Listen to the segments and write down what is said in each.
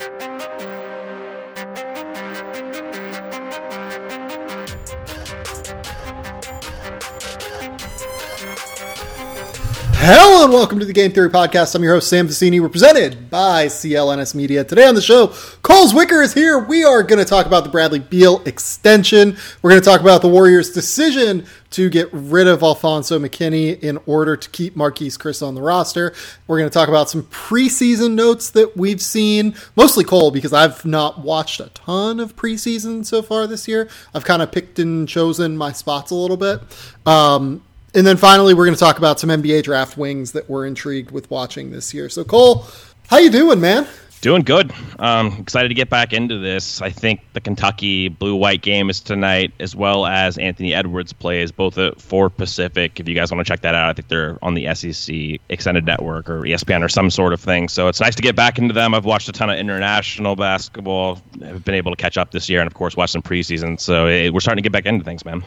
うん。Hello and welcome to the Game Theory Podcast. I'm your host, Sam Vecenie. We're presented by CLNS Media. Today on the show, Cole Zwicker is here. We are going to talk about the Bradley Beal extension. We're going to talk about the Warriors' decision to get rid of Alfonzo McKinnie in order to keep Marquese Chriss on the roster. We're going to talk about some preseason notes that we've seen, mostly Cole, because I've not watched a ton of preseason so far this year. I've kind of picked and chosen my spots a little bit. Um, and then finally, we're going to talk about some NBA draft wings that we're intrigued with watching this year. So, Cole, how you doing, man? Doing good. Um, excited to get back into this. I think the Kentucky blue white game is tonight, as well as Anthony Edwards plays both at four Pacific. If you guys want to check that out, I think they're on the SEC Extended Network or ESPN or some sort of thing. So it's nice to get back into them. I've watched a ton of international basketball. I've been able to catch up this year, and of course, watch some preseason. So it, we're starting to get back into things, man.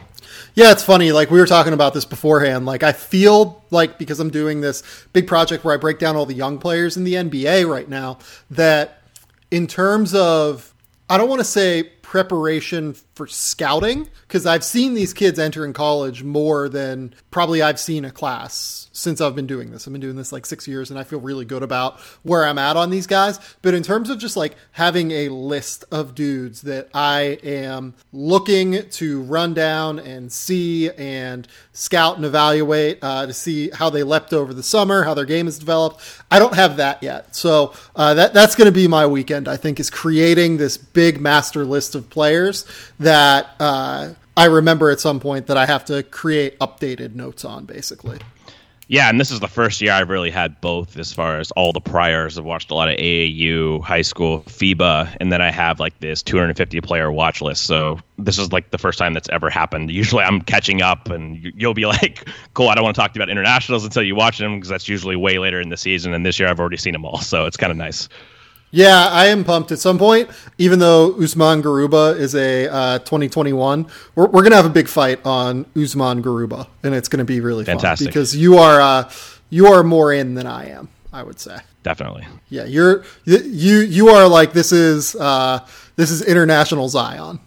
Yeah, it's funny. Like we were talking about this beforehand. Like I feel like because I'm doing this big project where I break down all the young players in the NBA right now, that in terms of, I don't want to say preparation for scouting because I've seen these kids enter in college more than probably I've seen a class since I've been doing this. I've been doing this like six years and I feel really good about where I'm at on these guys. But in terms of just like having a list of dudes that I am looking to run down and see and scout and evaluate uh, to see how they leapt over the summer, how their game has developed, I don't have that yet. So uh, that that's going to be my weekend. I think is creating this big master list of players that uh, I remember at some point that I have to create updated notes on, basically. Yeah, and this is the first year I've really had both as far as all the priors. I've watched a lot of AAU, high school, FIBA, and then I have like this 250 player watch list. So this is like the first time that's ever happened. Usually I'm catching up and you'll be like, cool, I don't want to talk to you about internationals until you watch them because that's usually way later in the season. And this year I've already seen them all. So it's kind of nice. Yeah, I am pumped at some point, even though Usman Garuba is a uh, 2021. We're, we're going to have a big fight on Usman Garuba, and it's going to be really Fantastic. fun because you are uh, you are more in than I am, I would say. Definitely. Yeah, you're you you are like this is uh, this is international Zion.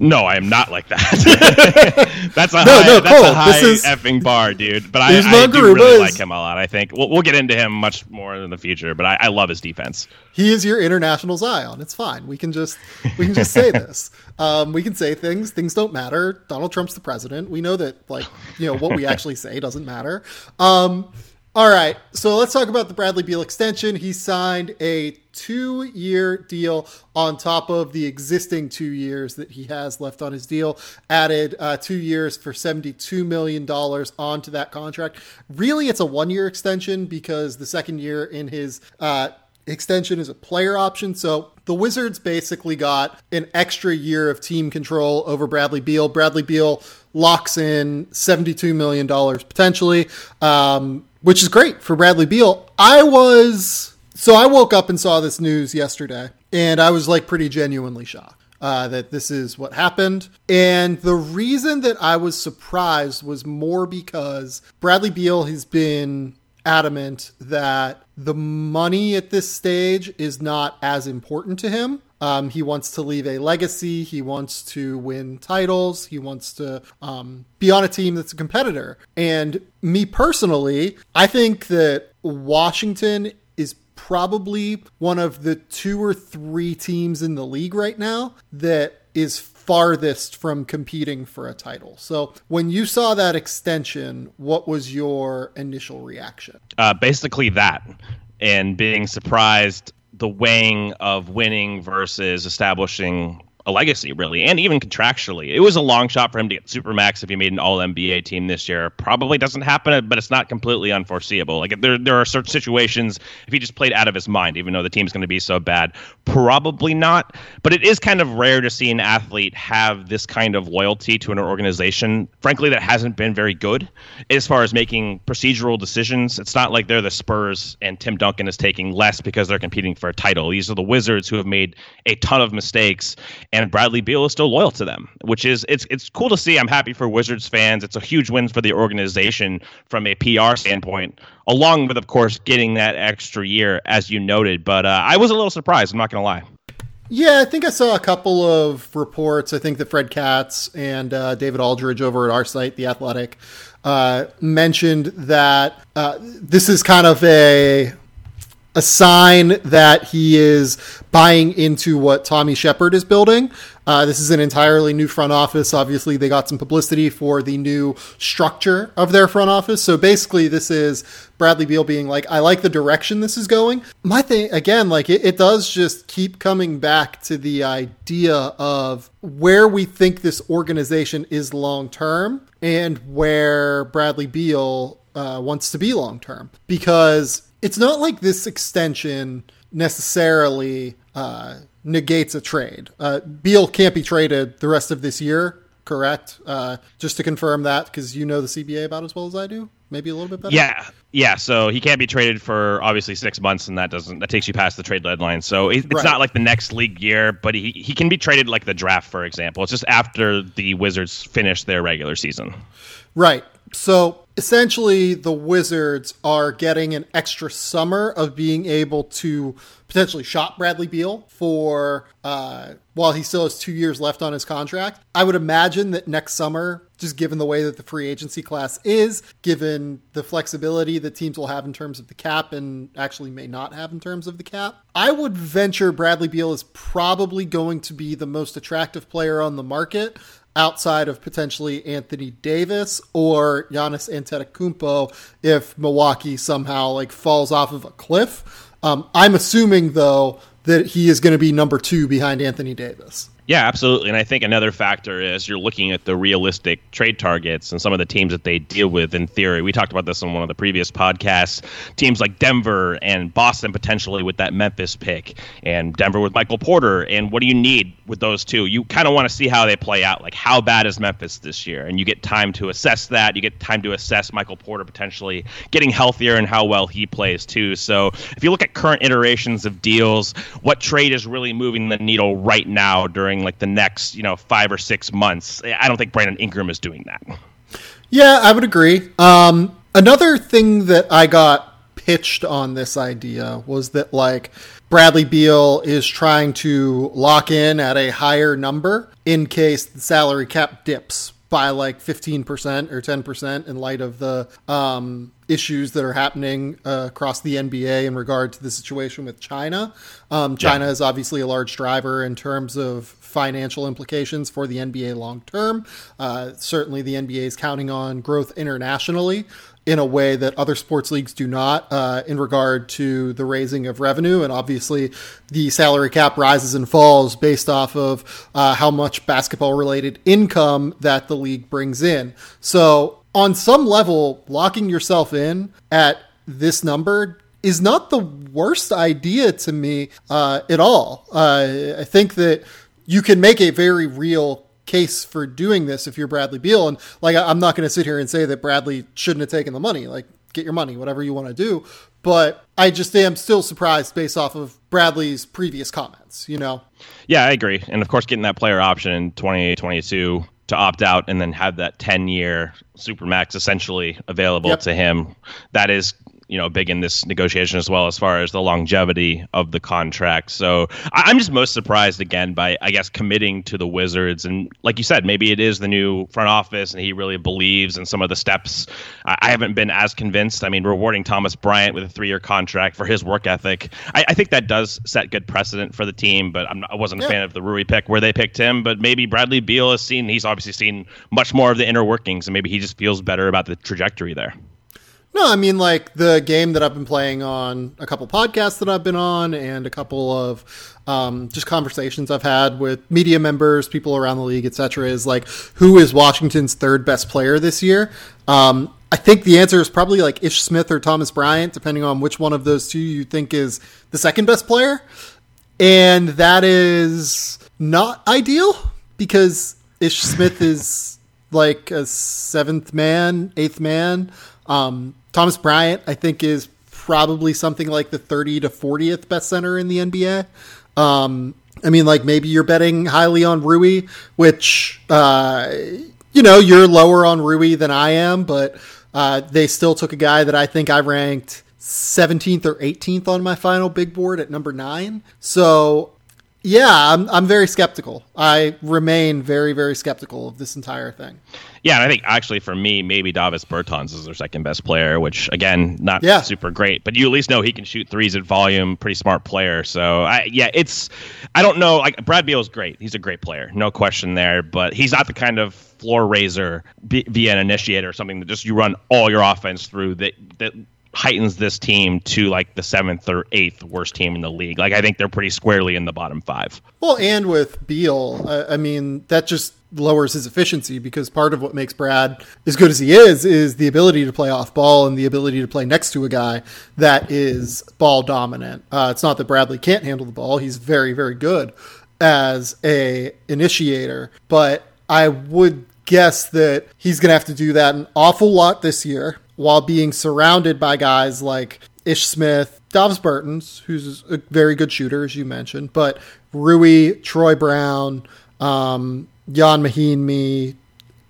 No, I am not like that. that's a no, high, no, that's a high is, effing bar, dude. But I, I do really is, like him a lot. I think we'll, we'll get into him much more in the future. But I, I love his defense. He is your international Zion. It's fine. We can just we can just say this. Um, we can say things. Things don't matter. Donald Trump's the president. We know that like you know what we actually say doesn't matter. Um, all right, so let's talk about the Bradley Beal extension. He signed a two year deal on top of the existing two years that he has left on his deal. Added uh, two years for $72 million onto that contract. Really, it's a one year extension because the second year in his uh, extension is a player option. So the Wizards basically got an extra year of team control over Bradley Beal. Bradley Beal locks in $72 million potentially. Um, which is great for Bradley Beal. I was so I woke up and saw this news yesterday, and I was like pretty genuinely shocked. Uh, that this is what happened. And the reason that I was surprised was more because Bradley Beal has been adamant that the money at this stage is not as important to him. Um, he wants to leave a legacy. He wants to win titles. He wants to um, be on a team that's a competitor. And me personally, I think that Washington is probably one of the two or three teams in the league right now that is farthest from competing for a title. So when you saw that extension, what was your initial reaction? Uh, basically that, and being surprised the weighing of winning versus establishing a legacy, really, and even contractually. It was a long shot for him to get Supermax if he made an All NBA team this year. Probably doesn't happen, but it's not completely unforeseeable. Like there, there are certain situations if he just played out of his mind, even though the team's going to be so bad, probably not. But it is kind of rare to see an athlete have this kind of loyalty to an organization. Frankly, that hasn't been very good as far as making procedural decisions. It's not like they're the Spurs and Tim Duncan is taking less because they're competing for a title. These are the Wizards who have made a ton of mistakes and Bradley Beal is still loyal to them, which is it's it's cool to see. I'm happy for Wizards fans. It's a huge win for the organization from a PR standpoint, along with of course getting that extra year as you noted. But uh, I was a little surprised. I'm not going to lie. Yeah, I think I saw a couple of reports. I think that Fred Katz and uh, David Aldridge over at our site, The Athletic, uh, mentioned that uh, this is kind of a a sign that he is buying into what Tommy Sheppard is building. Uh, this is an entirely new front office. Obviously, they got some publicity for the new structure of their front office. So basically, this is Bradley Beal being like, I like the direction this is going. My thing, again, like it, it does just keep coming back to the idea of where we think this organization is long term and where Bradley Beal uh, wants to be long term. Because it's not like this extension necessarily uh, negates a trade. Uh, Beal can't be traded the rest of this year, correct? Uh, just to confirm that, because you know the CBA about as well as I do, maybe a little bit better. Yeah, yeah. So he can't be traded for obviously six months, and that doesn't that takes you past the trade deadline. So it's right. not like the next league year, but he he can be traded like the draft, for example. It's just after the Wizards finish their regular season. Right. So essentially, the Wizards are getting an extra summer of being able to potentially shop Bradley Beal for uh, while he still has two years left on his contract. I would imagine that next summer, just given the way that the free agency class is, given the flexibility that teams will have in terms of the cap and actually may not have in terms of the cap, I would venture Bradley Beal is probably going to be the most attractive player on the market outside of potentially Anthony Davis or Giannis Antetokounmpo if Milwaukee somehow like falls off of a cliff. Um, I'm assuming though that he is going to be number two behind Anthony Davis. Yeah, absolutely. And I think another factor is you're looking at the realistic trade targets and some of the teams that they deal with in theory. We talked about this on one of the previous podcasts. Teams like Denver and Boston potentially with that Memphis pick, and Denver with Michael Porter. And what do you need with those two? You kind of want to see how they play out. Like, how bad is Memphis this year? And you get time to assess that. You get time to assess Michael Porter potentially getting healthier and how well he plays, too. So if you look at current iterations of deals, what trade is really moving the needle right now during like the next you know five or six months. I don't think Brandon Ingram is doing that. Yeah, I would agree. Um, another thing that I got pitched on this idea was that like Bradley Beal is trying to lock in at a higher number in case the salary cap dips by like 15% or 10% in light of the um, issues that are happening uh, across the NBA in regard to the situation with China. Um, China yeah. is obviously a large driver in terms of financial implications for the NBA long term. Uh, certainly, the NBA is counting on growth internationally in a way that other sports leagues do not uh, in regard to the raising of revenue. And obviously, the salary cap rises and falls based off of uh, how much basketball related income that the league brings in. So, on some level, locking yourself in at this number is not the worst idea to me uh, at all. Uh, I think that you can make a very real case for doing this if you're Bradley Beal. And like, I'm not going to sit here and say that Bradley shouldn't have taken the money. Like, get your money, whatever you want to do. But I just am still surprised based off of Bradley's previous comments, you know? Yeah, I agree. And of course, getting that player option in 2022 to opt out and then have that 10 year supermax essentially available yep. to him that is you know big in this negotiation as well as far as the longevity of the contract. So I'm just most surprised again by I guess committing to the Wizards and like you said, maybe it is the new front office and he really believes in some of the steps. I haven't been as convinced. I mean, rewarding Thomas Bryant with a three year contract for his work ethic, I, I, think that does set good precedent for the team. But I'm, I was not a fan of the Rui pick where they picked him. But maybe Bradley Beal has seen he's obviously seen much more of the inner workings and maybe he just feels better about the trajectory there. No, I mean like the game that I've been playing on a couple podcasts that I've been on, and a couple of um, just conversations I've had with media members, people around the league, etc. Is like who is Washington's third best player this year? Um, I think the answer is probably like Ish Smith or Thomas Bryant, depending on which one of those two you think is the second best player, and that is not ideal because Ish Smith is like a seventh man, eighth man. Um, Thomas Bryant, I think, is probably something like the 30 to 40th best center in the NBA. Um, I mean, like maybe you're betting highly on Rui, which uh, you know you're lower on Rui than I am, but uh, they still took a guy that I think I ranked 17th or 18th on my final big board at number nine. So yeah, I'm I'm very skeptical. I remain very very skeptical of this entire thing. Yeah, I think actually for me, maybe Davis Bertans is their second best player, which again, not Yeah. super great, but you at least know he can shoot threes at volume. Pretty smart player. So I, yeah, it's I don't know. Like Brad Beal is great. He's a great player, no question there. But he's not the kind of floor raiser via an initiator or something that just you run all your offense through that that heightens this team to like the seventh or eighth worst team in the league. Like I think they're pretty squarely in the bottom five. Well, and with Beal, I, I mean that just lowers his efficiency because part of what makes Brad as good as he is is the ability to play off ball and the ability to play next to a guy that is ball dominant. Uh, it's not that Bradley can't handle the ball; he's very, very good as a initiator. But I would guess that he's going to have to do that an awful lot this year while being surrounded by guys like Ish Smith, Davis Bertans, who's a very good shooter, as you mentioned, but Rui, Troy Brown, um, Ian Mahinmi.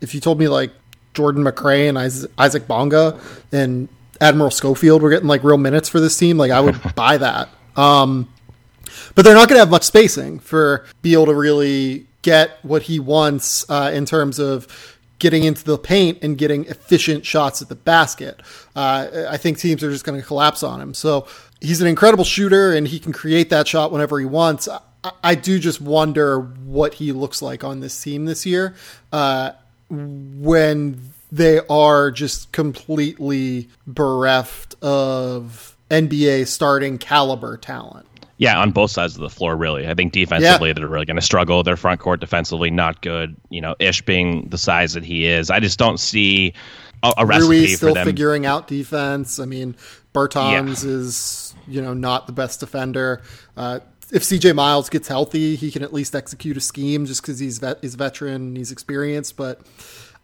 If you told me like Jordan McRae and Isaac Bonga and Admiral Schofield were getting like real minutes for this team, like I would buy that. Um, but they're not going to have much spacing for Beal to really get what he wants uh, in terms of getting into the paint and getting efficient shots at the basket. Uh, I think teams are just going to collapse on him. So he's an incredible shooter and he can create that shot whenever he wants. I, I do just wonder what he looks like on this team this year uh, when they are just completely bereft of NBA starting caliber talent. Yeah, on both sides of the floor, really. I think defensively they're really going to struggle. Their front court defensively not good. You know, Ish being the size that he is, I just don't see a, a recipe for still them. figuring out defense. I mean, Bertans is you know not the best defender. Uh, if CJ Miles gets healthy, he can at least execute a scheme just because he's vet- he's veteran and he's experienced. But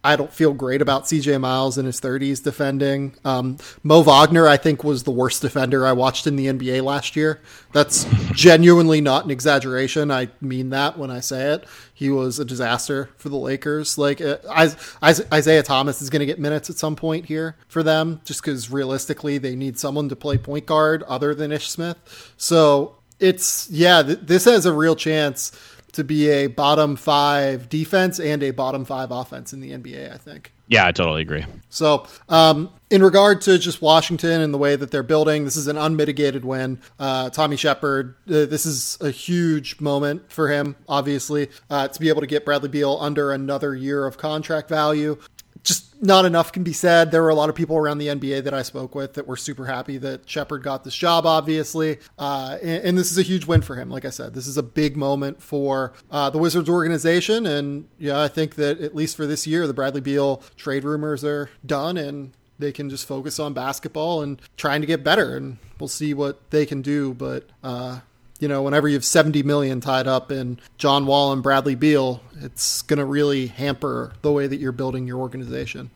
I don't feel great about CJ Miles in his 30s defending. Um, Mo Wagner, I think, was the worst defender I watched in the NBA last year. That's genuinely not an exaggeration. I mean that when I say it. He was a disaster for the Lakers. Like uh, Is- Is- Isaiah Thomas is going to get minutes at some point here for them, just because realistically they need someone to play point guard other than Ish Smith. So it's yeah, th- this has a real chance to be a bottom five defense and a bottom five offense in the NBA. I think. Yeah, I totally agree. So, um, in regard to just Washington and the way that they're building, this is an unmitigated win. Uh, Tommy Sheppard, uh, this is a huge moment for him, obviously, uh, to be able to get Bradley Beal under another year of contract value. Just not enough can be said. There were a lot of people around the NBA that I spoke with that were super happy that Sheppard got this job, obviously. Uh, and, and this is a huge win for him. Like I said, this is a big moment for uh, the Wizards organization. And yeah, I think that at least for this year, the Bradley Beal trade rumors are done and they can just focus on basketball and trying to get better. And we'll see what they can do. But, uh, you know, whenever you have 70 million tied up in John Wall and Bradley Beal, it's going to really hamper the way that you're building your organization.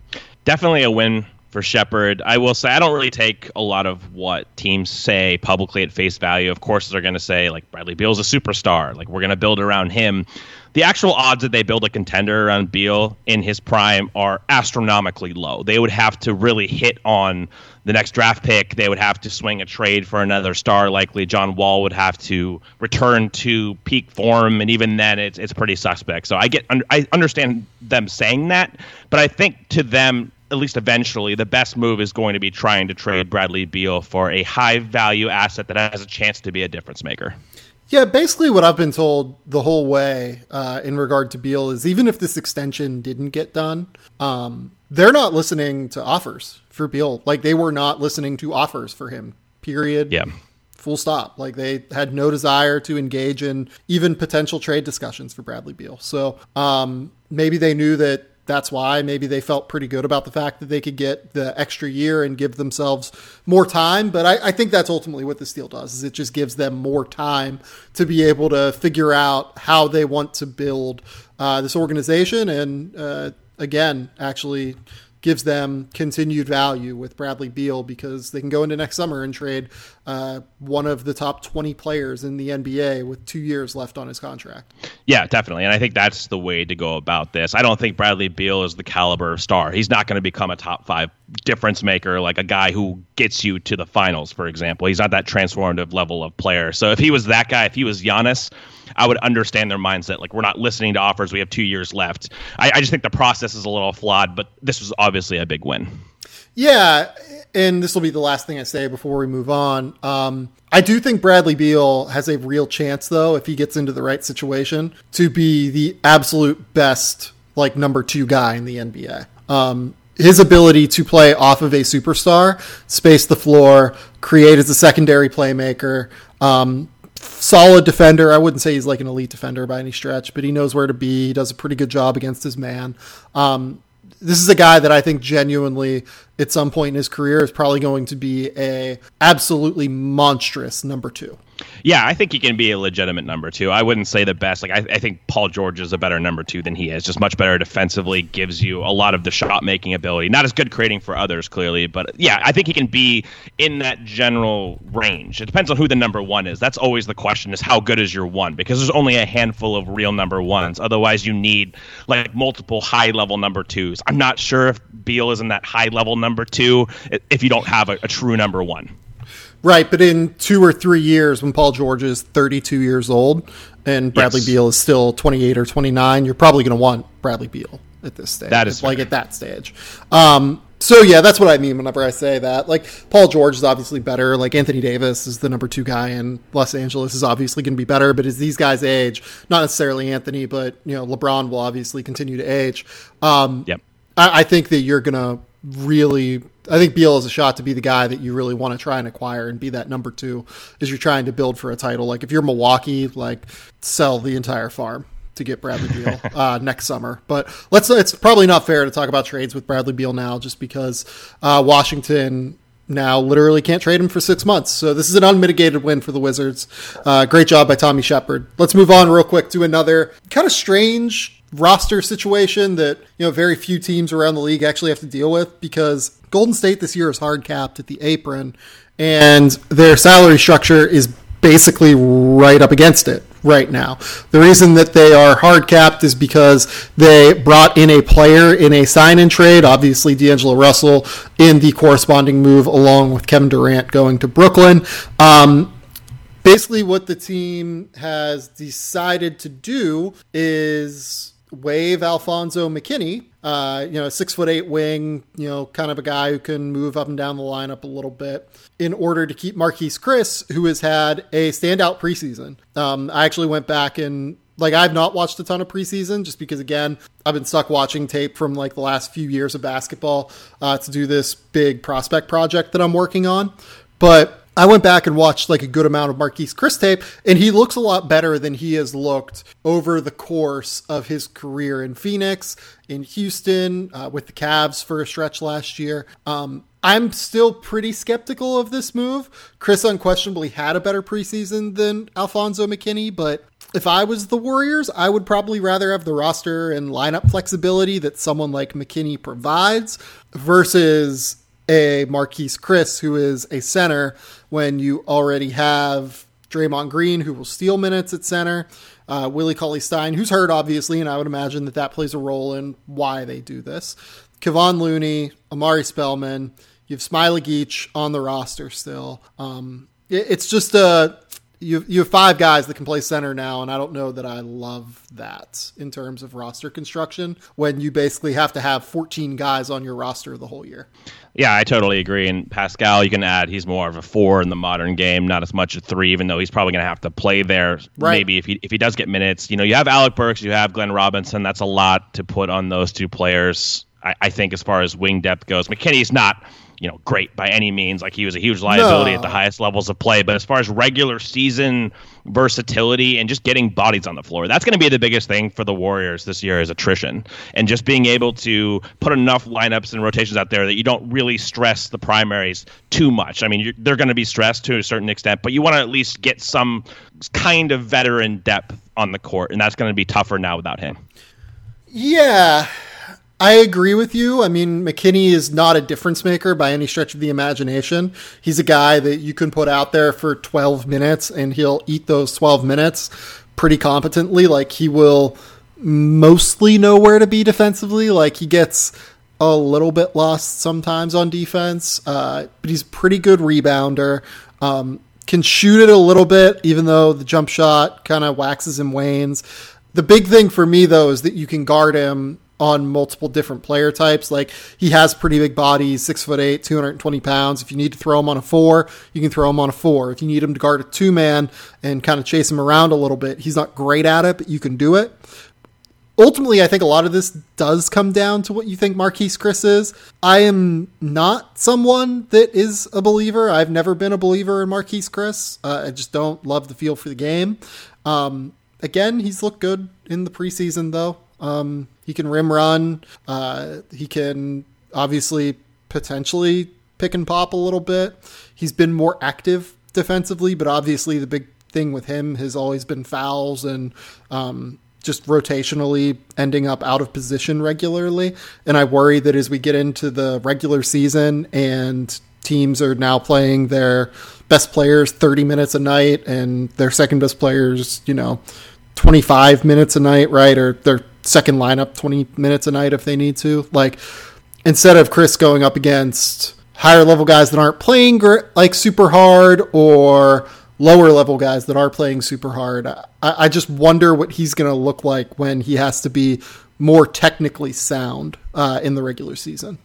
Definitely a win for Sheppard. I will say I don't really take a lot of what teams say publicly at face value. Of course, they're going to say like Bradley Beal's a superstar, like we're going to build around him. The actual odds that they build a contender around Beal in his prime are astronomically low. They would have to really hit on the next draft pick. They would have to swing a trade for another star. Likely, John Wall would have to return to peak form, and even then, it's it's pretty suspect. So I get I understand them saying that, but I think to them at least eventually, the best move is going to be trying to trade Bradley Beal for a high value asset that has a chance to be a difference maker. Yeah, basically what I've been told the whole way uh, in regard to Beal is even if this extension didn't get done, um, they're not listening to offers for Beal. Like they were not listening to offers for him. Period. Yeah. Full stop. Like they had no desire to engage in even potential trade discussions for Bradley Beal. So um, maybe they knew that that's why maybe they felt pretty good about the fact that they could get the extra year and give themselves more time. But I, I, think that's ultimately what this deal does is it just gives them more time to be able to figure out how they want to build uh, this organization and uh, again actually gives them continued value with Bradley Beal because they can go into next summer and trade uh, one of the top 20 players in the NBA with two years left on his contract. Yeah, definitely. And I think that's the way to go about this. I don't think Bradley Beal is the caliber of star. He's not going to become a top five difference maker, like a guy who gets you to the finals, for example. He's not that transformative level of player. So if he was that guy, if he was Giannis, I would understand their mindset. Like we're not listening to offers. We have two years left. I, I just think the process is a little flawed, but this was obviously a big win. Yeah, and this will be the last thing I say before we move on. Um, I do think Bradley Beal has a real chance, though, if he gets into the right situation, to be the absolute best, like number two guy in the NBA. Um, his ability to play off of a superstar, space the floor, create as a secondary playmaker, um, solid defender. I wouldn't say he's like an elite defender by any stretch, but he knows where to be. He does a pretty good job against his man. Um, this is a guy that I think genuinely at some point in his career is probably going to be a absolutely monstrous number two. Yeah, I think he can be a legitimate number two. I wouldn't say the best. Like I, I, think Paul George is a better number two than he is. Just much better defensively, gives you a lot of the shot making ability. Not as good creating for others, clearly, but yeah, I think he can be in that general range. It depends on who the number one is. That's always the question: is how good is your one? Because there's only a handful of real number ones. Otherwise, you need like multiple high level number twos. I'm not sure if Beal is in that high level number two if you don't have a, a true number one. Right, but in two or three years, when Paul George is 32 years old and Bradley yes. Beal is still 28 or 29, you're probably going to want Bradley Beal at this stage. That is like at that stage. Um, so yeah, that's what I mean whenever I say that. Like Paul George is obviously better. Like Anthony Davis is the number two guy in Los Angeles is obviously going to be better. But as these guys age, not necessarily Anthony, but you know LeBron will obviously continue to age. Um, yep. I, I think that you're going to really I think Beal is a shot to be the guy that you really want to try and acquire and be that number two as you're trying to build for a title. Like if you're Milwaukee, like sell the entire farm to get Bradley Beal uh, next summer. But let's it's probably not fair to talk about trades with Bradley Beal now just because uh, Washington now literally can't trade him for six months. So this is an unmitigated win for the Wizards. Uh, great job by Tommy Sheppard. Let's move on real quick to another kind of strange roster situation that you know very few teams around the league actually have to deal with because Golden State this year is hard capped at the apron and their salary structure is basically right up against it right now. The reason that they are hard capped is because they brought in a player in a sign in trade, obviously D'Angelo Russell in the corresponding move along with Kevin Durant going to Brooklyn. Um, basically what the team has decided to do is waive Alfonzo McKinnie, uh, you know, six foot eight wing, you know, kind of a guy who can move up and down the lineup a little bit in order to keep Marquese Chriss, who has had a standout preseason. Um, I actually went back and like I've not watched a ton of preseason just because again I've been stuck watching tape from like the last few years of basketball uh, to do this big prospect project that I'm working on. But I went back and watched like a good amount of Marquese Chriss tape, and he looks a lot better than he has looked over the course of his career in Phoenix, in Houston, uh, with the Cavs for a stretch last year. Um, I'm still pretty skeptical of this move. Chriss unquestionably had a better preseason than Alfonzo McKinnie, but if I was the Warriors, I would probably rather have the roster and lineup flexibility that someone like McKinnie provides versus a Marquese Chriss, who is a center, when you already have Draymond Green, who will steal minutes at center, uh, Willie Cauley Stein, who's hurt, obviously, and I would imagine that that plays a role in why they do this. Kevon Looney, Omari Spellman, you have Smailagic on the roster still. Um, it, it's just a you you have five guys that can play center now, and I don't know that I love that in terms of roster construction when you basically have to have 14 guys on your roster the whole year. Yeah, I totally agree. And Paschall, you can add he's more of a four in the modern game, not as much a three, even though he's probably going to have to play there. Right. Maybe if he if he does get minutes, you know, you have Alec Burks, you have Glenn Robinson. That's a lot to put on those two players. I, I think as far as wing depth goes, McKinnie's not you know great by any means. Like he was a huge liability no. at the highest levels of play. But as far as regular season versatility and just getting bodies on the floor, that's going to be the biggest thing for the Warriors this year is attrition and just being able to put enough lineups and rotations out there that you don't really stress the primaries too much. I mean, they're going to be stressed to a certain extent, but you want to at least get some kind of veteran depth on the court, and that's going to be tougher now without him. Yeah. I agree with you. I mean, McKinnie is not a difference maker by any stretch of the imagination. He's a guy that you can put out there for 12 minutes and he'll eat those 12 minutes pretty competently. Like he will mostly know where to be defensively. Like he gets a little bit lost sometimes on defense, uh, but he's pretty good rebounder. Um, can shoot it a little bit, even though the jump shot kind of waxes and wanes. The big thing for me, though, is that you can guard him on multiple different player types. Like he has pretty big bodies, six foot eight, 220 pounds. If you need to throw him on a four, you can throw him on a four. If you need him to guard a two man and kind of chase him around a little bit, he's not great at it, but you can do it. Ultimately, I think a lot of this does come down to what you think Marquese Chriss is. I am not someone that is a believer. I've never been a believer in Marquese Chriss. Uh, I just don't love the feel for the game. Um, again, he's looked good in the preseason, though. Um, he can rim run. Uh, he can obviously potentially pick and pop a little bit. He's been more active defensively, but obviously the big thing with him has always been fouls and um, just rotationally ending up out of position regularly. And I worry that as we get into the regular season and teams are now playing their best players 30 minutes a night and their second best players, you know, 25 minutes a night, right? Or their second lineup 20 minutes a night if they need to. Like instead of Chriss going up against higher level guys that aren't playing like super hard or lower level guys that are playing super hard. I, I just wonder what he's going to look like when he has to be more technically sound uh, in the regular season.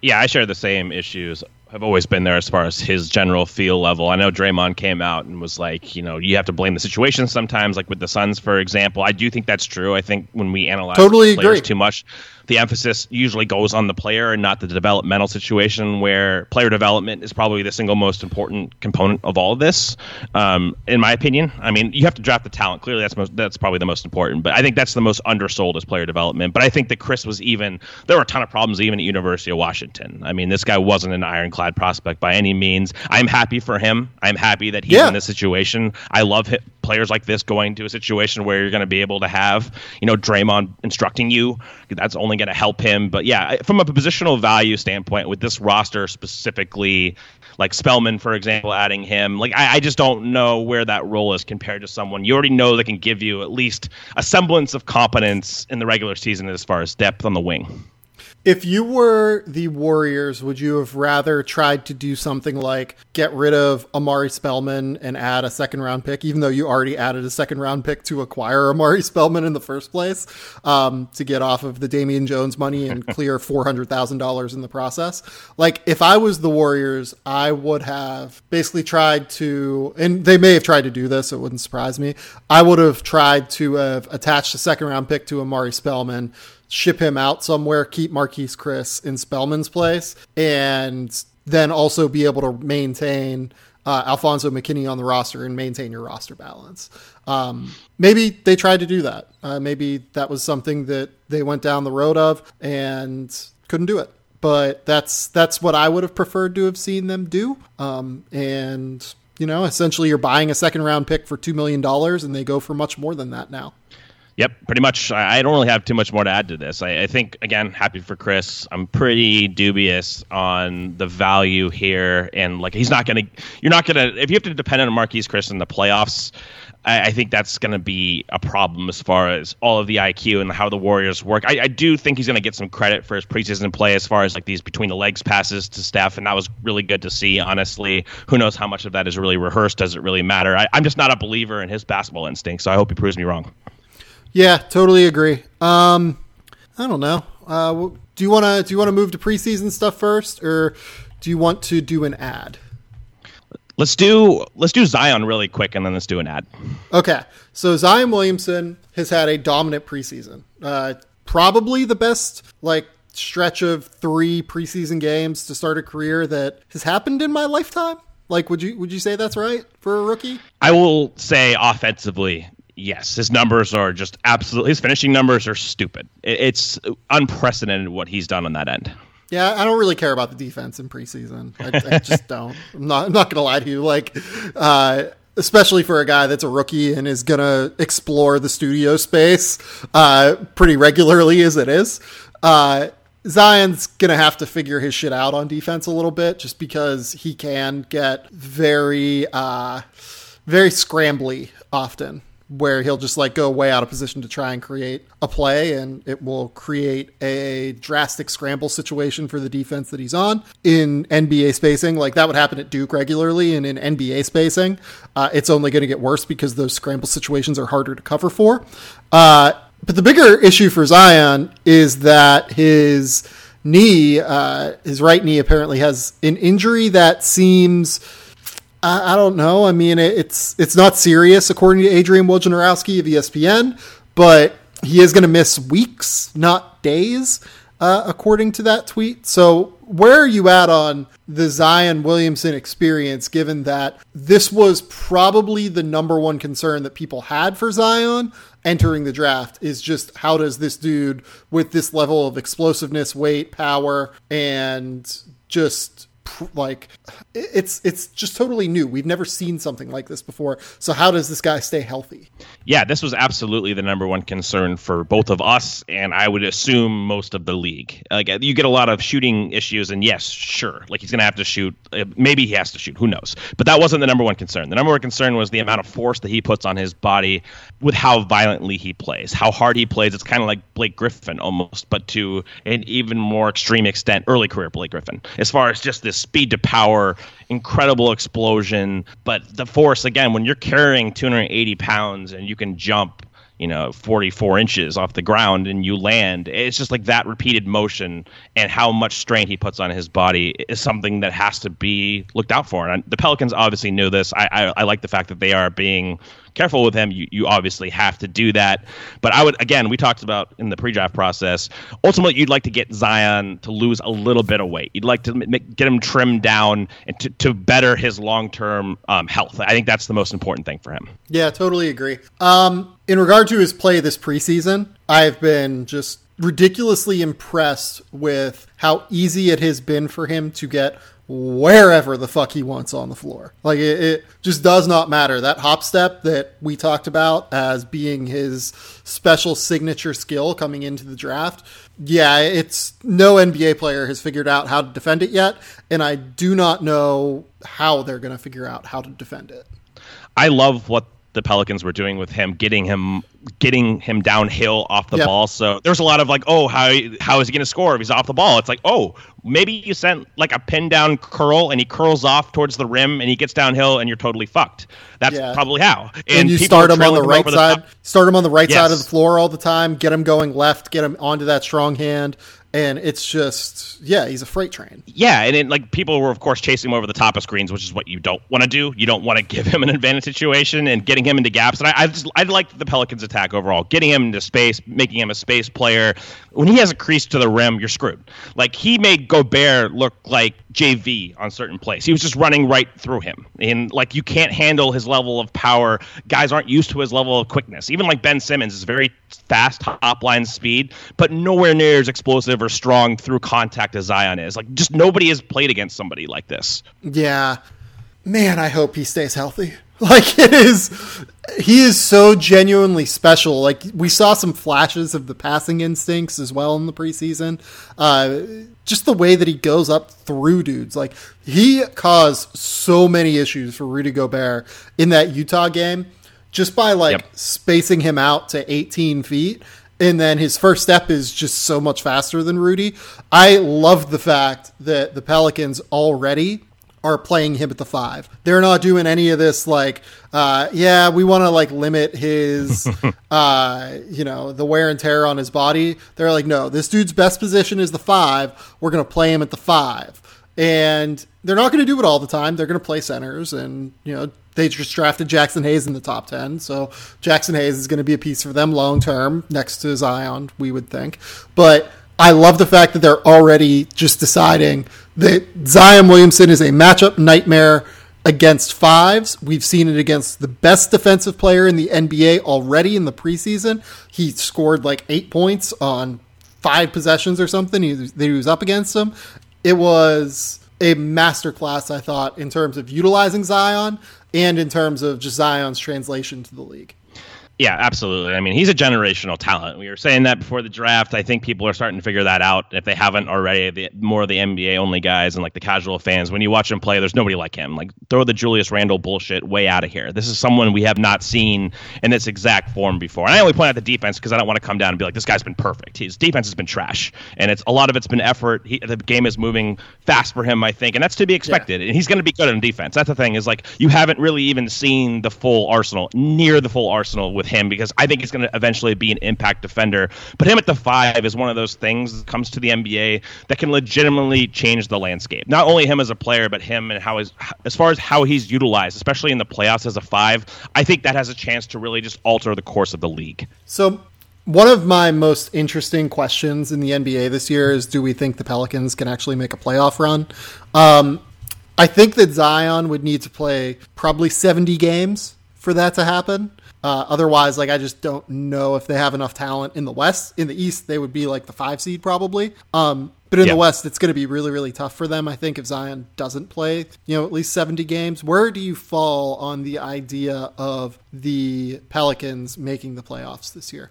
Yeah, I share the same issues. Have always been there as far as his general feel level. I know Draymond came out and was like, you know, you have to blame the situation sometimes, like with the Suns, for example. I do think that's true. I think when we analyze totally players agree. too much, the emphasis usually goes on the player and not the developmental situation where player development is probably the single most important component of all of this. Um, in my opinion i mean you have to draft the talent. Clearly that's most, that's probably the most important but i think that's the most undersold as player development. But i think that chriss was even there were a ton of problems even at university of washington. I mean this guy wasn't an ironclad prospect by any means. I'm happy for him. I'm happy that he's Yeah. in this situation. I love hit players like this going to a situation where you're going to be able to have you know Draymond instructing you. That's only going to help him. But yeah from a positional value standpoint with this roster specifically like Spellman for example adding him like I, I just don't know where that role is compared to someone. You already know that can give you at least a semblance of competence in the regular season as far as depth on the wing If you were the Warriors, would you have rather tried to do something like get rid of Omari Spellman and add a second round pick, even though you already added a second round pick to acquire Omari Spellman in the first place, um, to get off of the Damian Jones money and clear four hundred thousand dollars in the process? Like, if I was the Warriors, I would have basically tried to, and they may have tried to do this, so it wouldn't surprise me. I would have tried to have attached a second round pick to Amari Spellman ship him out somewhere, keep Marquese Chriss in Spellman's place, and then also be able to maintain uh, Alfonzo McKinnie on the roster and maintain your roster balance. Um, maybe they tried to do that. Uh, maybe that was something that they went down the road of and couldn't do it. But that's that's what I would have preferred to have seen them do. Um, and you know, essentially, you're buying a second round pick for two million dollars, and they go for much more than that now. Yep, pretty much. I don't really have too much more to add to this. I, I think again, happy for Chriss. I'm pretty dubious on the value here, and like he's not gonna. You're not gonna if you have to depend on Marquese Chriss in the playoffs. I, I think that's to be a problem as far as all of the IQ and how the Warriors work. I, I do think he's to get some credit for his preseason play as far as like these between the legs passes to Steph, and that was really good to see. Honestly, who knows how much of that is really rehearsed? Does it really matter? I, I'm just not a believer in his basketball instinct, so I hope he proves me wrong. Yeah, totally agree. Um, I don't know. Uh, do you want to do you want to move to preseason stuff first, or do you want to do an ad? Let's do let's do Zion really quick, and then let's do an ad. Okay, so Zion Williamson has had a dominant preseason. Uh, probably the best like stretch of three preseason games to start a career that has happened in my lifetime. Like, would you would you say that's right for a rookie? I will say offensively, yes, his numbers are just absolutely. His finishing numbers are stupid. It's unprecedented what he's done on that end. Yeah, I don't really care about the defense in preseason. I, I just don't. I'm not. I'm not gonna lie to you. Like, uh, especially for a guy that's a rookie and is going to explore the studio space uh, pretty regularly as it is. Uh, Zion's going to have to figure his shit out on defense a little bit just because he can get very, uh, very scrambly often where he'll just like go way out of position to try and create a play and it will create a drastic scramble situation for the defense that he's on. In NBA spacing like that would happen at Duke regularly and in NBA spacing uh, it's only going to get worse because those scramble situations are harder to cover for. Uh, but the bigger issue for Zion is that his knee uh, his right knee apparently has an injury that seems I, I don't know. I mean, it, it's it's not serious according to Adrian Wojnarowski of ESPN, but he is going to miss weeks, not days, uh, according to that tweet. So, where are you at on the Zion Williamson experience, given that this was probably the number one concern that people had for Zion entering the draft? Is just how does this dude, with this level of explosiveness, weight, power, and just like it's it's just totally new. We've never seen something like this before. So how does this guy stay healthy? Yeah, this was absolutely the number one concern for both of us and I would assume most of the league. Like you get a lot of shooting issues and yes, sure, like he's going to have to shoot uh, maybe he has to shoot, who knows. But that wasn't the number one concern. The number one concern was the amount of force that he puts on his body with how violently he plays, how hard he plays. It's kind of like Blake Griffin almost, but to an even more extreme extent early career Blake Griffin. As far as just this speed to power, incredible explosion. But the force, again, when you're carrying 280 pounds and you can jump, you know, 44 inches off the ground and you land, it's just like that repeated motion and how much strain he puts on his body is something that has to be looked out for. And the Pelicans obviously knew this. I, I, I like the fact that they are being careful with him, you, you obviously have to do that. But I would, again, we talked about in the pre draft process, ultimately, you'd like to get Zion to lose a little bit of weight. You'd like to make, get him trimmed down and to, to better his long term um, health. I think that's the most important thing for him. Yeah, totally agree. Um, in regard to his play this preseason, I've been just ridiculously impressed with how easy it has been for him to get wherever the fuck he wants on the floor. Like it, it, just does not matter. That hop step that we talked about as being his special signature skill coming into the draft. Yeah, it's no NBA player has figured out how to defend it yet, and I do not know how they're going to figure out how to defend it. I love what the Pelicans were doing with him, getting him getting him downhill off the yep. ball. So there's a lot of like, oh, how how is he going to score if he's off the ball? It's like, oh, maybe you sent like a pin down curl and he curls off towards the rim and he gets downhill and you're totally fucked. That's yeah. probably how. And, and you start him on the right side, the start him on the right yes. side of the floor all the time, get him going left, get him onto that strong hand, and it's just yeah he's a freight train. Yeah and it, like people were of course chasing him over the top of screens which is what you don't want to do. You don't want to give him an advantage situation and getting him into gaps. And i, I just i like the pelicans attack overall. Getting him into space making him a space player. When he has a crease to the rim you're screwed. Like he made gobert look like jv on certain plays. He was just running right through him. And like you can't handle his level of power. Guys aren't used to his level of quickness. Even like ben simmons is very fast top line speed but nowhere near as explosive or strong through contact as Zion is. Like just nobody has played against somebody like this. Yeah. Man, I hope he stays healthy. Like it is he is so genuinely special. Like we saw some flashes of the passing instincts as well in the preseason. Uh, just the way that he goes up through dudes. Like he caused so many issues for Rudy Gobert in that Utah game just by like yep. spacing him out to 18 feet and then his first step is just so much faster than Rudy. I love the fact that the Pelicans already are playing him at the five. They're not doing any of this like, uh, yeah, we want to like limit his, uh, you know, the wear and tear on his body. They're like, no, this dude's best position is the five. We're going to play him at the five. And they're not going to do it all the time. They're going to play centers and, you know, they just drafted Jaxson Hayes in the top 10. So Jaxson Hayes is going to be a piece for them long term next to Zion, we would think. But I love the fact that they're already just deciding that Zion Williamson is a matchup nightmare against fives. We've seen it against the best defensive player in the NBA already in the preseason. He scored like eight points on five possessions or something he, that he was up against him. It was a masterclass, I thought, in terms of utilizing Zion and in terms of just Zion's translation to the league. Yeah, absolutely. I mean, he's a generational talent. We were saying that before the draft. I think people are starting to figure that out. If they haven't already, the, more of the NBA only guys and like the casual fans, when you watch him play, there's nobody like him. Like, throw the Julius Randle bullshit way out of here. This is someone we have not seen in this exact form before. And I only point out the defense because I don't want to come down and be like, this guy's been perfect. His defense has been trash, and it's a lot of it's been effort. He, the game is moving fast for him, I think, and that's to be expected. Yeah. And he's going to be good in defense. That's the thing is like you haven't really even seen the full arsenal, near the full arsenal with him because I think he's going to eventually be an impact defender. But him at the five is one of those things that comes to the NBA that can legitimately change the landscape. Not only him as a player, but him and how his, as far as how he's utilized, especially in the playoffs as a five. I think that has a chance to really just alter the course of the league. So one of my most interesting questions in the NBA this year is do we think the Pelicans can actually make a playoff run? Um, I think that Zion would need to play probably 70 games for that to happen. Uh, otherwise, like I just don't know if they have enough talent in the West. In the East, they would be like the five seed probably. Um, but in the West, it's going to be really, really tough for them. I think if Zion doesn't play, you know, at least 70 games, where do you fall on the idea of the Pelicans making the playoffs this year?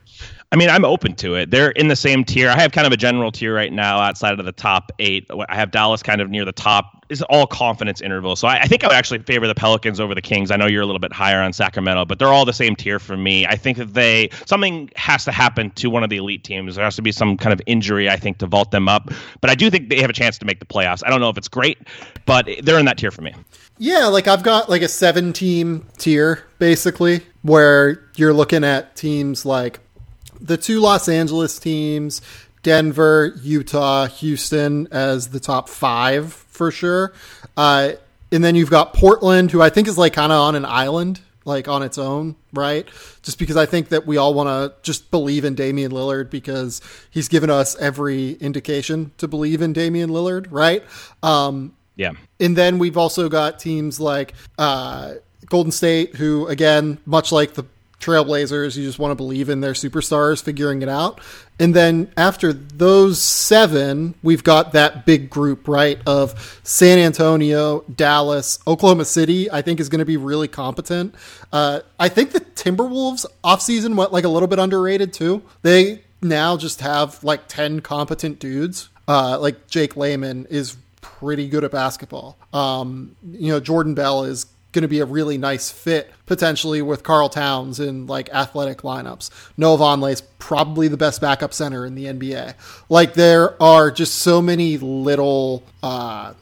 I mean, I'm open to it. They're in the same tier. I have kind of a general tier right now outside of the top eight. I have Dallas kind of near the top. It's all confidence interval. So I, I, think I would actually favor the Pelicans over the Kings. I know you're a little bit higher on Sacramento, but they're all the same tier for me. I think that they something has to happen to one of the elite teams. There has to be some kind of injury, I think, to vault them up. But I do think they have a chance to make the playoffs. I don't know if it's great, but they're in that tier for me. Yeah, like I've got like a seven team tier basically where you're looking at teams like the two Los Angeles teams, Denver, Utah, Houston as the top five for sure. Uh, and then you've got Portland, who I think is like kind of on an island, like on its own, right? Just because I think that we all want to just believe in Damian Lillard because he's given us every indication to believe in Damian Lillard, right? Um, yeah. And then we've also got teams like uh, Golden State, who, again, much like the Trailblazers, you just want to believe in their superstars figuring it out. And then after those seven, we've got that big group, right, of San Antonio, Dallas, Oklahoma City, I think is going to be really competent. Uh, I think the Timberwolves offseason went like a little bit underrated too. They now just have like 10 competent dudes. Uh, like Jake Layman is pretty good at basketball. Um, you know, Jordan Bell is going to be a really nice fit potentially with Karl Towns in like athletic lineups. Noah Vonleh is probably the best backup center in the NBA. Like there are just so many little uh,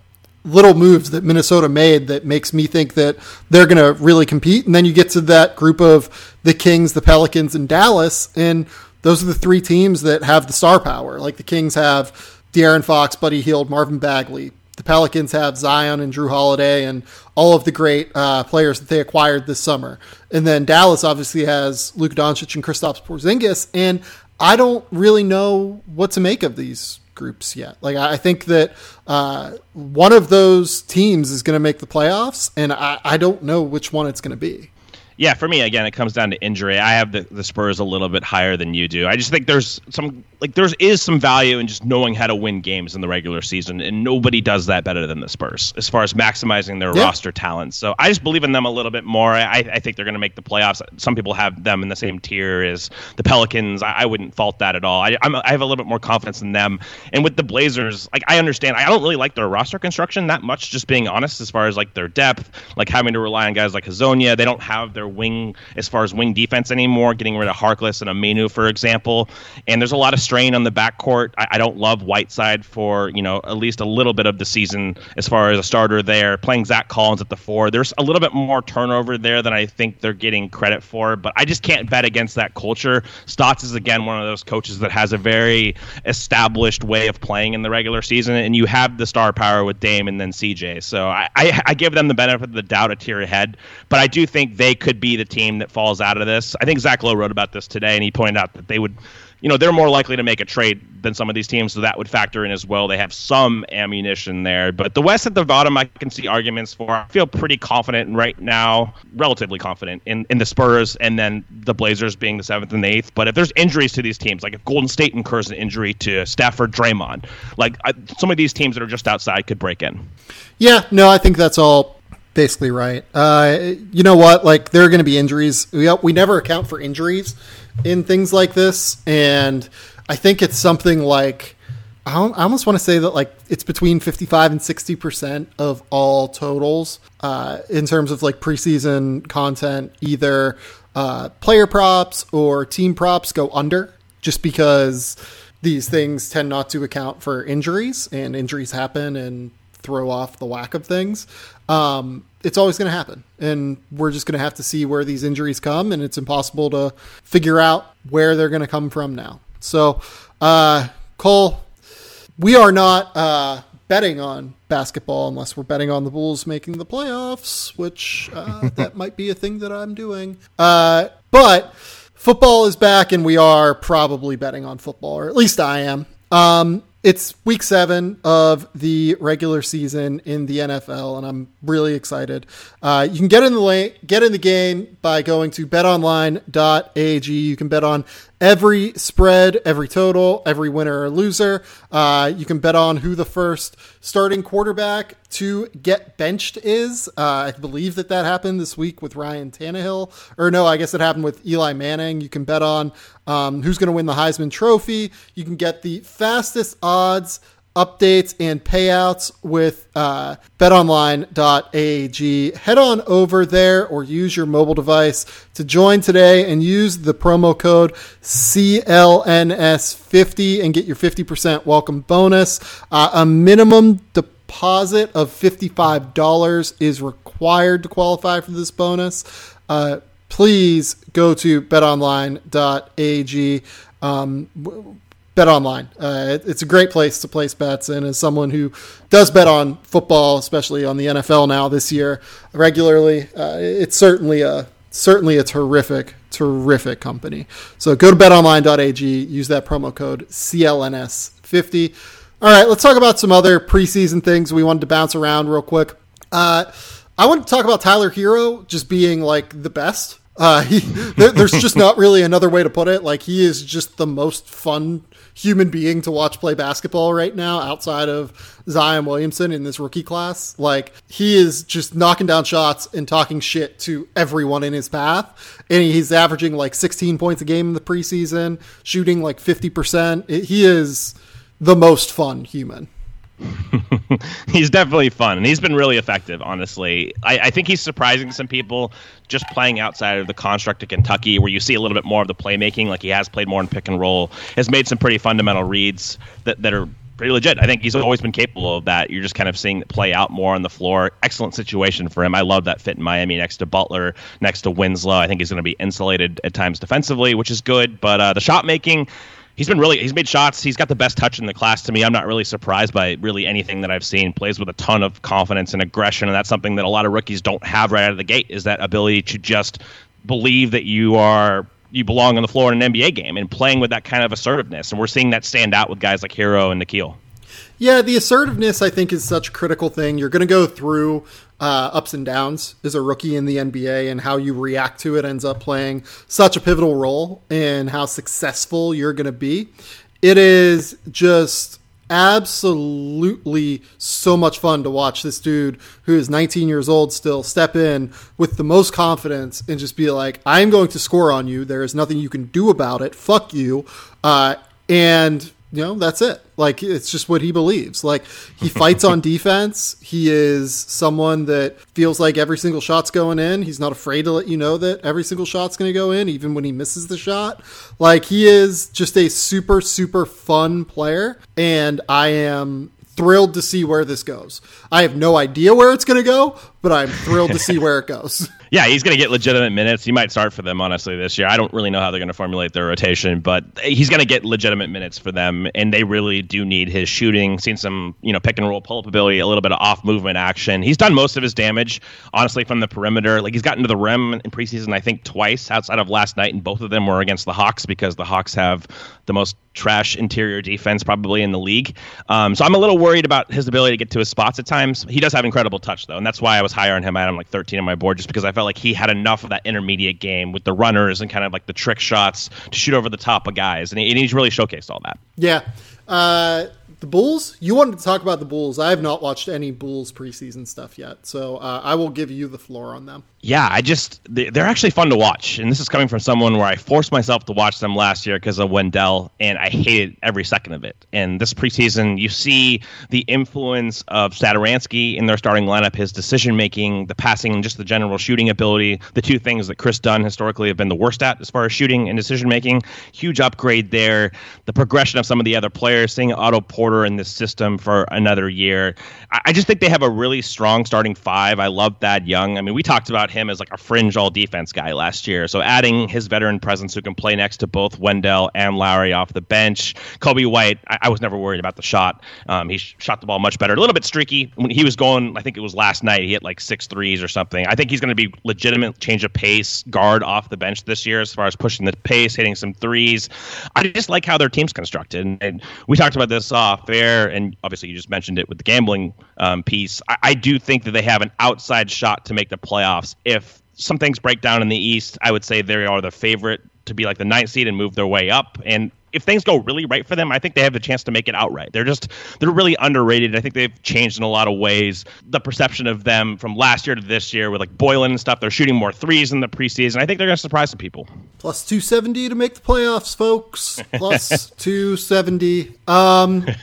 little moves that Minnesota made that makes me think that they're going to really compete. And then you get to that group of the Kings, the Pelicans, and Dallas, and those are the three teams that have the star power. Like the Kings have De'Aaron Fox, Buddy Hield, Marvin Bagley, the Pelicans have Zion and Jrue Holiday and all of the great uh, players that they acquired this summer. And then Dallas obviously has Luka Doncic and Kristaps Porzingis. And I don't really know what to make of these groups yet. Like I think that uh, one of those teams is going to make the playoffs, and I, I don't know which one it's going to be. Yeah, for me, again, it comes down to injury. I have the, the Spurs a little bit higher than you do. I just think there's some like there's is some value in just knowing how to win games in the regular season, and nobody does that better than the Spurs as far as maximizing their yeah. roster talent. So I just believe in them a little bit more. I, I think they're going to make the playoffs. Some people have them in the same tier as the Pelicans. I, I wouldn't fault that at all. I, I'm, I have a little bit more confidence in them. And with the Blazers, like I understand, I don't really like their roster construction that much. Just being honest, as far as like their depth, like having to rely on guys like Hezonja. They don't have their wing as far as wing defense anymore. Getting rid of Harkless and Aminu, for example, and there's a lot of strain on the backcourt. I, I, don't love Whiteside for you know at least a little bit of the season as far as a starter there. Playing Zach Collins at the four, there's a little bit more turnover there than I think they're getting credit for. But I just can't bet against that culture. Stotts is again one of those coaches that has a very established way of playing in the regular season, and you have the star power with Dame and then CJ. So I, I, I give them the benefit of the doubt a tier ahead, but I do think they could be the team that falls out of this. I think Zach Lowe wrote about this today, and he pointed out that they would you know they're more likely to make a trade than some of these teams, so that would factor in as well. They have some ammunition there, but the West at the bottom, I can see arguments for. I feel pretty confident right now, relatively confident in, in the Spurs, and then the Blazers being the seventh and the eighth. But if there's injuries to these teams, like if Golden State incurs an injury to Stafford, Draymond, like I, some of these teams that are just outside could break in. Yeah, no, I think that's all basically right. Uh, you know what? Like there are going to be injuries. We we never account for injuries in things like this, and I think it's something like I almost want to say that like it's between 55 and 60 percent of all totals uh, in terms of like preseason content, either uh, player props or team props go under just because these things tend not to account for injuries and injuries happen and throw off the whack of things. Um, it's always going to happen. And we're just going to have to see where these injuries come. And it's impossible to figure out where they're going to come from now. So, uh, Cole, we are not uh, betting on basketball unless we're betting on the Bulls making the playoffs, which uh, that might be a thing that I'm doing. Uh, but football is back, and we are probably betting on football, or at least I am. Um, it's week seven of the regular season in the NFL, and I'm really excited. Uh, you can get in the get in the game by going to betonline.ag. You can bet on every spread, every total, every winner or loser. Uh, you can bet on who the first starting quarterback to get benched is. Uh, I believe that that happened this week with Ryan Tannehill. Or no, I guess it happened with Eli Manning. You can bet on um, who's going to win the Heisman Trophy. You can get the fastest odds updates and payouts with uh, betonline.ag. Head on over there or use your mobile device to join today and use the promo code CLNS50 and get your 50% welcome bonus. Uh, a minimum deposit of $55 is required to qualify for this bonus. Uh, please go to betonline.ag. Um, bet online. Uh, it, it's a great place to place bets. And as someone who does bet on football, especially on the NFL now this year regularly, uh, it's certainly a certainly a terrific, terrific company. So go to betonline.ag, use that promo code CLNS50. All right, let's talk about some other preseason things we wanted to bounce around real quick. Uh, I want to talk about Tyler Herro just being like the best. Uh, he, there, there's just not really another way to put it. Like he is just the most fun human being to watch play basketball right now outside of Zion Williamson in this rookie class. Like he is just knocking down shots and talking shit to everyone in his path. And he's averaging like 16 points a game in the preseason, shooting like 50%. He is the most fun human. he's definitely fun and he's been really effective honestly. I, I, think he's surprising some people just playing outside of the construct of kentucky where you see a little bit more of the playmaking like he has played more in pick and roll has made some pretty fundamental reads that, that are pretty legit. I think he's always been capable of that. You're just kind of seeing it play out more on the floor. Excellent situation for him. I love that fit in miami next to butler next to winslow. I think he's going to be insulated at times defensively which is good but uh, the shot making he's been really he's made shots. He's got the best touch in the class to me. I'm not really surprised by really anything that I've seen. Plays with a ton of confidence and aggression, and that's something that a lot of rookies don't have right out of the gate. Is that ability to just believe that you are you belong on the floor in an NBA game and playing with that kind of assertiveness. And we're seeing that stand out with guys like Herro and Nickeil. Yeah, the assertiveness I think is such a critical thing. You're going to go through uh, ups and downs as a rookie in the NBA, and how you react to it ends up playing such a pivotal role in how successful you're going to be. It is just absolutely so much fun to watch this dude who is 19 years old still step in with the most confidence and just be like, I'm going to score on you. There is nothing you can do about it. Fuck you. Uh, and you know that's it. Like it's just what he believes. Like he fights on defense. He is someone that feels like every single shot's going in. He's not afraid to let you know that every single shot's going to go in even when he misses the shot. Like he is just a super super fun player and i am thrilled to see where this goes. I have no idea where it's going to go but i'm thrilled to see where it goes yeah, he's going to get legitimate minutes. He might start for them, honestly, this year. I don't really know how they're going to formulate their rotation, but he's going to get legitimate minutes for them, and they really do need his shooting. Seen some, you know, pick and roll pull up ability, a little bit of off movement action. He's done most of his damage, honestly, from the perimeter. Like he's gotten to the rim in preseason, I think, twice outside of last night, and both of them were against the Hawks because the Hawks have the most trash interior defense probably in the league. Um, so I'm a little worried about his ability to get to his spots at times. He does have incredible touch though, and that's why I was higher on him. I had him like 13 on my board just because I felt like he had enough of that intermediate game with the runners and kind of like the trick shots to shoot over the top of guys, and, he, and he's really showcased all that. Yeah. Uh, The Bulls? You wanted to talk about the Bulls. I have not watched any Bulls preseason stuff yet, so uh, I will give you the floor on them. Yeah, I just they're actually fun to watch, and this is coming from someone where I forced myself to watch them last year because of Wendell, and I hated every second of it. And this preseason, you see the influence of Satoransky in their starting lineup, his decision making, the passing, and just the general shooting ability. The two things that Kris Dunn historically have been the worst at as far as shooting and decision making. Huge upgrade there. The progression of some of the other players, seeing Otto Porter in this system for another year. I, I just think they have a really strong starting five. I love Thad Young. I mean, we talked about him as like a fringe all defense guy last year. So adding his veteran presence who can play next to both Wendell and Lauri off the bench. Coby White, I, I was never worried about the shot. Um, he sh- shot the ball much better. A little bit streaky when he was going. I think it was last night. He hit like six threes or something. I think he's going to be legitimate change of pace guard off the bench this year as far as pushing the pace, hitting some threes. I just like how their team's constructed. And, and we talked about this off air, and obviously you just mentioned it with the gambling um, piece. I, I do think that they have an outside shot to make the playoffs if some things break down in the East. I would say they are the favorite to be like the ninth seed and move their way up. And if things go really right for them, I think they have a chance to make it outright. They're just they're really underrated. I think they've changed in a lot of ways. The perception of them from last year to this year with like Boylen and stuff, they're shooting more threes in the preseason. I think they're going to surprise some people. Plus 270 to make the playoffs, folks. Plus 270. Um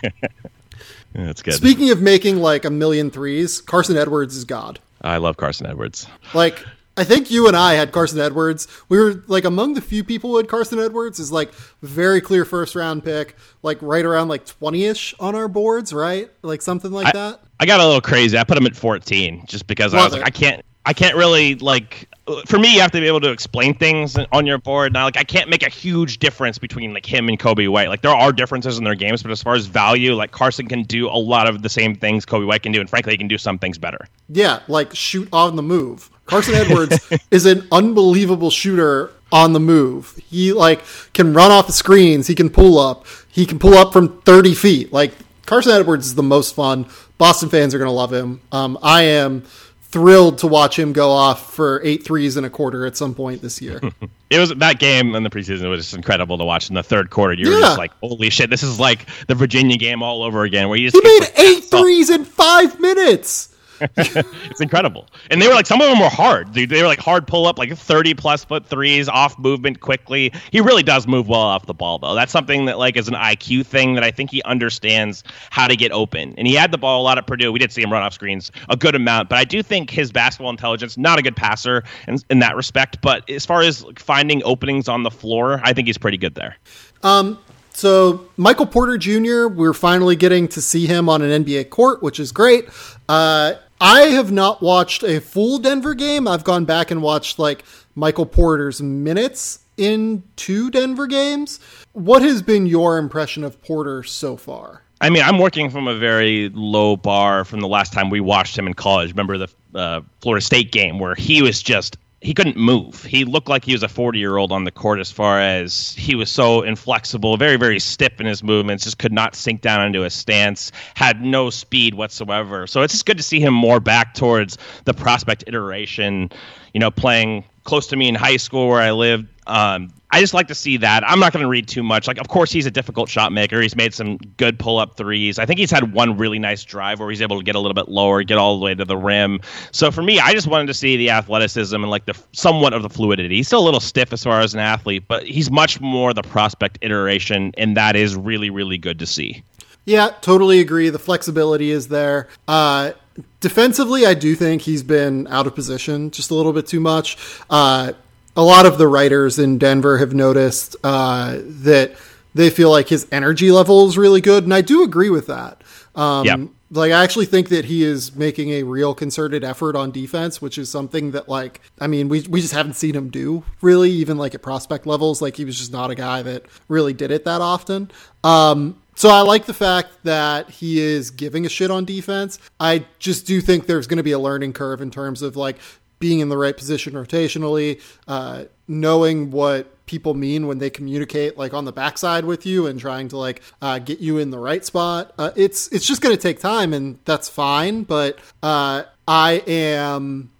That's good. Speaking of making like a million threes, Carson Edwards is God. I love Carson Edwards. Like I think you and I had Carson Edwards. We were like among the few people who had Carson Edwards is like very clear first round pick, like right around like 20ish on our boards, right? Like something like I, that. I got a little crazy. I put him at 14 just because Love I was it. like I can't I can't really like for me you have to be able to explain things on your board. Now like I can't make a huge difference between like him and Coby White. Like there are differences in their games, but as far as value, like Carson can do a lot of the same things Coby White can do and frankly he can do some things better. Yeah, like shoot on the move. Carson Edwards is an unbelievable shooter on the move. He like can run off the screens. He can pull up. He can pull up from 30 feet. Like Carson Edwards is the most fun. Boston fans are going to love him. Um, I am thrilled to watch him go off for eight threes and a quarter at some point this year. it was that game in the preseason was just incredible to watch in the third quarter. You're yeah. just like, holy shit, this is like the Virginia game all over again where you just He made eight threes in five minutes. it's incredible. And they were like some of them were hard. They were like hard pull up, like 30 plus foot threes, off movement quickly. He really does move well off the ball though. That's something that like is an IQ thing that I think he understands how to get open. And he had the ball a lot at Purdue. We did see him run off screens a good amount, but I do think his basketball intelligence, not a good passer in, in that respect, but as far as finding openings on the floor, I think he's pretty good there. Um, so Michael Porter Jr., we're finally getting to see him on an NBA court, which is great. Uh, I have not watched a full Denver game. I've gone back and watched like Michael Porter's minutes in two Denver games. What has been your impression of Porter so far? I mean, I'm working from a very low bar from the last time we watched him in college. Remember the uh, Florida State game where he was just he couldn't move. He looked like he was a 40 year old on the court as far as he was so inflexible, very, very stiff in his movements, just could not sink down into a stance, had no speed whatsoever. So it's just good to see him more back towards the prospect iteration, you know, playing close to me in high school where I lived. Um, I just like to see that. I'm not going to read too much. Like, of course, he's a difficult shot maker. He's made some good pull up threes. I think he's had one really nice drive where he's able to get a little bit lower, get all the way to the rim. So for me, I just wanted to see the athleticism and like the somewhat of the fluidity. He's still a little stiff as far as an athlete, but he's much more the prospect iteration, and that is really, really good to see. Yeah, totally agree. The flexibility is there. Uh, defensively, I do think he's been out of position just a little bit too much. Uh, a lot of the writers in Denver have noticed uh, that they feel like his energy level is really good, and I do agree with that. Um, yep. Like, I actually think that he is making a real concerted effort on defense, which is something that, like, I mean, we we just haven't seen him do really, even like at prospect levels. Like, he was just not a guy that really did it that often. Um, so I like the fact that he is giving a shit on defense. I just do think there's going to be a learning curve in terms of like being in the right position rotationally, uh, knowing what people mean when they communicate like on the backside with you and trying to like uh, get you in the right spot. Uh, it's it's just going to take time, and that's fine. But uh, I am.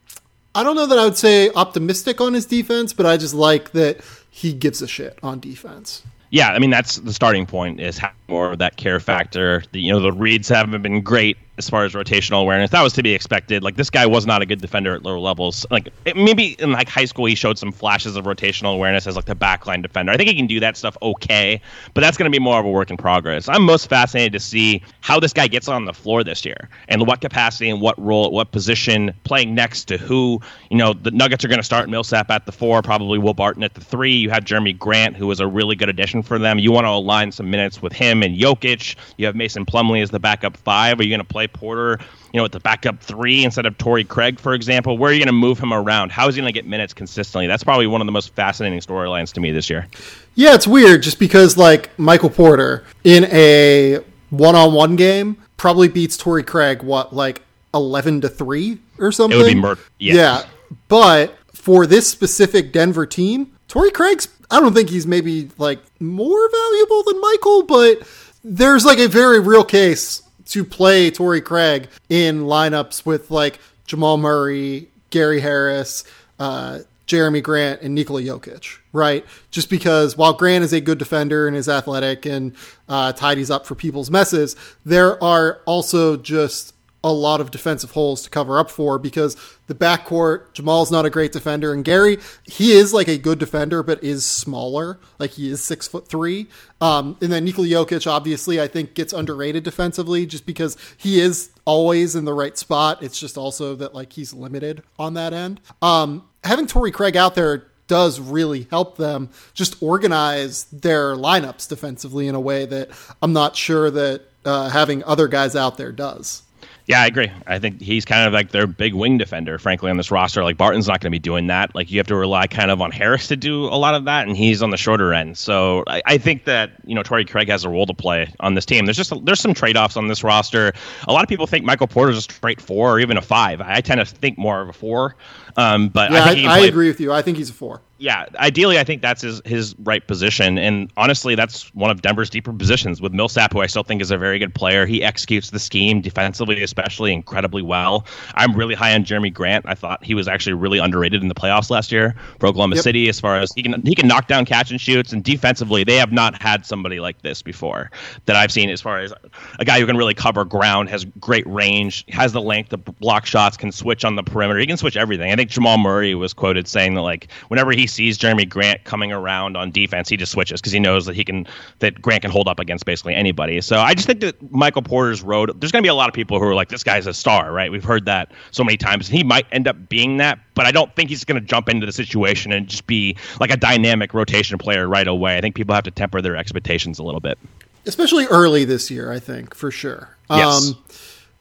I don't know that I would say optimistic on his defense, but I just like that he gives a shit on defense. Yeah, I mean that's the starting point is more of that care factor. The, you know, the reads haven't been great as far as rotational awareness. That was to be expected. Like this guy was not a good defender at lower levels. Like it, maybe in like high school he showed some flashes of rotational awareness as like the backline defender. I think he can do that stuff okay, but that's going to be more of a work in progress. I'm most fascinated to see how this guy gets on the floor this year and what capacity and what role, what position, playing next to who. You know, the Nuggets are going to start Millsap at the four, probably Will Barton at the three. You have Jerami Grant, who was a really good addition for them. You want to align some minutes with him and Jokic. You have Mason Plumlee as the backup five. Are you going to play Porter, you know, at the backup three instead of Torrey Craig, for example? Where are you going to move him around? How is he going to get minutes consistently? That's probably one of the most fascinating storylines to me this year. Yeah, it's weird just because like Michael Porter in a one-on-one game probably beats Torrey Craig what like 11 to 3 or something. It would be murder. Yeah. yeah. But for this specific Denver team, Torrey Craig's I don't think he's maybe like more valuable than Michael, but there's like a very real case to play Torrey Craig in lineups with like Jamal Murray, Gary Harris, uh, Jerami Grant, and Nikola Jokic, right? Just because while Grant is a good defender and is athletic and uh, tidies up for people's messes, there are also just a lot of defensive holes to cover up for because the backcourt, Jamal's not a great defender, and Gary, he is like a good defender, but is smaller. Like he is six foot three. Um, and then Nikola Jokic, obviously, I think gets underrated defensively just because he is always in the right spot. It's just also that like he's limited on that end. Um, having Torrey Craig out there does really help them just organize their lineups defensively in a way that I'm not sure that uh, having other guys out there does. Yeah, I agree. I think he's kind of like their big wing defender, frankly, on this roster. Like Barton's not going to be doing that. Like you have to rely kind of on Harris to do a lot of that, and he's on the shorter end. So I, I think that you know Torrey Craig has a role to play on this team. There's just a, there's some trade offs on this roster. A lot of people think Michael Porter's a straight four or even a five. I tend to think more of a four. Um, but yeah, I, I, I agree with you. I think he's a four yeah, ideally, I think that's his, his right position. And honestly, that's one of Denver's deeper positions with Millsap, who I still think is a very good player. He executes the scheme defensively, especially incredibly well. I'm really high on Jerami Grant. I thought he was actually really underrated in the playoffs last year for Oklahoma yep. City as far as he can he can knock down catch and shoots. And defensively, they have not had somebody like this before that I've seen as far as a guy who can really cover ground, has great range, has the length to block shots, can switch on the perimeter. He can switch everything. I think Jamal Murray was quoted saying that, like, whenever he sees Jerami Grant coming around on defense, he just switches because he knows that he can that Grant can hold up against basically anybody. So I just think that Michael Porter's road. There's going to be a lot of people who are like, this guy's a star, right? We've heard that so many times, and he might end up being that. But I don't think he's going to jump into the situation and just be like a dynamic rotation player right away. I think people have to temper their expectations a little bit, especially early this year. I think for sure. Yes. Um,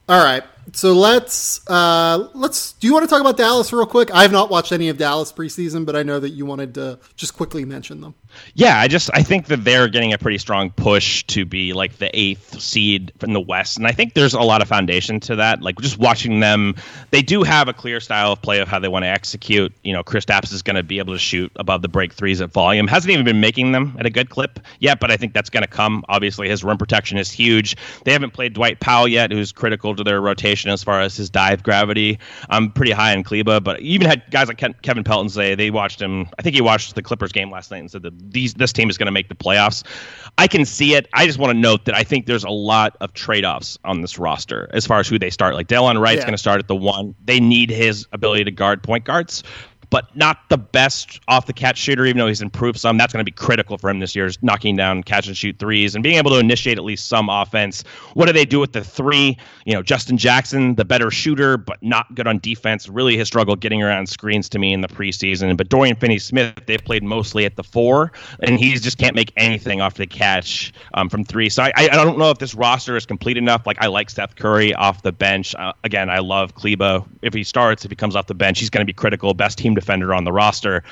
all right. So let's uh, let's. Do you want to talk about Dallas real quick? I have not watched any of Dallas preseason, but I know that you wanted to just quickly mention them. Yeah, I just I think that they're getting a pretty strong push to be like the eighth seed in the West, and I think there's a lot of foundation to that. Like just watching them, they do have a clear style of play of how they want to execute. You know, Kristaps is going to be able to shoot above the break threes at volume. Hasn't even been making them at a good clip yet, but I think that's going to come. Obviously, his rim protection is huge. They haven't played Dwight Powell yet, who's critical to their rotation as far as his dive gravity. I'm pretty high on Kleber, but even had guys like Kevin Pelton say they watched him. I think he watched the Clippers game last night and said that these this team is going to make the playoffs. I can see it. I just want to note that I think there's a lot of trade offs on this roster as far as who they start. Like Delon Wright's yeah. going to start at the one. They need his ability to guard point guards but not the best off the catch shooter, even though he's improved some. That's going to be critical for him this year, is knocking down catch and shoot threes and being able to initiate at least some offense. What do they do with the three? You know, Justin Jackson, the better shooter, but not good on defense, really his struggle getting around screens to me in the preseason. But Dorian Finney Smith, they've played mostly at the four, and he just can't make anything off the catch um, from three. So I, I don't know if this roster is complete enough. Like, I like Seth Curry off the bench. Uh, again, I love Kleber. If he starts, if he comes off the bench, he's going to be critical. Best team defender on the roster.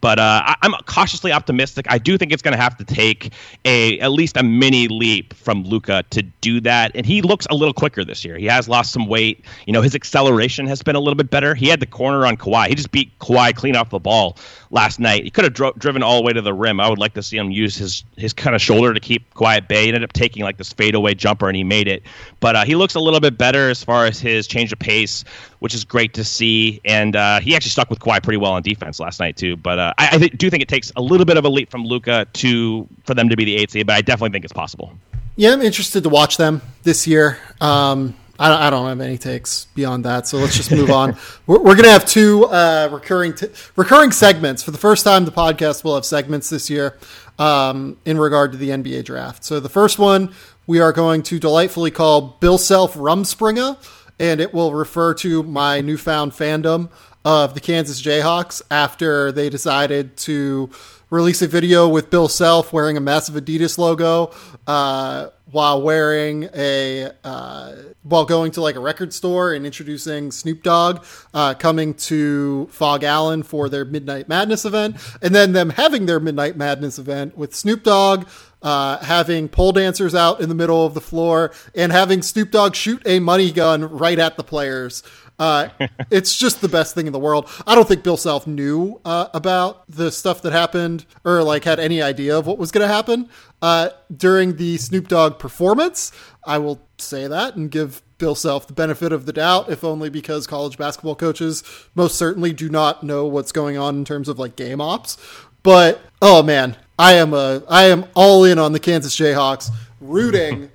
But uh, I, am cautiously optimistic. I do think it's going to have to take a at least a mini leap from Luka to do that, and he looks a little quicker this year. He has lost some weight. You know, his acceleration has been a little bit better. He had the corner on Kawhi. He just beat Kawhi clean off the ball last night. He could have dro- driven all the way to the rim. I would like to see him use his his kind of shoulder to keep at bay. He ended up taking like this fadeaway jumper, and he made it. But uh, he looks a little bit better as far as his change of pace, which is great to see. And uh, he actually stuck with Kawhi pretty well on defense last night too. But uh, I, I th- do think it takes a little bit of a leap from Luka to for them to be the eight seed, but I definitely think it's possible. Yeah, I'm interested to watch them this year. Um, I, don't have any takes beyond that, so let's just move on. We're, we're going to have two uh, recurring t- recurring segments for the first time. The podcast will have segments this year um, in regard to the NBA draft. So the first one we are going to delightfully call Bill Self Rumspringa, and it will refer to my newfound fandom of the Kansas Jayhawks after they decided to release a video with Bill Self wearing a massive Adidas logo uh, while wearing a uh, while going to like a record store and introducing Snoop Dogg uh, coming to Phog Allen for their Midnight Madness event, and then them having their Midnight Madness event with Snoop Dogg. Uh, having pole dancers out in the middle of the floor and having Snoop Dogg shoot a money gun right at the players uh, it's just the best thing in the world. I don't think Bill Self knew uh, about the stuff that happened or like had any idea of what was going to happen uh, during the Snoop Dogg performance. I will say that and give Bill Self the benefit of the doubt, if only because college basketball coaches most certainly do not know what's going on in terms of like game ops. But oh man, I am a I am all in on the Kansas Jayhawks, rooting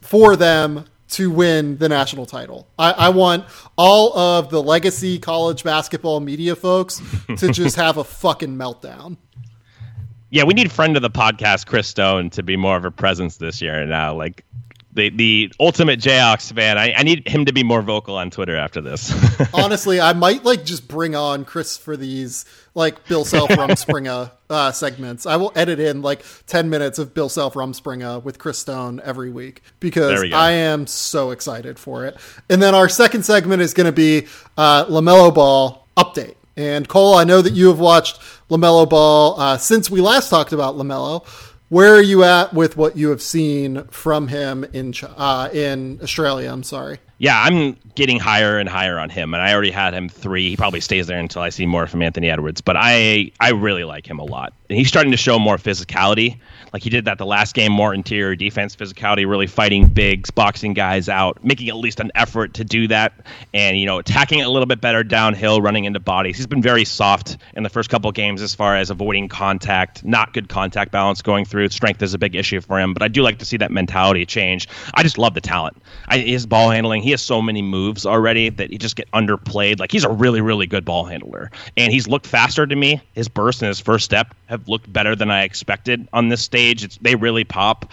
for them to win the national title. I, I, want all of the legacy college basketball media folks to just have a fucking meltdown. Yeah, we need friend of the podcast, Chris Stone, to be more of a presence this year now. Uh, like the the ultimate Jayhawks fan, I, I need him to be more vocal on Twitter after this. Honestly, I might like just bring on Chris for these like Bill Self Rumspringa uh, segments. I will edit in like 10 minutes of Bill Self Rumspringa with Chris Stone every week because I am so excited for it. And then our second segment is going to be uh, LaMelo Ball update. And Cole, I know that you have watched LaMelo Ball uh, since we last talked about LaMelo. Where are you at with what you have seen from him in uh, in Australia? I'm sorry. Yeah, I'm getting higher and higher on him, and I already had him three. He probably stays there until I see more from Anthony Edwards. But I I really like him a lot, and he's starting to show more physicality. Like he did that the last game, more interior defense physicality, really fighting bigs, boxing guys out, making at least an effort to do that, and you know attacking a little bit better downhill, running into bodies. He's been very soft in the first couple games as far as avoiding contact, not good contact balance going through. Strength is a big issue for him, but I do like to see that mentality change. I just love the talent. I, his ball handling he has so many moves already that he just get underplayed. Like he's a really, really good ball handler, and he's looked faster to me. His burst and his first step have looked better than I expected on this stage. It's, they really pop.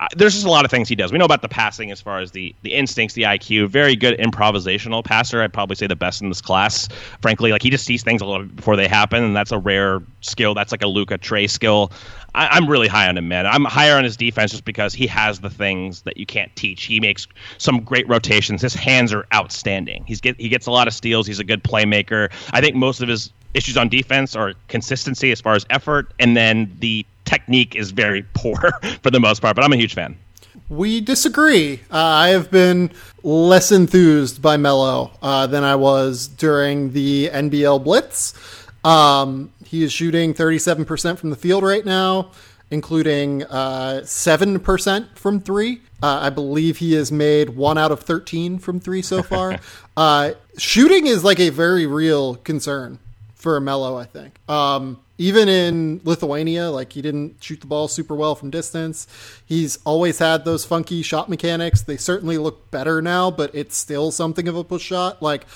Uh, there's just a lot of things he does. We know about the passing as far as the the instincts, the IQ. Very good improvisational passer. I'd probably say the best in this class. Frankly, like he just sees things a little before they happen, and that's a rare skill. That's like a Luka Trae skill. I, am really high on him, man. I'm higher on his defense just because he has the things that you can't teach. He makes some great rotations. His hands are outstanding. He's get he gets a lot of steals. He's a good playmaker. I think most of his issues on defense are consistency as far as effort, and then the technique is very poor for the most part. But I'm a huge fan. We disagree. Uh, I have been less enthused by Melo uh, than I was during the NBL Blitz. Um, he is shooting 37% from the field right now, including uh, 7% from three. Uh, I believe he has made one out of 13 from three so far. uh, shooting is like a very real concern for Melo, I think. Um, even in Lithuania, like he didn't shoot the ball super well from distance. He's always had those funky shot mechanics. They certainly look better now, but it's still something of a push shot. Like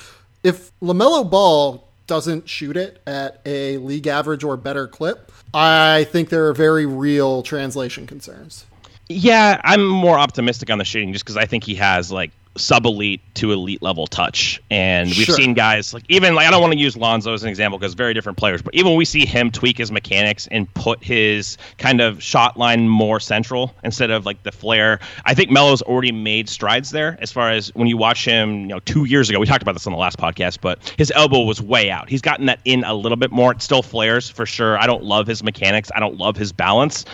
if LaMelo Ball doesn't shoot it at a league average or better clip, I think there are very real translation concerns. Yeah, I'm more optimistic on the shooting just because I think he has like sub elite to elite level touch. And we've sure. seen guys like even like I don't want to use Lonzo as an example because very different players, but even when we see him tweak his mechanics and put his kind of shot line more central instead of like the flare, I think Melo's already made strides there as far as when you watch him, you know, two years ago, we talked about this on the last podcast, but his elbow was way out. He's gotten that in a little bit more. It still flares for sure. I don't love his mechanics. I don't love his balance.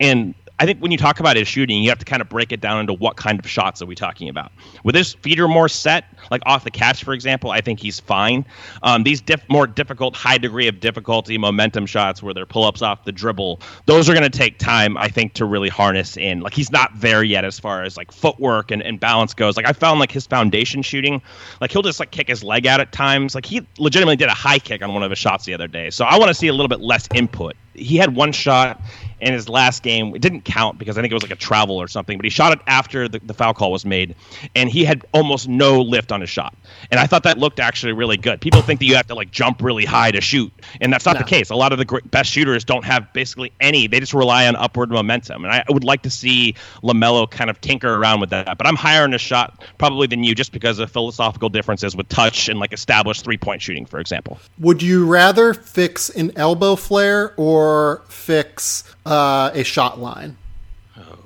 And I think when you talk about his shooting, you have to kind of break it down into what kind of shots are we talking about. With his feeder more set, like off the catch, for example, I think he's fine. Um, these diff- more difficult, high degree of difficulty momentum shots where they're pull ups off the dribble, those are going to take time, I think, to really harness in. Like he's not there yet as far as like footwork and, and balance goes. Like I found like his foundation shooting, like he'll just like kick his leg out at times. Like he legitimately did a high kick on one of his shots the other day. So I want to see a little bit less input. He had one shot in his last game. It didn't count because I think it was like a travel or something, but he shot it after the, the, foul call was made, and he had almost no lift on his shot. And I thought that looked actually really good. People think that you have to like jump really high to shoot, and that's not no. the case. A lot of the great, best shooters don't have basically any. They just rely on upward momentum. And I would like to see LaMelo kind of tinker around with that. But I'm higher on his shot probably than you just because of philosophical differences with touch and like established three point shooting, for example. Would you rather fix an elbow flare or fix uh, a shot line. Oh,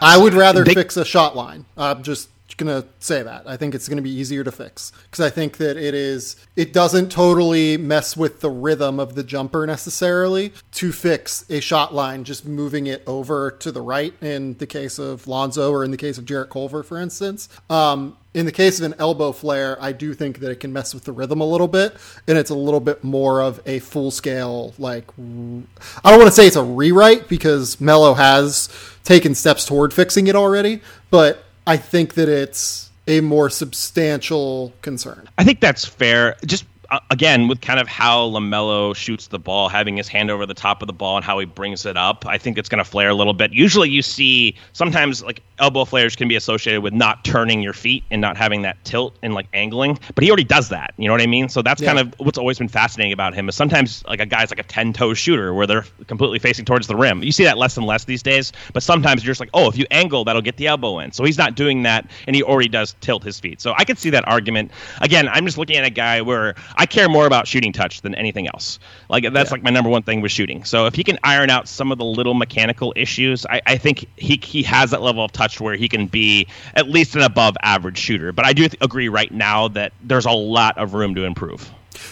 I would rather they, fix a shot line. I'm just gonna say that. I think it's gonna be easier to fix because I think that it is. It doesn't totally mess with the rhythm of the jumper necessarily to fix a shot line. Just moving it over to the right in the case of Lonzo or in the case of Jarrett Culver, for instance. Um, in the case of an elbow flare, I do think that it can mess with the rhythm a little bit, and it's a little bit more of a full scale, like, I don't want to say it's a rewrite because Melo has taken steps toward fixing it already, but I think that it's a more substantial concern. I think that's fair. Just uh, again with kind of how Lamelo shoots the ball, having his hand over the top of the ball and how he brings it up, I think it's going to flare a little bit. Usually, you see sometimes like elbow flares can be associated with not turning your feet and not having that tilt and like angling, but he already does that. You know what I mean? So that's yeah. kind of what's always been fascinating about him. Is sometimes like a guy's like a ten toe shooter where they're completely facing towards the rim. You see that less and less these days, but sometimes you're just like, oh, if you angle, that'll get the elbow in. So he's not doing that, and he already does tilt his feet. So I could see that argument. Again, I'm just looking at a guy where I care more about shooting touch than anything else. Like that's yeah. like my number one thing with shooting. So if he can iron out some of the little mechanical issues, I, I think he he has that level of touch where he can be at least an above average shooter. But I do th- agree right now that there's a lot of room to improve.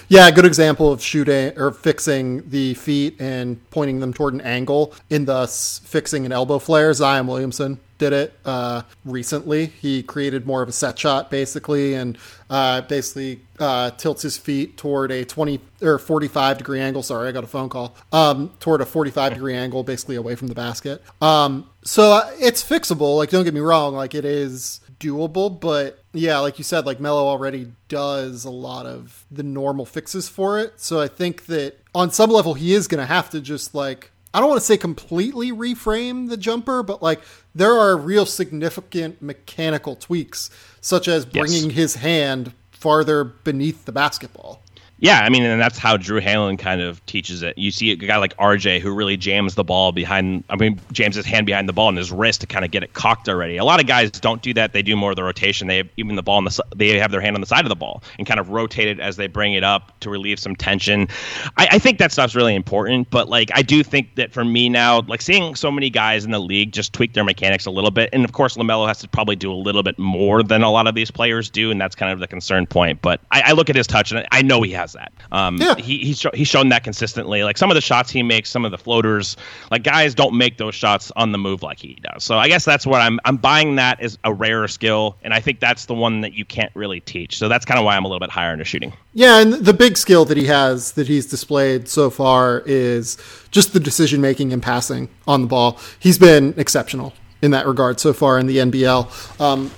Yeah, a good example of shooting or fixing the feet and pointing them toward an angle, in thus fixing an elbow flare. Zion Williamson did it uh, recently. He created more of a set shot basically, and uh, basically uh, tilts his feet toward a 20 or 45 degree angle. Sorry, I got a phone call. Um, toward a 45 degree angle, basically away from the basket. Um, so uh, it's fixable. Like, don't get me wrong. Like, it is doable, but yeah, like you said, like Melo already does a lot of the normal fixes for it. So I think that on some level, he is going to have to just like I don't want to say completely reframe the jumper, but like there are real significant mechanical tweaks, such as bringing yes. his hand farther beneath the basketball. Yeah, I mean, and that's how Drew Hanlen kind of teaches it. You see a guy like RJ who really jams the ball behind, I mean, jams his hand behind the ball and his wrist to kind of get it cocked already. A lot of guys don't do that. They do more of the rotation. They have even the ball on the they have their hand on the side of the ball and kind of rotate it as they bring it up to relieve some tension. I, I think that stuff's really important. But like, I do think that for me now, like seeing so many guys in the league just tweak their mechanics a little bit, and of course Lamelo has to probably do a little bit more than a lot of these players do, and that's kind of the concern point. But I, I look at his touch and I know he has that. Um, yeah. he, he's, sh- he's shown that consistently. Like some of the shots he makes, some of the floaters, like guys don't make those shots on the move like he does. So I guess that's what I'm I'm buying that as a rarer skill, and I think that's the one that you can't really teach. So that's kind of why I'm a little bit higher into shooting. Yeah, and the big skill that he has that he's displayed so far is just the decision making and passing on the ball. He's been exceptional in that regard so far in the NBL. Um,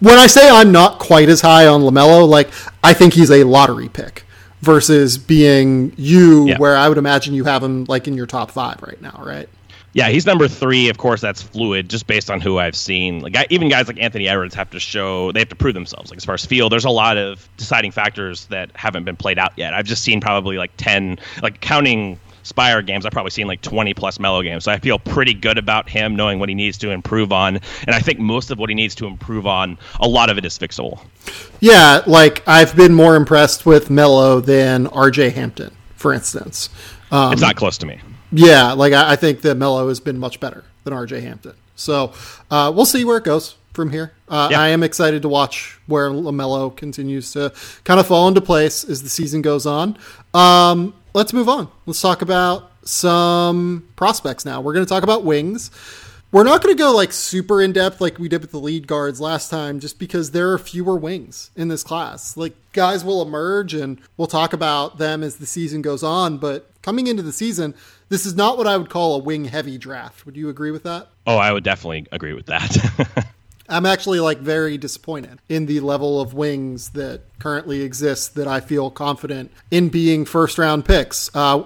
when I say I'm not quite as high on Lamelo, like I think he's a lottery pick versus being you, yeah. where I would imagine you have him like in your top five right now, right? Yeah, he's number three. Of course, that's fluid, just based on who I've seen. Like I, even guys like Anthony Edwards have to show they have to prove themselves. Like as far as field, there's a lot of deciding factors that haven't been played out yet. I've just seen probably like ten, like counting Spire games, I've probably seen like 20 plus Melo games. So I feel pretty good about him knowing what he needs to improve on. And I think most of what he needs to improve on, a lot of it is fixable. Yeah, like I've been more impressed with Melo than RJ Hampton, for instance. Um, it's not close to me. Yeah, like I, I think that Melo has been much better than RJ Hampton. So uh, we'll see where it goes from here. Uh, yeah. I am excited to watch where Lamelo continues to kind of fall into place as the season goes on. Um, let's move on. Let's talk about some prospects now. We're going to talk about wings. we're not going to go like super in depth like we did with the lead guards last time, just because there are fewer wings in this class. Like guys will emerge, and we'll talk about them as the season goes on. But coming into the season, this is not what I would call a wing heavy draft. Would you agree with that? Oh, I would definitely agree with that. I'm actually like very disappointed in the level of wings that currently exist that I feel confident in being first round picks. Uh,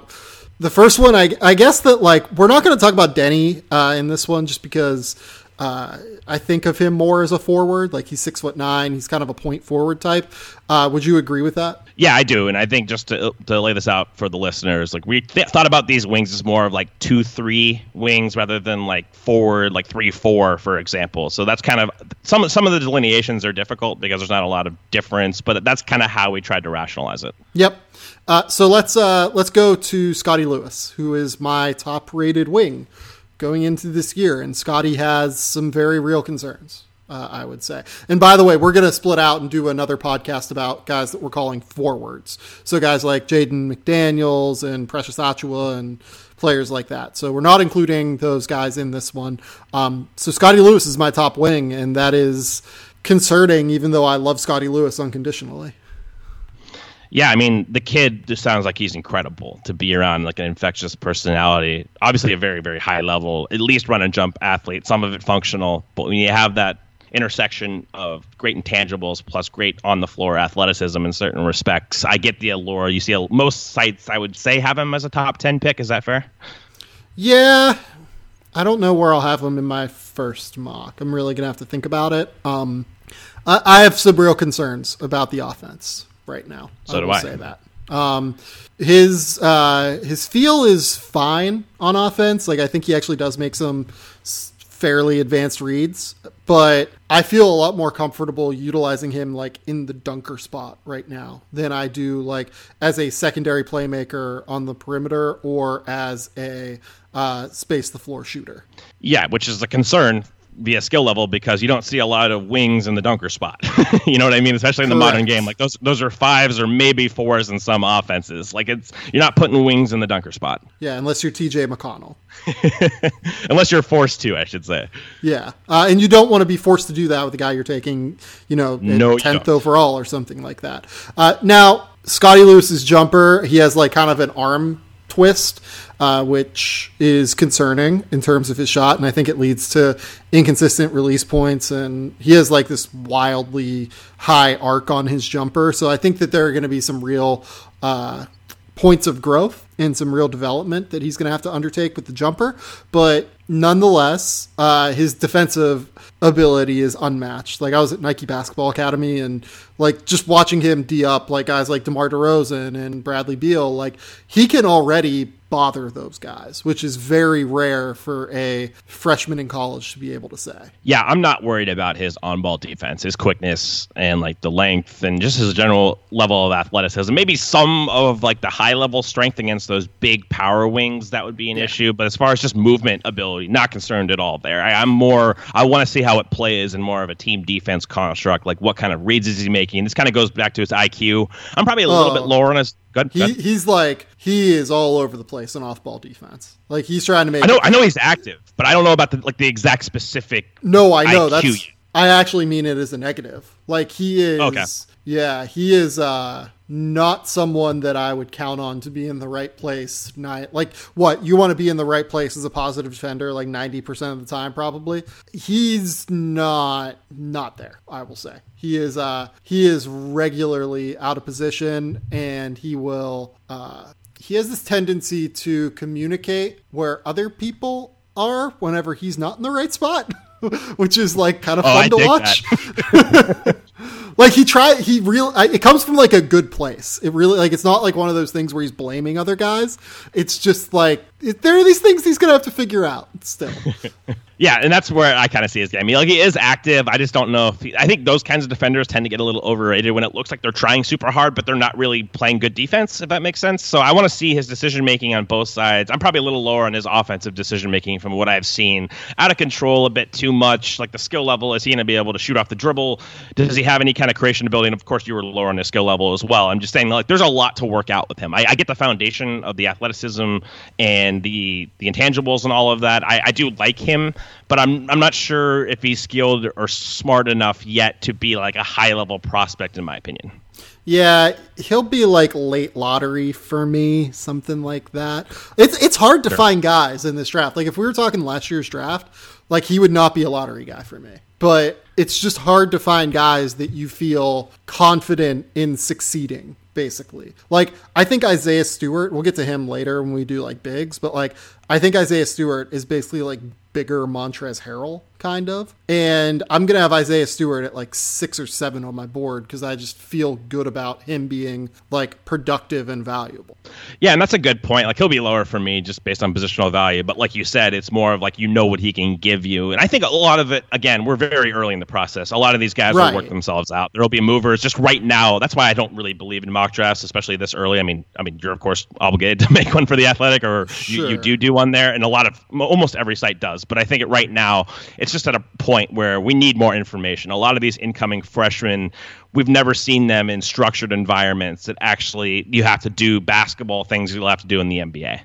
the first one, I, I, guess that like we're not going to talk about Deni uh, in this one just because uh, I think of him more as a forward. Like he's six foot nine. He's kind of a point forward type. Uh, would you agree with that? Yeah, I do. And I think just to, to lay this out for the listeners, like we th- thought about these wings as more of like two, three wings rather than like forward, like three, four, for example. So that's kind of some some of the delineations are difficult because there's not a lot of difference, but that's kind of how we tried to rationalize it. Yep. Uh, so let's uh, let's go to Scottie Lewis, who is my top rated wing going into this year, and Scottie has some very real concerns. Uh, I would say. And by the way, we're going to split out and do another podcast about guys that we're calling forwards. So guys like Jaden McDaniels and Precious Achiuwa and players like that. So we're not including those guys in this one. Um, so Scottie Lewis is my top wing, and that is concerning, even though I love Scottie Lewis unconditionally. Yeah, I mean, the kid just sounds like he's incredible to be around, like an infectious personality. Obviously, a very, very high level, at least run and jump athlete. Some of it functional, but when you have that intersection of great intangibles plus great on the floor athleticism in certain respects, I get the allure. You see, most sites I would say have him as a top ten pick. Is that fair? Yeah, I don't know where I'll have him in my first mock. I'm really gonna have to think about it. Um, I, I have some real concerns about the offense right now. So I do I. Say that. Um, his uh, his feel is fine on offense. Like I think he actually does make some fairly advanced reads, but I feel a lot more comfortable utilizing him like in the dunker spot right now than I do like as a secondary playmaker on the perimeter or as a uh, space the floor shooter. Yeah, which is a concern via skill level because you don't see a lot of wings in the dunker spot. you know what I mean? Especially in the Correct. modern game, like those those are fives or maybe fours in some offenses. Like it's you're not putting wings in the dunker spot. Yeah, unless you're T.J. McConnell. unless you're forced to, I should say. Yeah, uh, and you don't want to be forced to do that with the guy you're taking, you know, no, tenth overall or something like that. Uh, now, Scottie Lewis's jumper, he has like kind of an arm twist uh, which is concerning in terms of his shot, and I think it leads to inconsistent release points. And he has like this wildly high arc on his jumper, so I think that there are going to be some real uh, points of growth and some real development that he's going to have to undertake with the jumper. But nonetheless, uh, his defensive ability is unmatched. Like I was at Nike Basketball Academy and like just watching him d up like guys like DeMar DeRozan and Bradley Beal, like he can already bother those guys, which is very rare for a freshman in college to be able to say. Yeah, I'm not worried about his on ball defense, his quickness and like the length and just his general level of athleticism. Maybe some of like the high level strength against those big power wings, that would be an yeah. issue. But as far as just movement ability, not concerned at all there. I, am more, I want to see how it plays in more of a team defense construct, like what kind of reads is he making. This kind of goes back to his IQ. I'm probably a little bit lower on his Good. He, he's like he is all over the place in off ball defense. Like he's trying to make. I know. I know he's active, but I don't know about the like the exact specific. No, I know IQ that's. I actually mean it as a negative. Like he is. Okay. Yeah, he is. uh not someone that I would count on to be in the right place. Like, what you want to be in the right place as a positive defender, like ninety percent of the time, probably. He's not not there. I will say he is. Uh, he is regularly out of position, and he will. Uh, he has this tendency to communicate where other people are whenever he's not in the right spot. which is like kind of oh, fun I to watch. like he tried, he real. It comes from like a good place. It really like it's not like one of those things where he's blaming other guys. It's just like there are these things he's gonna have to figure out still. Yeah, and that's where I kind of see his game. I mean, like he is active. I just don't know if he, I think those kinds of defenders tend to get a little overrated when it looks like they're trying super hard, but they're not really playing good defense. If that makes sense. So I want to see his decision making on both sides. I'm probably a little lower on his offensive decision making from what I've seen. Out of control a bit too much. Like the skill level, is he going to be able to shoot off the dribble? Does he have any kind of creation ability? And of course, you were lower on his skill level as well. I'm just saying, like, there's a lot to work out with him. I, I get the foundation of the athleticism and and the the intangibles and all of that. I, I do like him, but I'm I'm not sure if he's skilled or smart enough yet to be like a high level prospect, in my opinion. Yeah, he'll be like late lottery for me, something like that. It's it's hard to sure. find guys in this draft. Like if we were talking last year's draft, like he would not be a lottery guy for me. But it's just hard to find guys that you feel confident in succeeding basically. Like I think Isaiah Stewart, we'll get to him later when we do like bigs, but like I think Isaiah Stewart is basically like bigger Montrezl Harrell kind of. And I'm going to have Isaiah Stewart at like six or seven on my board because I just feel good about him being like productive and valuable. Yeah, and that's a good point. Like he'll be lower for me just based on positional value. But like you said, it's more of like you know what he can give you. And I think a lot of it, again, we're very early in the process. A lot of these guys right. will work themselves out. There'll be movers just right now. That's why I don't really believe in mock drafts, especially this early. I mean, I mean, you're of course obligated to make one for the athletic or sure. you, you do do one there. And a lot of almost every site does. But I think it right now, it's just at a point point where we need more information. A lot of these incoming freshmen, we've never seen them in structured environments that actually you have to do basketball things you'll have to do in the NBA.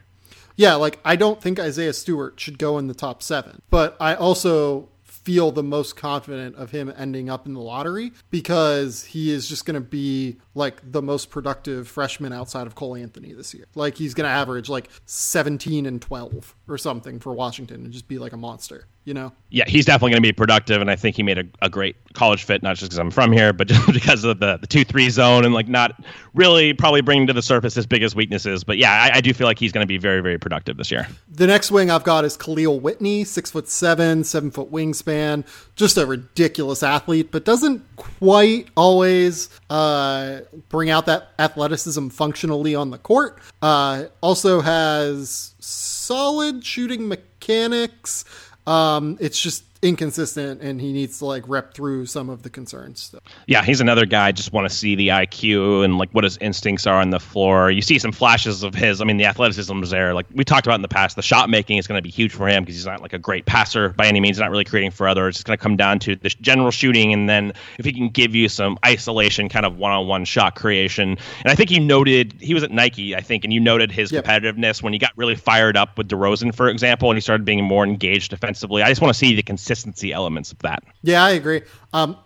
Yeah, like I don't think Isaiah Stewart should go in the top seven, but I also feel the most confident of him ending up in the lottery because he is just going to be like the most productive freshman outside of Cole Anthony this year. Like he's going to average like 17 and 12 or something for Washington and just be like a monster you know? Yeah, he's definitely going to be productive, and I think he made a, a great college fit, not just because I'm from here, but just because of the, the 2 3 zone and like not really probably bringing to the surface his biggest weaknesses. But yeah, I, I do feel like he's going to be very, very productive this year. The next wing I've got is Kahlil Whitney, six foot seven, seven foot wingspan, just a ridiculous athlete, but doesn't quite always uh, bring out that athleticism functionally on the court. Uh, also has solid shooting mechanics. Um, it's just inconsistent and he needs to like rep through some of the concerns. Yeah, he's another guy. I just want to see the IQ and like what his instincts are on the floor. You see some flashes of his. I mean, the athleticism is there. Like we talked about in the past, the shot making is going to be huge for him because he's not like a great passer by any means. He's not really creating for others. It's going to come down to the general shooting and then if he can give you some isolation, kind of one-on-one shot creation. And I think you noted he was at Nike, I think, and you noted his yep. competitiveness when he got really fired up with DeRozan, for example, and he started being more engaged defensively. I just want to see the consistency consistency elements of that. Yeah, I agree. Um,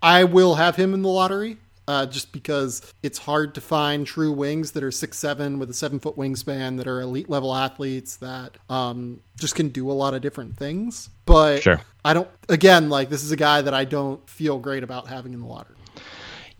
I will have him in the lottery. Uh, just because it's hard to find true wings that are six seven with a seven foot wingspan that are elite level athletes that um, just can do a lot of different things. But sure. I don't. Again, like this is a guy that I don't feel great about having in the lottery.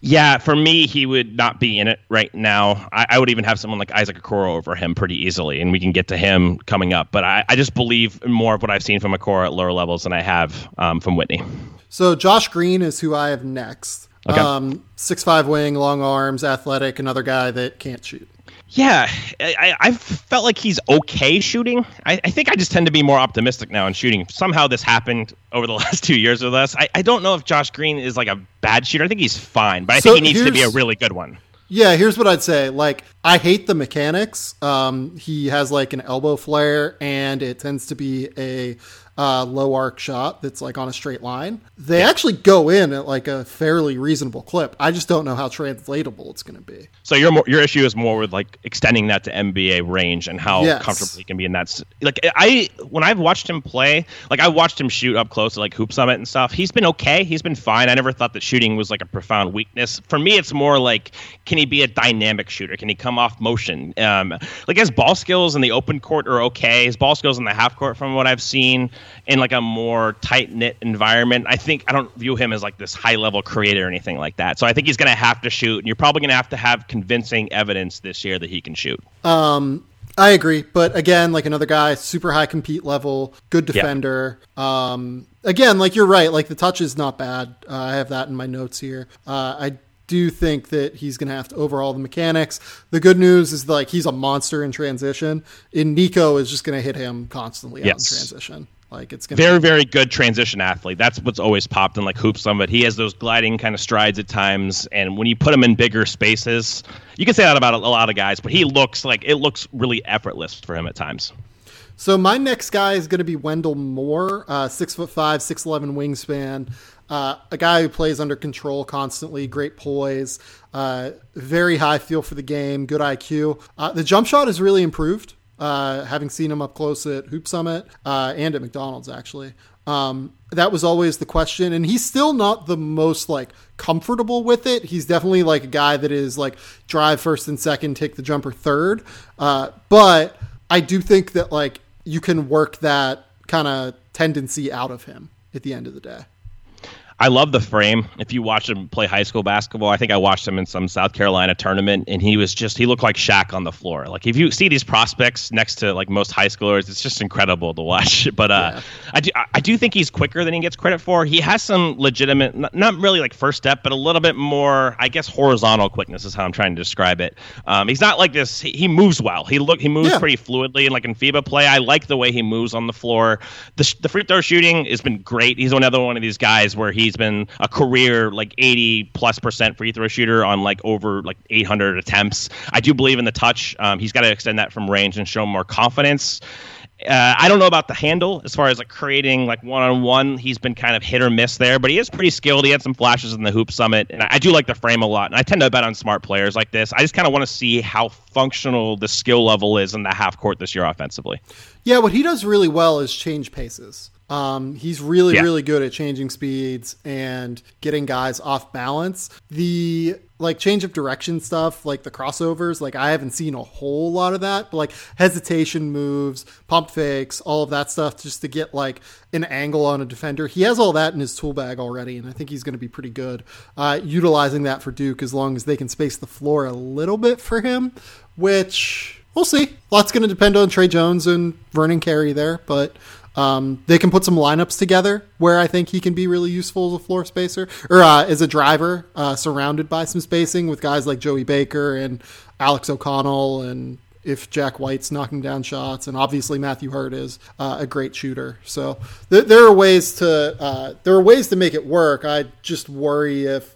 Yeah, for me, he would not be in it right now. I, I, would even have someone like Isaac Okoro over him pretty easily, and we can get to him coming up. But I, I just believe more of what I've seen from Okoro at lower levels than I have um, from Whitney. So Josh Green is who I have next. Okay. Um, six five wing, long arms, athletic, another guy that can't shoot. Yeah, I, I felt like he's okay shooting. I, I, think I just tend to be more optimistic now in shooting. Somehow this happened over the last two years with us. I, I don't know if Josh Green is like a bad shooter. I think he's fine, but I so think he needs to be a really good one. Yeah, here's what I'd say. Like, I hate the mechanics. Um, he has like an elbow flare, and it tends to be a uh, low arc shot that's like on a straight line. They yeah. actually go in at like a fairly reasonable clip. I just don't know how translatable it's going to be. So your your issue is more with like extending that to NBA range and how yes. comfortable he can be in that. Like I when I've watched him play, like I watched him shoot up close to like Hoop Summit and stuff. He's been okay. He's been fine. I never thought that shooting was like a profound weakness. For me, it's more like can he be a dynamic shooter? Can he come off motion? Um, like his ball skills in the open court are okay. His ball skills in the half court, from what I've seen, in like a more tight knit environment. I think I don't view him as like this high level creator or anything like that. So I think he's going to have to shoot, and you're probably going to have to have convincing evidence this year that he can shoot. Um, I agree, but again, like another guy, super high compete level, good defender. Yeah. Um, again, like you're right, like the touch is not bad. Uh, I have that in my notes here. Uh, I do think that he's going to have to overhaul the mechanics. The good news is like he's a monster in transition. In Nico is just going to hit him constantly yes. out in transition. Like it's very, be- very good transition athlete. That's what's always popped in like hoops on, but he has those gliding kind of strides at times. And when you put him in bigger spaces, you can say that about a, a lot of guys, but he looks like it looks really effortless for him at times. So my next guy is going to be Wendell Moore, uh, six foot five, six eleven wingspan. Uh, a guy who plays under control constantly, great poise, uh, very high feel for the game, good IQ. Uh, the jump shot has really improved. Uh, having seen him up close at Hoop Summit uh, and at McDonald's actually. Um, that was always the question, and he's still not the most like comfortable with it. He's definitely like a guy that is like drive first and second, take the jumper third. Uh, but I do think that like you can work that kind of tendency out of him at the end of the day. I love the frame. If you watch him play high school basketball, I think I watched him in some South Carolina tournament, and he was just he looked like Shaq on the floor. Like if you see these prospects next to like most high schoolers, it's just incredible to watch. But uh, yeah. I do I do think he's quicker than he gets credit for. He has some legitimate, not, not, really like first step, but a little bit more, I guess, horizontal quickness is how I'm trying to describe it. Um, he's not like this. He, he, moves well. He look he moves yeah. pretty fluidly, and like in FIBA play, I like the way he moves on the floor. The the free throw shooting has been great. He's another one of these guys where he's been a career like 80 plus percent free throw shooter on like over like 800 attempts. I do believe in the touch. Um, he's got to extend that from range and show more confidence. Uh, I don't know about the handle as far as like creating like one on one. He's been kind of hit or miss there, but he is pretty skilled. He had some flashes in the hoop summit, and I do like the frame a lot. And I tend to bet on smart players like this. I just kind of want to see how functional the skill level is in the half court this year offensively. Yeah, what he does really well is change paces. Um, he's really, yeah. really good at changing speeds and getting guys off balance. The like change of direction stuff, like the crossovers, like I haven't seen a whole lot of that, but like hesitation moves, pump fakes, all of that stuff just to get like an angle on a defender. He has all that in his tool bag already, and I think he's going to be pretty good uh, utilizing that for Duke as long as they can space the floor a little bit for him, which we'll see. Lots going to depend on Tre Jones and Vernon Carey there, but um, they can put some lineups together where I think he can be really useful as a floor spacer or uh, as a driver, uh, surrounded by some spacing with guys like Joey Baker and Alex O'Connell, and if Jack White's knocking down shots, and obviously Matthew Hurt is uh, a great shooter. So th- there are ways to uh, there are ways to make it work. I just worry if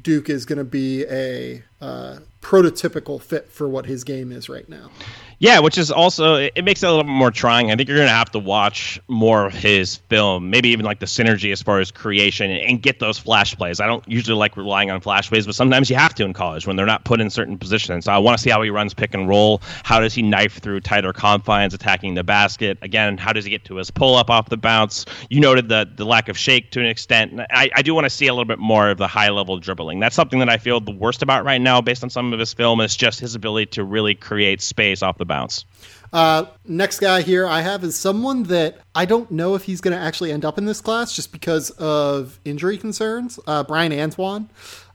Duke is going to be a uh, prototypical fit for what his game is right now. Yeah, which is also it makes it a little more trying. I think you're going to have to watch more of his film, maybe even like the synergy as far as creation and get those flash plays. I don't usually like relying on flash plays, but sometimes you have to in college when they're not put in certain positions. So I want to see how he runs pick and roll. How does he knife through tighter confines, attacking the basket? Again, how does he get to his pull up off the bounce? You noted the the lack of shake to an extent. I, I do want to see a little bit more of the high level dribbling. That's something that I feel the worst about right now, based on some of his film, is just his ability to really create space off the bounce. Uh, next guy here I have is someone that I don't know if he's going to actually end up in this class just because of injury concerns. Uh, Bryan Antoine.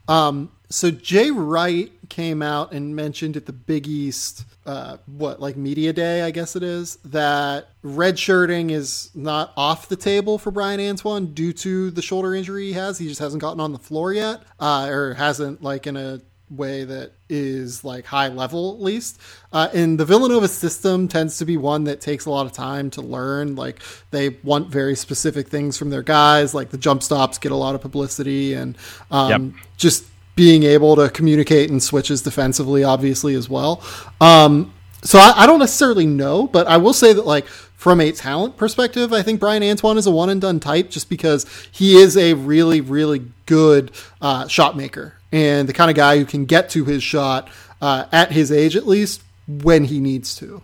Um, so Jay Wright came out and mentioned at the Big East, uh, what like media day, I guess it is, that redshirting is not off the table for Bryan Antoine due to the shoulder injury he has. He just hasn't gotten on the floor yet, uh, or hasn't like in a way that is like high level at least. Uh, and the Villanova system tends to be one that takes a lot of time to learn. Like they want very specific things from their guys, like the jump stops get a lot of publicity and um, yep. just being able to communicate and switches defensively, obviously as well. Um, so I, I, don't necessarily know, but I will say that like from a talent perspective, I think Bryan Antoine is a one and done type just because he is a really, really good uh, shot maker and the kind of guy who can get to his shot uh, at his age, at least when he needs to.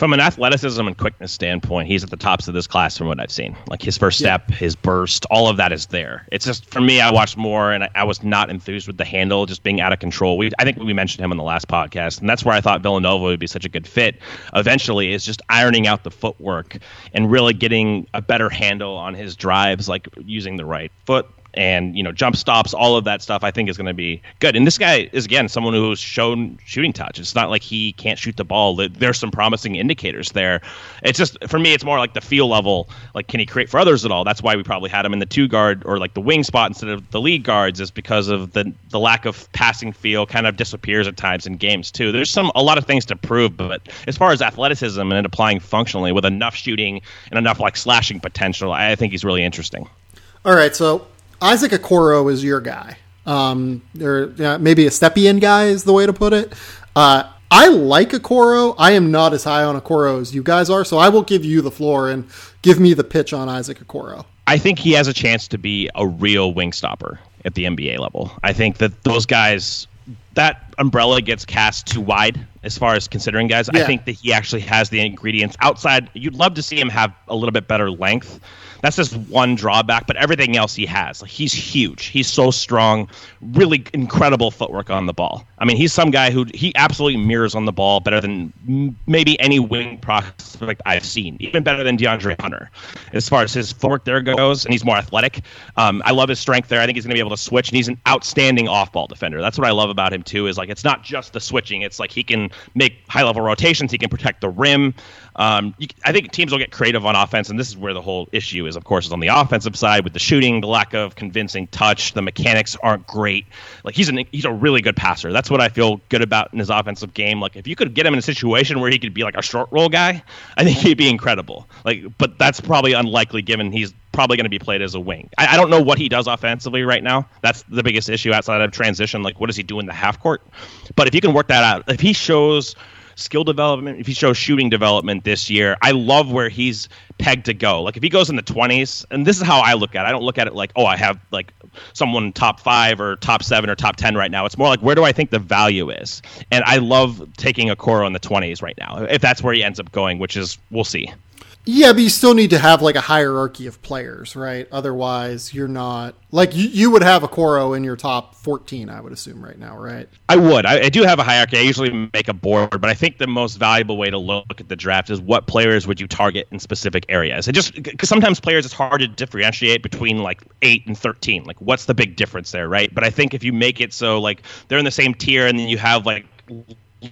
From an athleticism and quickness standpoint, he's at the tops of this class from what I've seen. Like his first step, yeah. his burst, all of that is there. It's just for me, I watched more and I, I was not enthused with the handle just being out of control. We, I think we mentioned him on the last podcast, and that's where I thought Villanova would be such a good fit. Eventually, is just ironing out the footwork and really getting a better handle on his drives, like using the right foot, and you know jump stops all of that stuff i think is going to be good. And this guy is again someone who's shown shooting touch. It's not like he can't shoot the ball. There's some promising indicators there. It's just for me it's more like the feel level like can he create for others at all? That's why we probably had him in the two guard or like the wing spot instead of the lead guards is because of the the lack of passing feel kind of disappears at times in games too. There's some a lot of things to prove but as far as athleticism and applying functionally with enough shooting and enough like slashing potential i think he's really interesting. All right so Isaac Okoro is your guy. Um, or uh, maybe a Stepien guy is the way to put it. Uh, I like Okoro. I am not as high on Okoro as you guys are, so I will give you the floor and give me the pitch on Isaac Okoro. I think he has a chance to be a real wing stopper at the NBA level. I think that those guys that umbrella gets cast too wide as far as considering guys. Yeah. I think that he actually has the ingredients outside. You'd love to see him have a little bit better length. That's just one drawback, but everything else he has. Like he's huge. He's so strong. Really incredible footwork on the ball. I mean, he's some guy who he absolutely mirrors on the ball better than maybe any wing prospect I've seen. Even better than DeAndre Hunter, as far as his footwork there goes, and he's more athletic. Um, I love his strength there. I think he's going to be able to switch, and he's an outstanding off-ball defender. That's what I love about him too. Is like it's not just the switching. It's like he can make high-level rotations. He can protect the rim. Um, you, I think teams will get creative on offense, and this is where the whole issue is. Of course, is on the offensive side with the shooting, the lack of convincing touch. The mechanics aren't great. Like he's an he's a really good passer. That's what I feel good about in his offensive game. Like if you could get him in a situation where he could be like a short roll guy, I think he'd be incredible. Like, but that's probably unlikely given he's probably going to be played as a wing. I, I don't know what he does offensively right now. That's the biggest issue outside of transition. Like, what does he do in the half court? But if you can work that out, if he shows skill development, if he shows shooting development this year, I love where he's pegged to go. Like if he goes in the 20s, and this is how I look at it. I don't look at it like, oh, I have like someone top 5 or top 7 or top 10 right now. It's more like where do I think the value is? And I love taking Okoro in the 20s right now. If that's where he ends up going, which is we'll see. Yeah, but you still need to have like a hierarchy of players, right? Otherwise, you're not like you, you would have Okoro in your top 14, I would assume right now, right? I would. I, I, do have a hierarchy. I usually make a board, but I think the most valuable way to look at the draft is what players would you target in specific areas. And just because sometimes players it's hard to differentiate between like eight and 13. Like, what's the big difference there, right? But I think if you make it so like they're in the same tier, and then you have like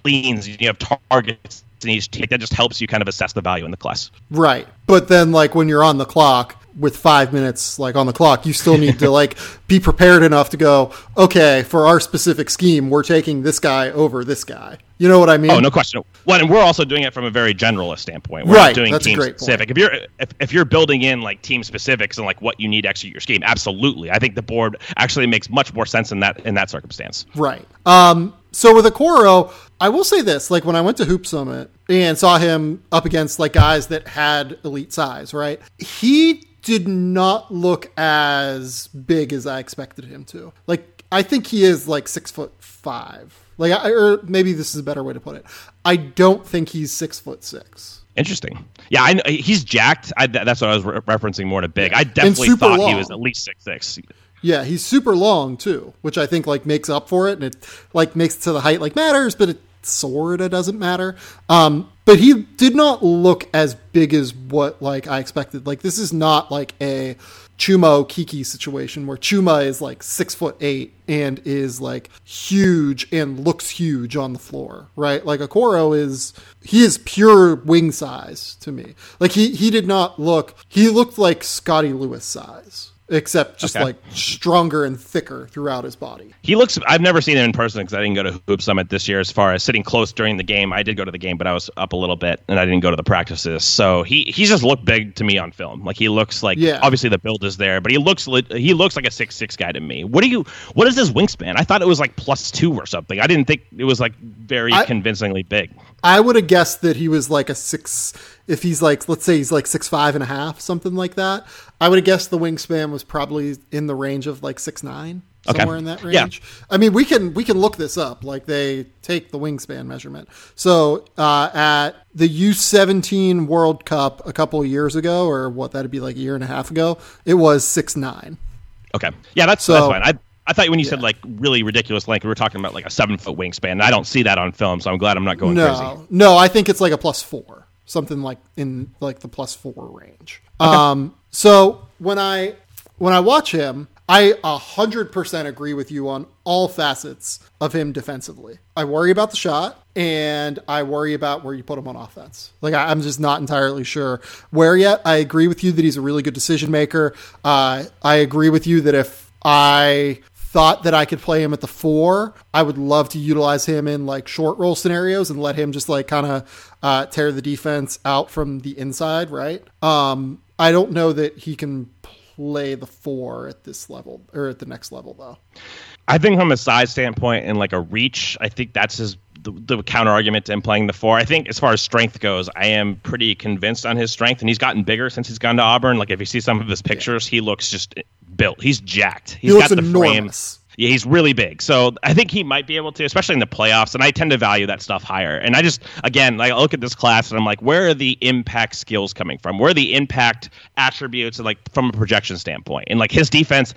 leans, you have targets in each tier, that just helps you kind of assess the value in the class. Right. But then, like when you're on the clock with five minutes, like on the clock, you still need to like be prepared enough to go, okay, for our specific scheme, we're taking this guy over this guy. You know what I mean? Oh, no question. Well, and we're also doing it from a very generalist standpoint. We're right. doing That's team a great specific. Point. If you're if, if you're building in like team specifics and like what you need to execute your scheme, absolutely. I think the board actually makes much more sense in that in that circumstance. Right. Um. So with Okoro, I will say this: like when I went to Hoop Summit and saw him up against like guys that had elite size, right? He did not look as big as I expected him to. Like I think he is like six foot five. Like, I, or maybe this is a better way to put it. I don't think he's six foot six. Interesting. Yeah, I know, he's jacked. I, that's what I was re- referencing more to big. I definitely thought long. he was at least six six. Yeah, he's super long too, which I think like makes up for it, and it like makes it to the height like matters, but it sorta doesn't matter. Um, but he did not look as big as what like I expected. Like this is not like a Chuma Okeke situation where Chuma is like six foot eight and is like huge and looks huge on the floor, right? Like Okoro is he is pure wing size to me. Like he he did not look he looked like Scottie Lewis size except just okay. like stronger and thicker throughout his body. He looks. I've never seen him in person because I didn't go to Hoop Summit this year. As far as sitting close during the game, I did go to the game, but I was up a little bit and I didn't go to the practices. So he he's just looked big to me on film. Like he looks like yeah. obviously the build is there, but he looks he looks like a six six guy to me. What do you? What is his wingspan? I thought it was like plus two or something. I didn't think it was like very I, convincingly big. I would have guessed that he was like a six. If he's like, let's say he's like six five and a half, something like that. I would have guessed the wingspan was probably in the range of like six nine, somewhere okay. in that range. Yeah. I mean, we can we can look this up. Like they take the wingspan measurement. So uh, at the U seventeen World Cup a couple of years ago, or what that'd be like a year and a half ago, it was six nine. Okay, yeah, that's so, that's fine. I I thought when you yeah. said like really ridiculous length, we were talking about like a seven foot wingspan. And I don't see that on film, so I'm glad I'm not going no, crazy. No, I think it's like a plus four, something like in like the plus four range. Okay. Um, so when I when I watch him, I hundred percent agree with you on all facets of him defensively. I worry about the shot, and I worry about where you put him on offense. Like I, am just not entirely sure where yet. I agree with you that he's a really good decision maker. Uh, I agree with you that if I thought that I could play him at the four. I would love to utilize him in like short roll scenarios and let him just like kind of uh, tear the defense out from the inside, right? Um, I don't know that he can play the four at this level or at the next level though. I think from a size standpoint and like a reach, I think that's his the, the counter argument to him playing the four. I think as far as strength goes, I am pretty convinced on his strength, and he's gotten bigger since he's gone to Auburn. Like if you see some of his pictures, he looks just built. He's jacked. He's he got the enormous. frame. Yeah, he's really big. So I think he might be able to, especially in the playoffs. And I tend to value that stuff higher. And I just, again, like I look at this class and I'm like, where are the impact skills coming from? Where are the impact attributes, and like from a projection standpoint? And like his defense,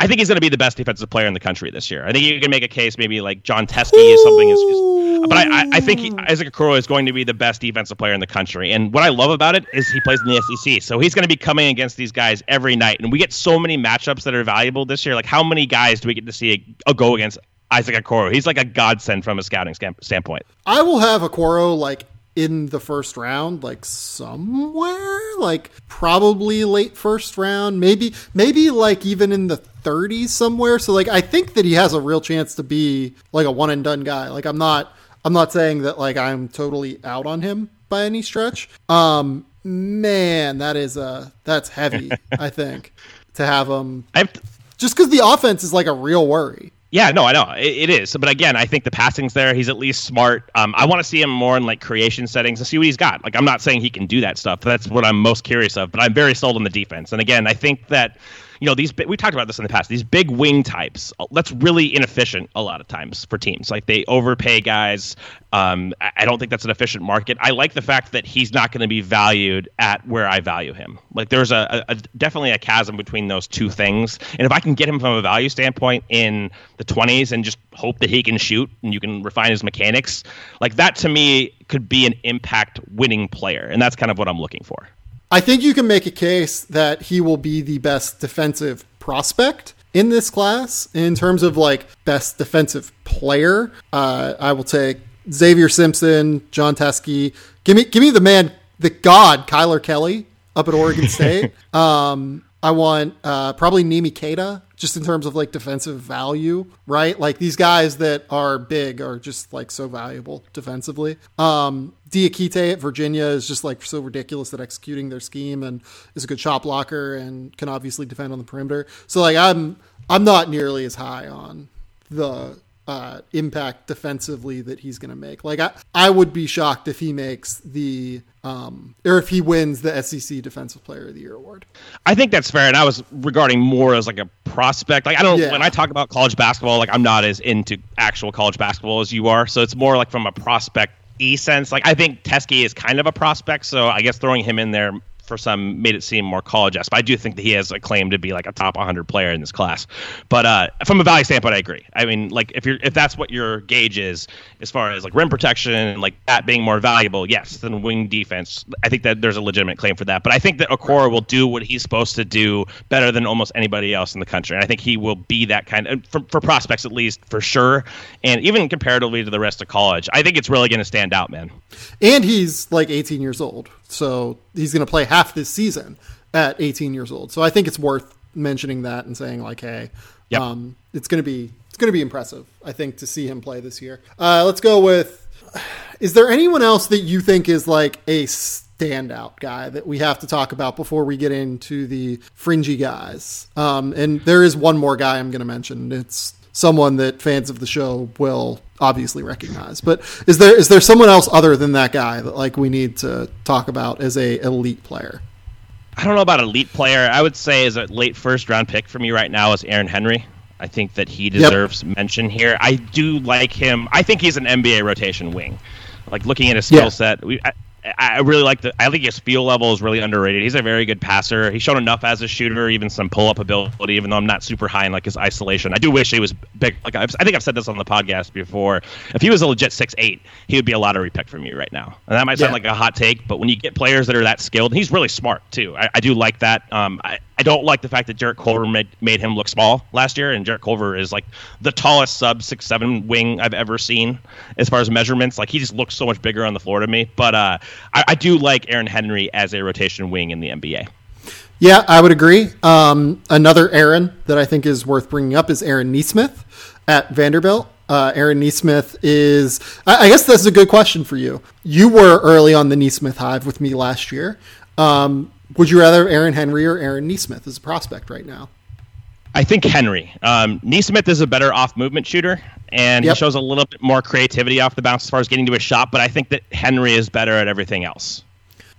I think he's going to be the best defensive player in the country this year. I think you can make a case maybe like Jon Teske is something is, is but I, I think he, Isaac Okoro is going to be the best defensive player in the country. And what I love about it is he plays in the SEC, so he's going to be coming against these guys every night. And we get so many matchups that are valuable this year. Like how many guys do we get to see a, a go against Isaac Okoro? He's like a godsend from a scouting standpoint. I will have Okoro like in the first round, like somewhere, like probably late first round, maybe maybe like even in the 30s somewhere. So like I think that he has a real chance to be like a one and done guy. Like I'm not I'm not saying that like I'm totally out on him by any stretch. Um man, that is uh that's heavy, I think, to have him I've just cuz the offense is like a real worry. Yeah, no, I know it, it is. But again, I think the passing's there. He's at least smart. Um, I want to see him more in like creation settings to see what he's got. Like, I'm not saying he can do that stuff. That's what I'm most curious of. But I'm very sold on the defense. And again, I think that you know these we talked about this in the past these big wing types uh, that's really inefficient a lot of times for teams like they overpay guys um, I don't think that's an efficient market. I like the fact that he's not going to be valued at where I value him. Like there's a, a, definitely a chasm between those two things. And if I can get him from a value standpoint in the 20s and just hope that he can shoot and you can refine his mechanics, like that to me could be an impact winning player. And that's kind of what I'm looking for. I think you can make a case that he will be the best defensive prospect in this class in terms of like best defensive player. Uh, I will take Xavier Simpson, Jon Teske. Give me, give me the man, the god, Kylor Kelley up at Oregon State. um, I want uh, probably Neemi Queta, just in terms of like defensive value, right? Like these guys that are big are just like so valuable defensively. Um, Diakite at Virginia is just like so ridiculous at executing their scheme and is a good shot blocker and can obviously defend on the perimeter. So like I'm I'm not nearly as high on the uh, impact defensively that he's going to make. Like I, I would be shocked if he makes the um, or if he wins the SEC Defensive Player of the Year award. I think that's fair, and I was regarding more as like a prospect. Like I don't yeah. when I talk about college basketball, like I'm not as into actual college basketball as you are, so it's more like from a prospect e sense. Like I think Teske is kind of a prospect, so I guess throwing him in there for some made it seem more college esque. But I do think that he has a claim to be like a top 100 player in this class. But uh, from a value standpoint, I agree. I mean, like if you're if that's what your gauge is as far as like rim protection and like that being more valuable, yes, than wing defense. I think that there's a legitimate claim for that. But I think that Okoro will do what he's supposed to do better than almost anybody else in the country. And I think he will be that kind of for, for prospects at least for sure, and even comparatively to the rest of college. I think it's really going to stand out, man. And he's like 18 years old. So he's going to play half this season at 18 years old. So I think it's worth mentioning that and saying like, hey, yep. um, it's going to be it's going to be impressive. I think to see him play this year. Uh, let's go with. Is there anyone else that you think is like a standout guy that we have to talk about before we get into the fringy guys? Um, and there is one more guy I'm going to mention. It's someone that fans of the show will obviously recognize. But is there is there someone else other than that guy that like we need to talk about as a elite player? I don't know about elite player. I would say as a late first round pick for me right now is Aaron Henry. I think that he deserves yep. mention here. I do like him. I think he's an NBA rotation wing. Like looking at his skill yeah. set, we, I, I really like the. I think his feel level is really underrated. He's a very good passer. He's shown enough as a shooter, even some pull up ability. Even though I'm not super high in like his isolation, I do wish he was big. Like I've, i think I've said this on the podcast before. If he was a legit six eight, he would be a lottery pick for me right now. And that might sound yeah. like a hot take, but when you get players that are that skilled, he's really smart too. I, I do like that. Um, I, I don't like the fact that Jarrett Culver made, made him look small last year, and Jarrett Culver is like the tallest sub six seven wing I've ever seen as far as measurements. Like he just looks so much bigger on the floor to me. But uh, I, I, do like Aaron Henry as a rotation wing in the NBA. Yeah, I would agree. Um, another Aaron that I think is worth bringing up is Aaron Nesmith at Vanderbilt. Uh, Aaron Nesmith is, I, I, guess that's a good question for you. You were early on the Nesmith hive with me last year. Um, would you rather Aaron Henry or Aaron Nesmith as a prospect right now? I think Henry. Um, Nesmith is a better off movement shooter, and yep. he shows a little bit more creativity off the bounce as far as getting to a shot. But I think that Henry is better at everything else.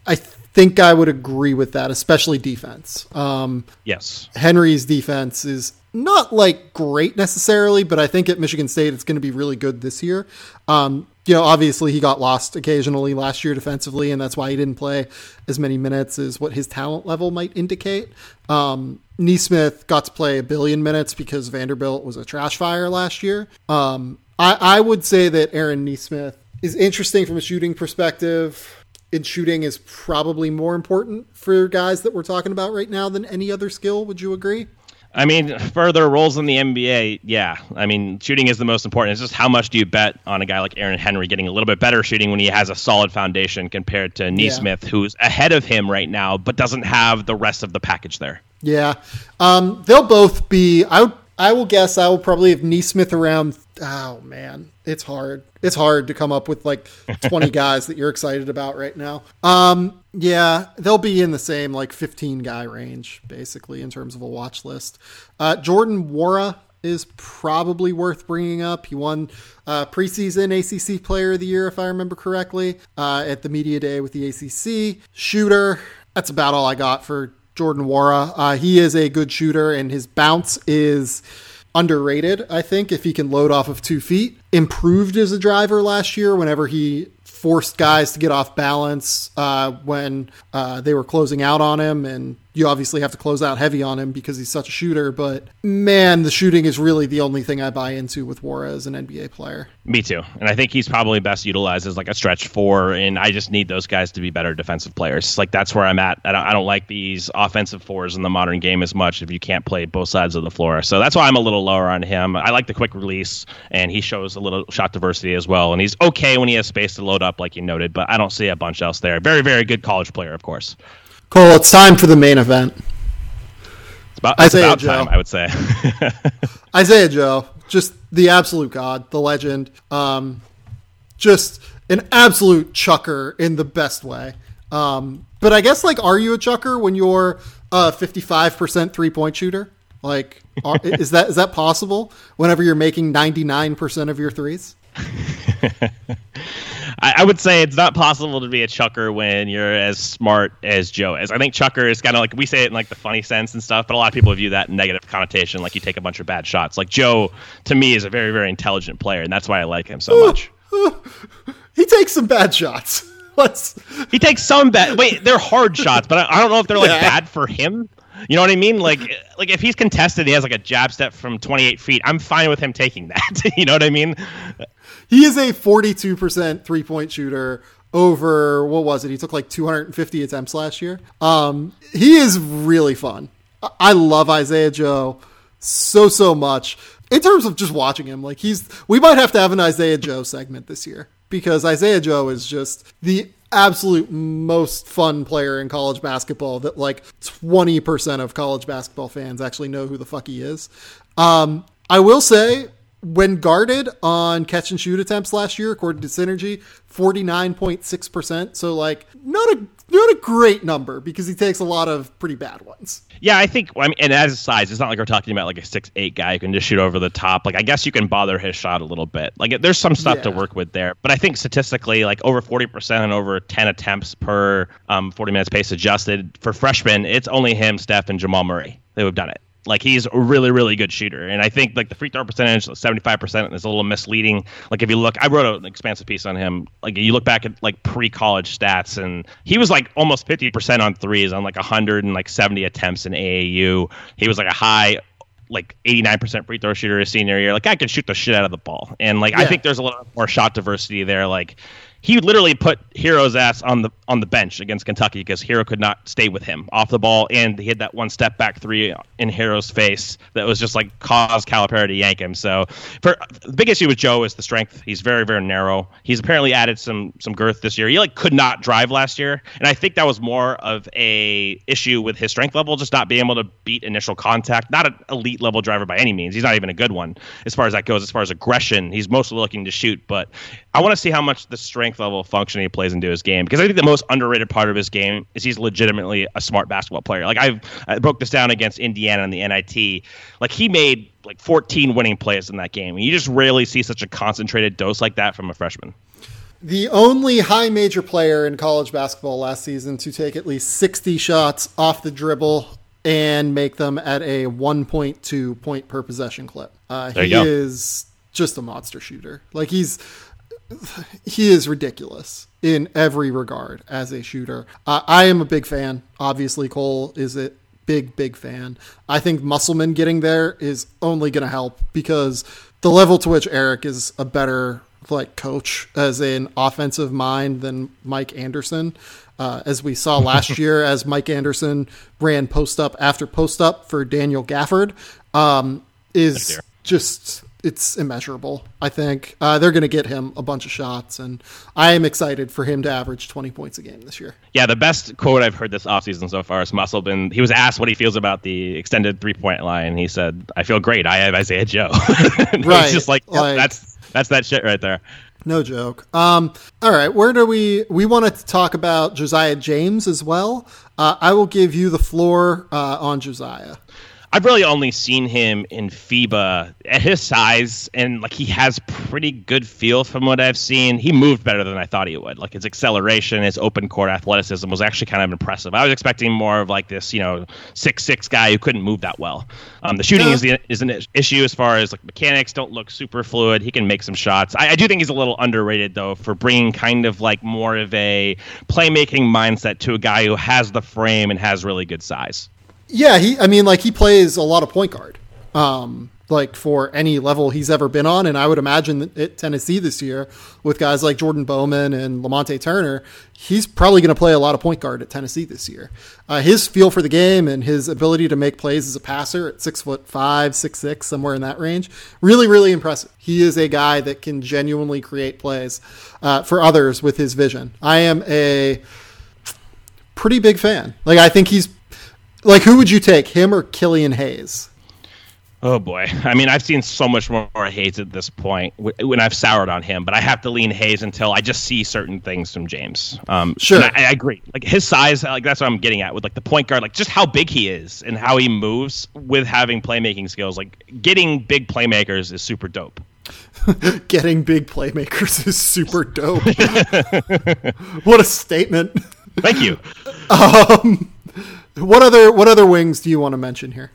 I think I would agree with that, especially defense. Um, yes, Henry's defense is not like great necessarily, but I think at Michigan State it's going to be really good this year. Um, you know, obviously he got lost occasionally last year defensively, and that's why he didn't play as many minutes as what his talent level might indicate. Um, Nesmith got to play a billion minutes because Vanderbilt was a trash fire last year. Um, I, I would say that Aaron Nesmith is interesting from a shooting perspective. And shooting is probably more important for guys that we're talking about right now than any other skill. Would you agree? I mean, further roles in the NBA, yeah. I mean, shooting is the most important. It's just how much do you bet on a guy like Aaron Henry getting a little bit better shooting when he has a solid foundation compared to Nesmith, yeah. who's ahead of him right now, but doesn't have the rest of the package there. Yeah, um, they'll both be. I I will guess I will probably have Nesmith around. Oh man, it's hard. It's hard to come up with like 20 guys that you're excited about right now. Um, yeah, they'll be in the same like 15 guy range basically in terms of a watch list. Uh, Jordan Nwora is probably worth bringing up. He won uh, preseason ACC Player of the Year, if I remember correctly, uh, at the media day with the ACC. Shooter. That's about all I got for Jordan Nwora. Uh, he is a good shooter, and his bounce is underrated, I think, if he can load off of two feet. Improved as a driver last year whenever he forced guys to get off balance uh, when uh, they were closing out on him. And you obviously have to close out heavy on him because he's such a shooter. But man, the shooting is really the only thing I buy into with Nwora as an NBA player. Me too. And I think he's probably best utilized as like a stretch four. And I just need those guys to be better defensive players. Like that's where I'm at. I don't, I don't like these offensive fours in the modern game as much if you can't play both sides of the floor. So that's why I'm a little lower on him. I like the quick release, and he shows a little shot diversity as well. And he's okay when he has space to load up, like you noted, but I don't see a bunch else there. Very, very good college player, of course. Cole, it's time for the main event. It's about, it's Isaiah about Joe. time, I would say. Isaiah Joe, just the absolute god, the legend. Um, just an absolute chucker in the best way. Um, but I guess, like, are you a chucker when you're a 55% three point shooter? Like, are, is that is that possible whenever you're making 99% of your threes? I, I, would say it's not possible to be a chucker when you're as smart as Joe is. I think chucker is kind of like we say it in like the funny sense and stuff, but a lot of people view that negative connotation, like you take a bunch of bad shots. Like Joe, to me, is a very very intelligent player, and that's why I like him so much. he takes some bad shots. Let's... He takes some bad. Wait, they're hard shots, but I, I don't know if they're like yeah. bad for him. You know what I mean? Like, like if he's contested, he has like a jab step from 28 feet. I'm fine with him taking that. you know what I mean? He is a 42% three point shooter over what was it? He took like 250 attempts last year. Um, he is really fun. I love Isaiah Joe so so much. In terms of just watching him, like he's we might have to have an Isaiah Joe segment this year because Isaiah Joe is just the absolute most fun player in college basketball that like 20% of college basketball fans actually know who the fuck he is. Um, I will say when guarded on catch and shoot attempts last year, according to Synergy, 49.6%. So, like, not a not a great number because he takes a lot of pretty bad ones. Yeah, I think. I mean, and as a size, it's not like we're talking about like a six eight guy who can just shoot over the top. Like, I guess you can bother his shot a little bit. Like, there's some stuff yeah. to work with there. But I think statistically, like over forty percent and over ten attempts per um, forty minutes pace adjusted for freshmen, it's only him, Steph, and Jamal Murray who have done it. Like he's a really, really good shooter, and I think like the free throw percentage, seventy five percent, is a little misleading. Like if you look, I wrote an expansive piece on him. Like you look back at like pre college stats, and he was like almost fifty percent on threes on like hundred and like seventy attempts in AAU. He was like a high like 89% free throw shooter his senior year. Like I can shoot the shit out of the ball. And like yeah. I think there's a little more shot diversity there. Like he literally put Herro's ass on the on the bench against Kentucky because Herro could not stay with him off the ball, and he had that one step back three in Herro's face that was just like caused Calipari to yank him. So, for the big issue with Joe is the strength. He's very very narrow. He's apparently added some some girth this year. He like could not drive last year, and I think that was more of a issue with his strength level, just not being able to beat initial contact. Not an elite level driver by any means. He's not even a good one as far as that goes. As far as aggression, he's mostly looking to shoot, but I want to see how much the strength strength level functioning he plays into his game because I think the most underrated part of his game is he's legitimately a smart basketball player. Like I've I broke this down against Indiana in the NIT. Like he made like 14 winning plays in that game. And you just rarely see such a concentrated dose like that from a freshman. The only high major player in college basketball last season to take at least 60 shots off the dribble and make them at a 1.2 point per possession clip. Uh, he go. is just a monster shooter. Like he's he is ridiculous in every regard as a shooter. Uh, I am a big fan. Obviously, Cole is a big, big fan. I think Musselman getting there is only going to help because the level to which Eric is a better like coach as an offensive mind than Mike Anderson. Uh, as we saw last year, as Mike Anderson ran post up after post up for Daniel Gafford, um, is just it's immeasurable. I think uh, they're going to get him a bunch of shots, and I am excited for him to average 20 points a game this year. Yeah, the best quote I've heard this offseason so far is Musselman. He was asked what he feels about the extended three point line. He said, I feel great. I have Isaiah Joe. Right, It's just like, yep, like- that's that's that shit right there. No joke. Um, all right, where do we we wanted to talk about Josiah James as well? Uh, I will give you the floor uh, on Josiah. I've really only seen him in FIBA at his size, and like he has pretty good feel from what I've seen. He moved better than I thought he would. Like his acceleration, his open court athleticism was actually kind of impressive. I was expecting more of like this, you know, six six guy who couldn't move that well. Um, the shooting Yeah. is the is an issue as far as like mechanics don't look super fluid. He can make some shots. I, I do think he's a little underrated though for bringing kind of like more of a playmaking mindset to a guy who has the frame and has really good size. Yeah, he. I mean, like he plays a lot of point guard, um, like for any level he's ever been on, and I would imagine at Tennessee this year with guys like Jordan Bowden and Lamonte Turner, he's probably going to play a lot of point guard at Tennessee this year. Uh, his feel for the game and his ability to make plays as a passer at six foot five, six six, somewhere in that range, really, really impressive. He is a guy that can genuinely create plays uh, for others with his vision. I am a pretty big fan. Like I think he's like who would you take, him or Killian Hayes? Oh boy! I mean, I've seen so much more Hayes at this point when I've soured on him, but I have to lean Hayes until I just see certain things from James. Um, Sure. I, I agree. Like his size, like that's what I'm getting at with like the point guard, like just how big he is and how he moves with having playmaking skills. Like getting big playmakers is super dope. Getting big playmakers is super dope. what a statement. Thank you. What other what other wings do you want to mention here?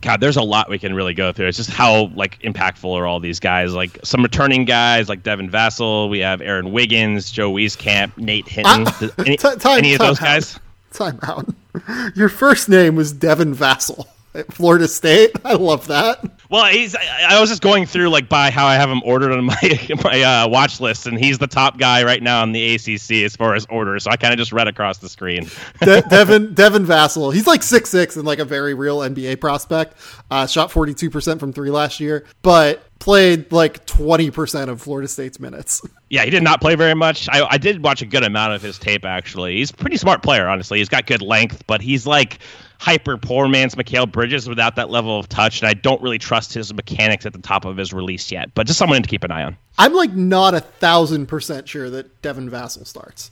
God, there's a lot we can really go through. It's just how like impactful are all these guys? Like some returning guys, like Devin Vassell. We have Aaron Wiggins, Joe Wieskamp, Nate Hinton. Ah, any, ti- time- any of those out. guys? Time out. Your first name was Devin Vassell at Florida State. I love that. Well, he's. I, was just going through like by how I have him ordered on my my uh, watch list, and he's the top guy right now in the ACC as far as orders. So I kind of just read across the screen. De- Devin Devin Vassell. He's like six six and like a very real NBA prospect. Uh, shot forty two percent from three last year, but played like twenty percent of Florida State's minutes. Yeah, he did not play very much. I, I did watch a good amount of his tape actually. He's a pretty smart player, honestly. He's got good length, but he's like hyper poor man's Mikal Bridges without that level of touch, and I don't really trust his mechanics at the top of his release yet. But just someone to keep an eye on. I'm like not a thousand percent sure that Devin Vassell starts.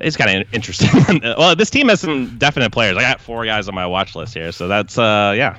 It's kind of interesting. well, this team has some definite players. I got four guys on my watch list here, so that's uh yeah.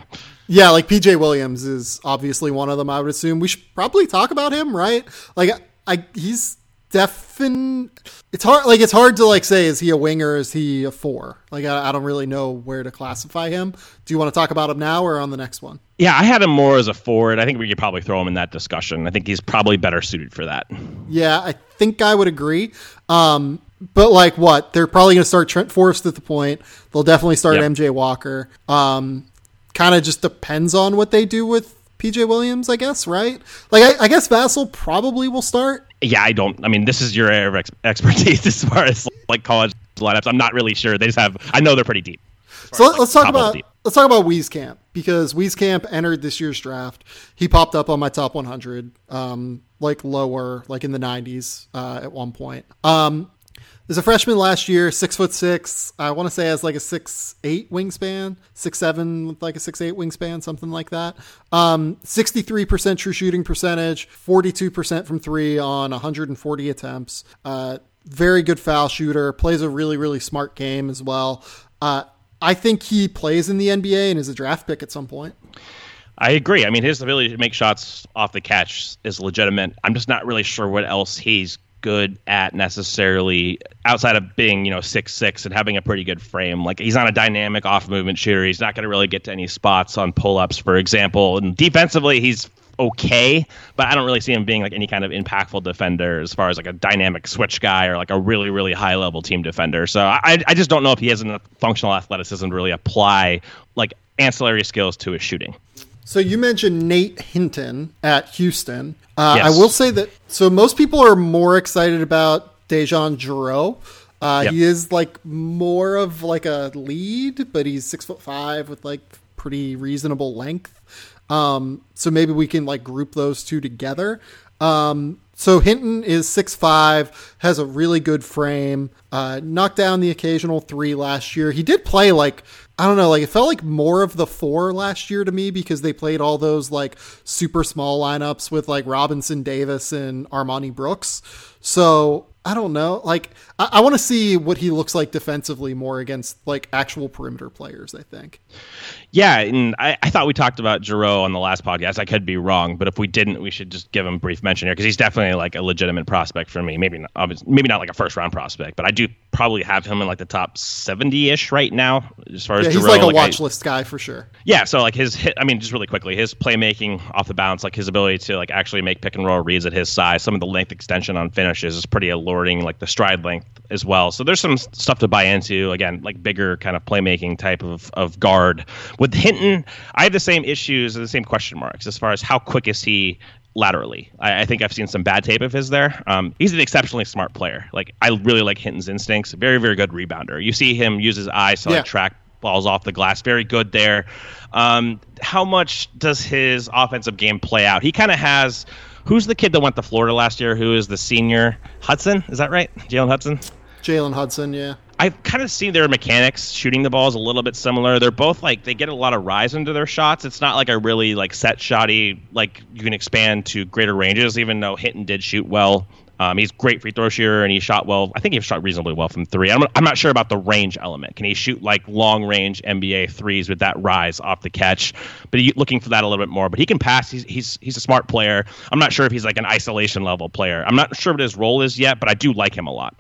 Yeah, like PJ Williams is obviously one of them. I would assume we should probably talk about him, right? Like, I he's defin. It's hard. Like, it's hard to like say is he a winger? Is he a four? Like, I, I don't really know where to classify him. Do you want to talk about him now or on the next one? Yeah, I had him more as a forward. I think we could probably throw him in that discussion. I think he's probably better suited for that. Yeah, I think I would agree. Um, but like, what they're probably going to start Trent Forrest at the point. They'll definitely start Yep. MJ Walker. Um, kind of just depends on what they do with PJ Williams, I guess. Right? Like, I, I guess Vassell probably will start. Yeah, I don't. I mean, this is your area of ex- expertise as far as like college lineups. I'm not really sure. They just have. I know they're pretty deep. So like, let's talk about let's talk about Wieskamp because Wieskamp entered this year's draft. He popped up on my top 100, um, like lower, like in the 90s uh, at one point. Um, as a freshman last year, six foot six. I want to say has like a six eight wingspan, six seven with like a six eight wingspan, something like that. Um, Sixty three percent true shooting percentage, forty two percent from three on one hundred and forty attempts. Uh, very good foul shooter. Plays a really really smart game as well. Uh, I think he plays in the NBA and is a draft pick at some point. I agree. I mean, his ability to make shots off the catch is legitimate. I'm just not really sure what else he's good at necessarily outside of being you know six six and having a pretty good frame. Like he's not a dynamic off movement shooter. He's not going to really get to any spots on pull ups, for example. And defensively, he's okay, but I don't really see him being like any kind of impactful defender as far as like a dynamic switch guy or like a really really high level team defender. So I I just don't know if he has enough functional athleticism to really apply like ancillary skills to his shooting. So you mentioned Nate Hinton at Houston. Uh, yes. I will say that. So most people are more excited about DeJon Jarreau. Uh, yep. He is like more of like a lead, but he's six foot five with like pretty reasonable length. Um, so maybe we can like group those two together. Um, so Hinton is six five, has a really good frame. Uh, knocked down the occasional three last year. He did play like I don't know, like it felt like more of the four last year to me because they played all those like super small lineups with like Robinson Davis and Armoni Brooks. So I don't know. Like, I, I want to see what he looks like defensively more against like actual perimeter players. I think. Yeah, and I, I thought we talked about Jarreau on the last podcast. I could be wrong, but if we didn't, we should just give him a brief mention here because he's definitely like a legitimate prospect for me. Maybe not, maybe not like a first round prospect, but I do probably have him in like the top seventy ish right now as far as yeah, he's like a like watch I, list guy for sure. Yeah, so like his hit. I mean, just really quickly, his playmaking off the bounce, like his ability to like actually make pick and roll reads at his size, some of the length extension on finishes is pretty alluring. Like the stride length as well. So there's some stuff to buy into. Again, like bigger kind of playmaking type of, of guard. With Hinton, I have the same issues and the same question marks as far as how quick is he laterally. I, I, think I've seen some bad tape of his there. Um, he's an exceptionally smart player. Like I really like Hinton's instincts. Very very good rebounder. You see him use his eyes to like yeah. track balls off the glass. Very good there. Um, how much does his offensive game play out? He kind of has Who's the kid that went to Florida last year? Who is the senior? Hudson, is that right? Jalen Hudson. Jalen Hudson, yeah. I've kind of seen their mechanics shooting the balls a little bit similar. They're both like they get a lot of rise into their shots. It's not like a really like set shotty like you can expand to greater ranges. Even though Hinton did shoot well um, he's great free throw shooter, and he shot well. I think he shot reasonably well from three. I'm, I'm not sure about the range element. Can he shoot like long range NBA threes with that rise off the catch? But he, looking for that a little bit more. But he can pass. He's he's he's a smart player. I'm not sure if he's like an isolation level player. I'm not sure what his role is yet, but I do like him a lot.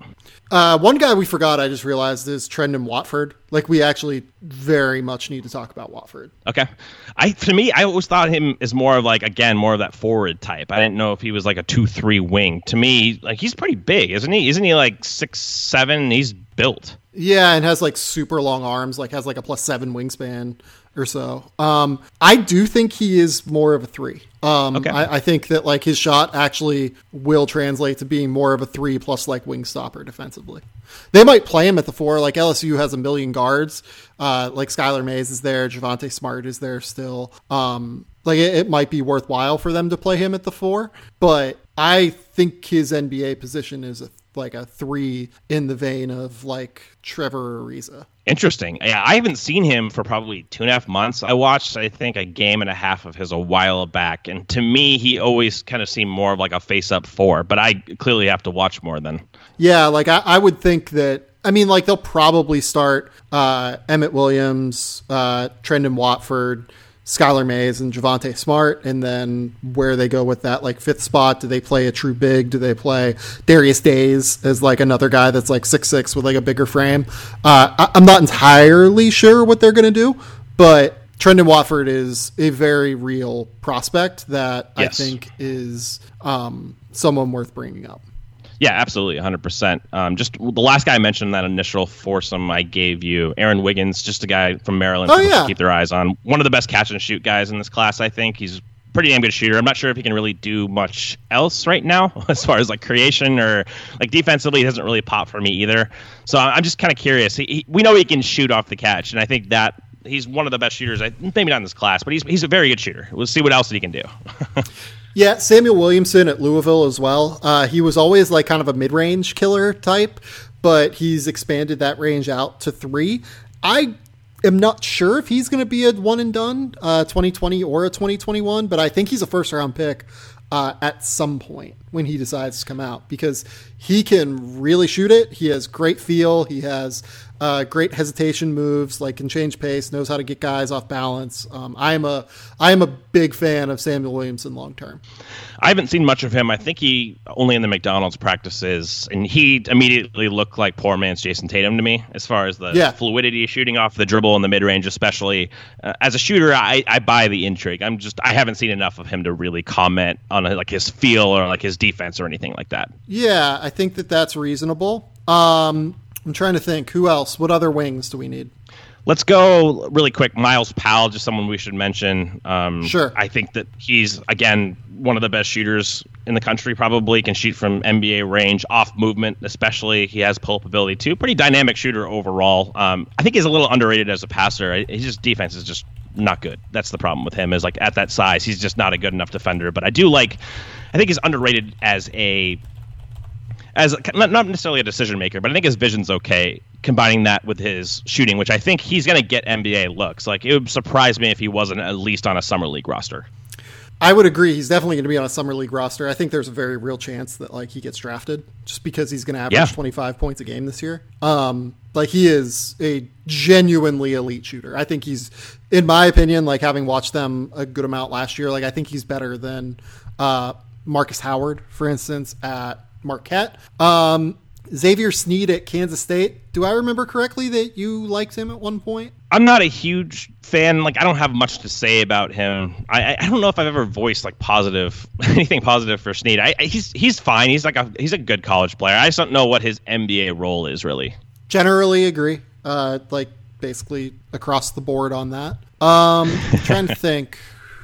Uh, one guy we forgot, I just realized, is Trendon Watford. Like we actually very much need to talk about Watford. Okay, I to me, I always thought him as more of like again more of that forward type. I didn't know if he was like a two three wing. To me, like he's pretty big, isn't he? Isn't he like six seven? He's built. Yeah, and has like super long arms. Like has like a plus seven wingspan or so. Um, I do think he is more of a three. Um, okay. I, I, think that like his shot actually will translate to being more of a three plus like wing stopper defensively. They might play him at the four. Like LSU has a million guards. Uh, like Skylar Mays is there. Javonte Smart is there still. Um, like it, it might be worthwhile for them to play him at the four, but I think his NBA position is a like a three in the vein of like Trevor Ariza. Interesting. Yeah, I haven't seen him for probably two and a half months. I watched, I think, a game and a half of his a while back, and to me, he always kind of seemed more of like a face-up four. But I clearly have to watch more then. Yeah, like I, I would think that. I mean, like they'll probably start uh, Emmett Williams, uh, Trendon Watford. Skylar Mays and Javonte Smart, and then where they go with that like fifth spot. Do they play a true big? Do they play Darius Days as like another guy that's like six six with like a bigger frame? Uh, I- am not entirely sure what they're gonna do, but Trendon Watford is a very real prospect that yes. I think is um, someone worth bringing up. Yeah, absolutely, 100%. Um, just the last guy I mentioned that initial foursome I gave you, Aaron Wiggins, just a guy from Maryland oh, yeah. keep their eyes on. One of the best catch and shoot guys in this class, I think. He's pretty damn good shooter. I'm not sure if he can really do much else right now as far as like creation or like defensively. He doesn't really pop for me either. So I'm just kind of curious. He, he, we know he can shoot off the catch, and I think that he's one of the best shooters. Maybe not in this class, but he's he's a very good shooter. We'll see what else he can do. Yeah, Samuell Williamson at Louisville as well. Uh, he was always like kind of a mid range killer type, but he's expanded that range out to three. I am not sure if he's going to be a one and done uh, 2020 or a 2021, but I think he's a first round pick uh, at some point when he decides to come out because he can really shoot it. He has great feel. He has uh, great hesitation moves, like can change pace, knows how to get guys off balance. Um, I am a I am a big fan of Samuell Williamson long term. I haven't seen much of him. I think he only in the McDonald's practices, and he immediately looked like poor man's Jayson Tatum to me as far as the Yeah. fluidity shooting off the dribble in the mid range, especially uh, as a shooter. I, I buy the intrigue. I'm just I haven't seen enough of him to really comment on like his feel or like his defense or anything like that. Yeah, I think that that's reasonable. Um, I'm trying to think who else. What other wings do we need? Let's go really quick. Myles Powell, just someone we should mention. Um, Sure. I think that he's again one of the best shooters in the country. Probably can shoot from NBA range, off movement, especially. He has pull up ability too. Pretty dynamic shooter overall. Um, I think he's a little underrated as a passer. His just defense is just not good. That's the problem with him. Is like at that size, he's just not a good enough defender. But I do like. I think he's underrated as a as a, not not necessarily a decision maker, but I think his vision's okay. Combining that with his shooting, which I think he's going to get NBA looks. Like it would surprise me if he wasn't at least on a summer league roster. I would agree. He's definitely going to be on a summer league roster. I think there's a very real chance that like he gets drafted just because he's going to average Yeah. 25 points a game this year. Um, like he is a genuinely elite shooter. I think he's, in my opinion, like having watched them a good amount last year, like I think he's better than uh, Marcus Howard, for instance, at Marquette. Um, Xavier Sneed at Kansas State. Do I remember correctly that you liked him at one point? I'm not a huge fan. Like I don't have much to say about him. I I- don't know if I've ever voiced like positive anything positive for Sneed. I, I he's he's fine. He's like a he's a good college player. I just don't know what his NBA role is really. Generally agree. Uh, like basically across the board on that. Um, trying to think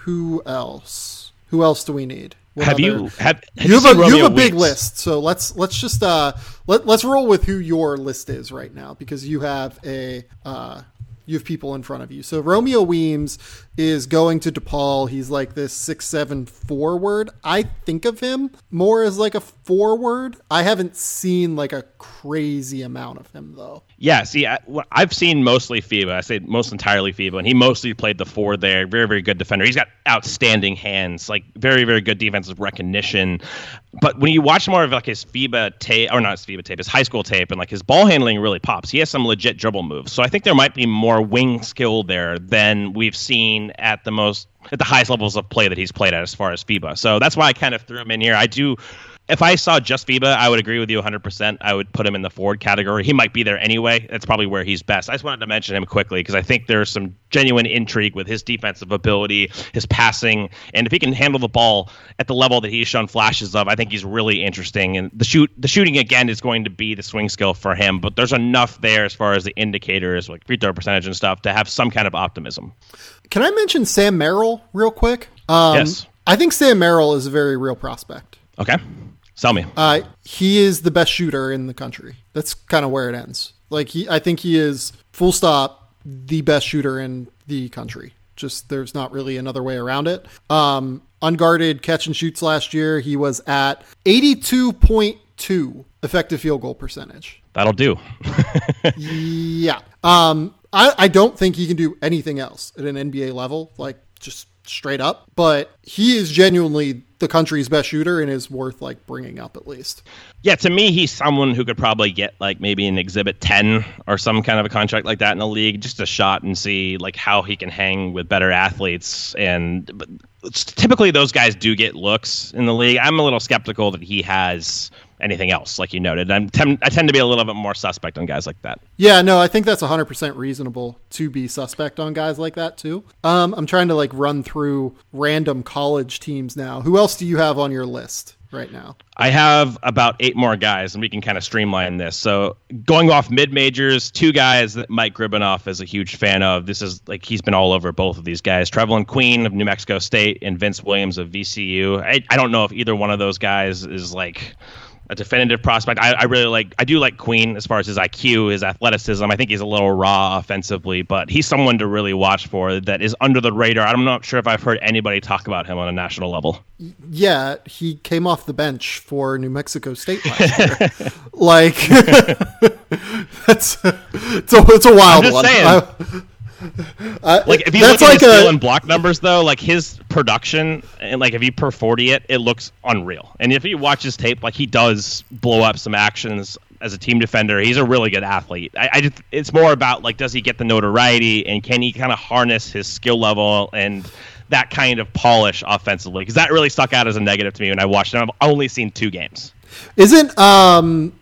who else. Who else do we need? What have other- you have, have You have, a, you have a big list, so let's let's just uh let let's roll with who your list is right now because you have a uh you have people in front of you. So Romeo Weems is going to DePaul. He's like this six seven forward. I think of him more as like a forward. I haven't seen like a crazy amount of him though. Yeah, see, I, I've seen mostly FIBA. I say most entirely FIBA, and he mostly played the four there. Very, very good defender. He's got outstanding hands, like very, very good defensive recognition. But when you watch more of like his FIBA tape, or not his FIBA tape, his high school tape, and like his ball handling really pops. He has some legit dribble moves. So I think there might be more wing skill there than we've seen at the most at the highest levels of play that he's played at as far as FIBA. So that's why I kind of threw him in here. I do. If I saw just FIBA, I would agree with you 100%. I would put him in the forward category. He might be there anyway. That's probably where he's best. I just wanted to mention him quickly because I think there's some genuine intrigue with his defensive ability, his passing, and if he can handle the ball at the level that he's shown flashes of, I think he's really interesting. And the shoot, the shooting again is going to be the swing skill for him. But there's enough there as far as the indicators, like free throw percentage and stuff, to have some kind of optimism. Can I mention Sam Merrill real quick? Um, Yes. I think Sam Merrill is a very real prospect. Okay, sell me. Uh, he is the best shooter in the country. That's kind of where it ends. Like he, I think he is full stop the best shooter in the country. Just there's not really another way around it. Um, unguarded catch and shoots last year, he was at 82.2 effective field goal percentage. That'll do. Yeah. Um, I, I don't think he can do anything else at an NBA level, like just straight up. But he is genuinely the country's best shooter and is worth like bringing up at least. Yeah, to me, he's someone who could probably get like maybe an Exhibit 10 or some kind of a contract like that in the league, just a shot and see like how he can hang with better athletes. And typically, those guys do get looks in the league. I'm a little skeptical that he has anything else, like you noted. I'm tem- I tend to be a little bit more suspect on guys like that. Yeah, no, I think that's 100% reasonable to be suspect on guys like that too. Um, I'm trying to like run through random college teams now. Who else do you have on your list right now? I have about eight more guys, and we can kind of streamline this. So, going off mid majors, two guys that Mike Gribanoff is a huge fan of. This is like he's been all over both of these guys Trevelin Queen of New Mexico State and Vince Williams of VCU. I, I don't know if either one of those guys is like a definitive prospect. I, I really like I do like Queen as far as his IQ, his athleticism. I think he's a little raw offensively, but he's someone to really watch for that is under the radar. I'm not sure if I've heard anybody talk about him on a national level. Yeah, he came off the bench for New Mexico State last year. like that's it's a, it's a wild just one. saying. I- I- Like if you look at like his steal a and block numbers though, like his production and like if you per forty it, it looks unreal. And if you watch his tape, like he does blow up some actions as a team defender. He's a really good athlete. I, I just, it's more about like, does he get the notoriety and can he kind of harness his skill level and that kind of polish offensively? Because that really stuck out as a negative to me when I watched him. I've only seen two games. Isn't um,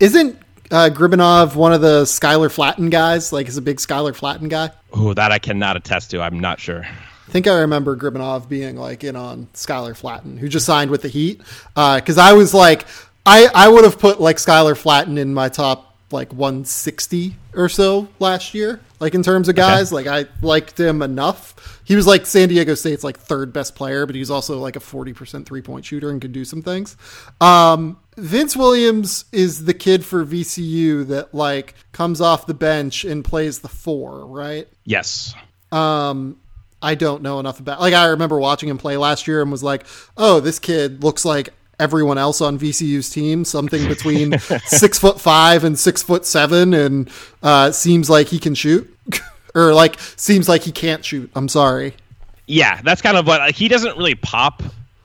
isn't uh, Gribanoff one of the Skylar Flatten guys? Like, is a big Skylar Flatten guy? Oh, that I cannot attest to. I'm not sure. I think I remember Gribanoff being like in on Skylar Flatten, who just signed with the Heat. Because uh, I was like, I I would have put like Skylar Flatten in my top like 160 or so last year. Like in terms of guys, okay. like I liked him enough. He was like San Diego State's like third best player, but he's also like a 40% three point shooter and could do some things. Um, Vince Williams is the kid for VCU that like comes off the bench and plays the four, right? Yes. Um, I don't know enough about. Like I remember watching him play last year and was like, "Oh, this kid looks like everyone else on VCU's team, something between six foot five and six foot seven, and uh, seems like he can shoot, or like seems like he can't shoot. I'm sorry. Yeah, that's kind of what he doesn't really pop.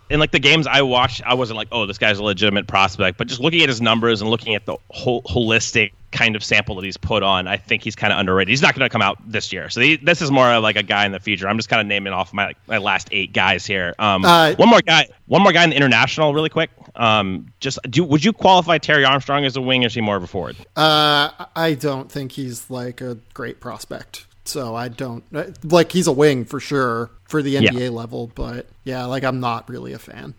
In like the games I watched, I wasn't like, oh, this guy's a legitimate prospect. But just looking at his numbers and looking at the whole holistic kind of sample that he's put on, I think he's kind of underrated. He's not going to come out this year, so he, this is more like a guy in the future. I'm just kind of naming off my my last eight guys here. Um, uh, one more guy, one more guy in the international, really quick. Um, just do would you qualify Terry Armstrong as a wing, or is he more of a forward? Uh, I don't think he's like a great prospect. So I don't like he's a wing for sure for the NBA yeah. level, but yeah, like I'm not really a fan.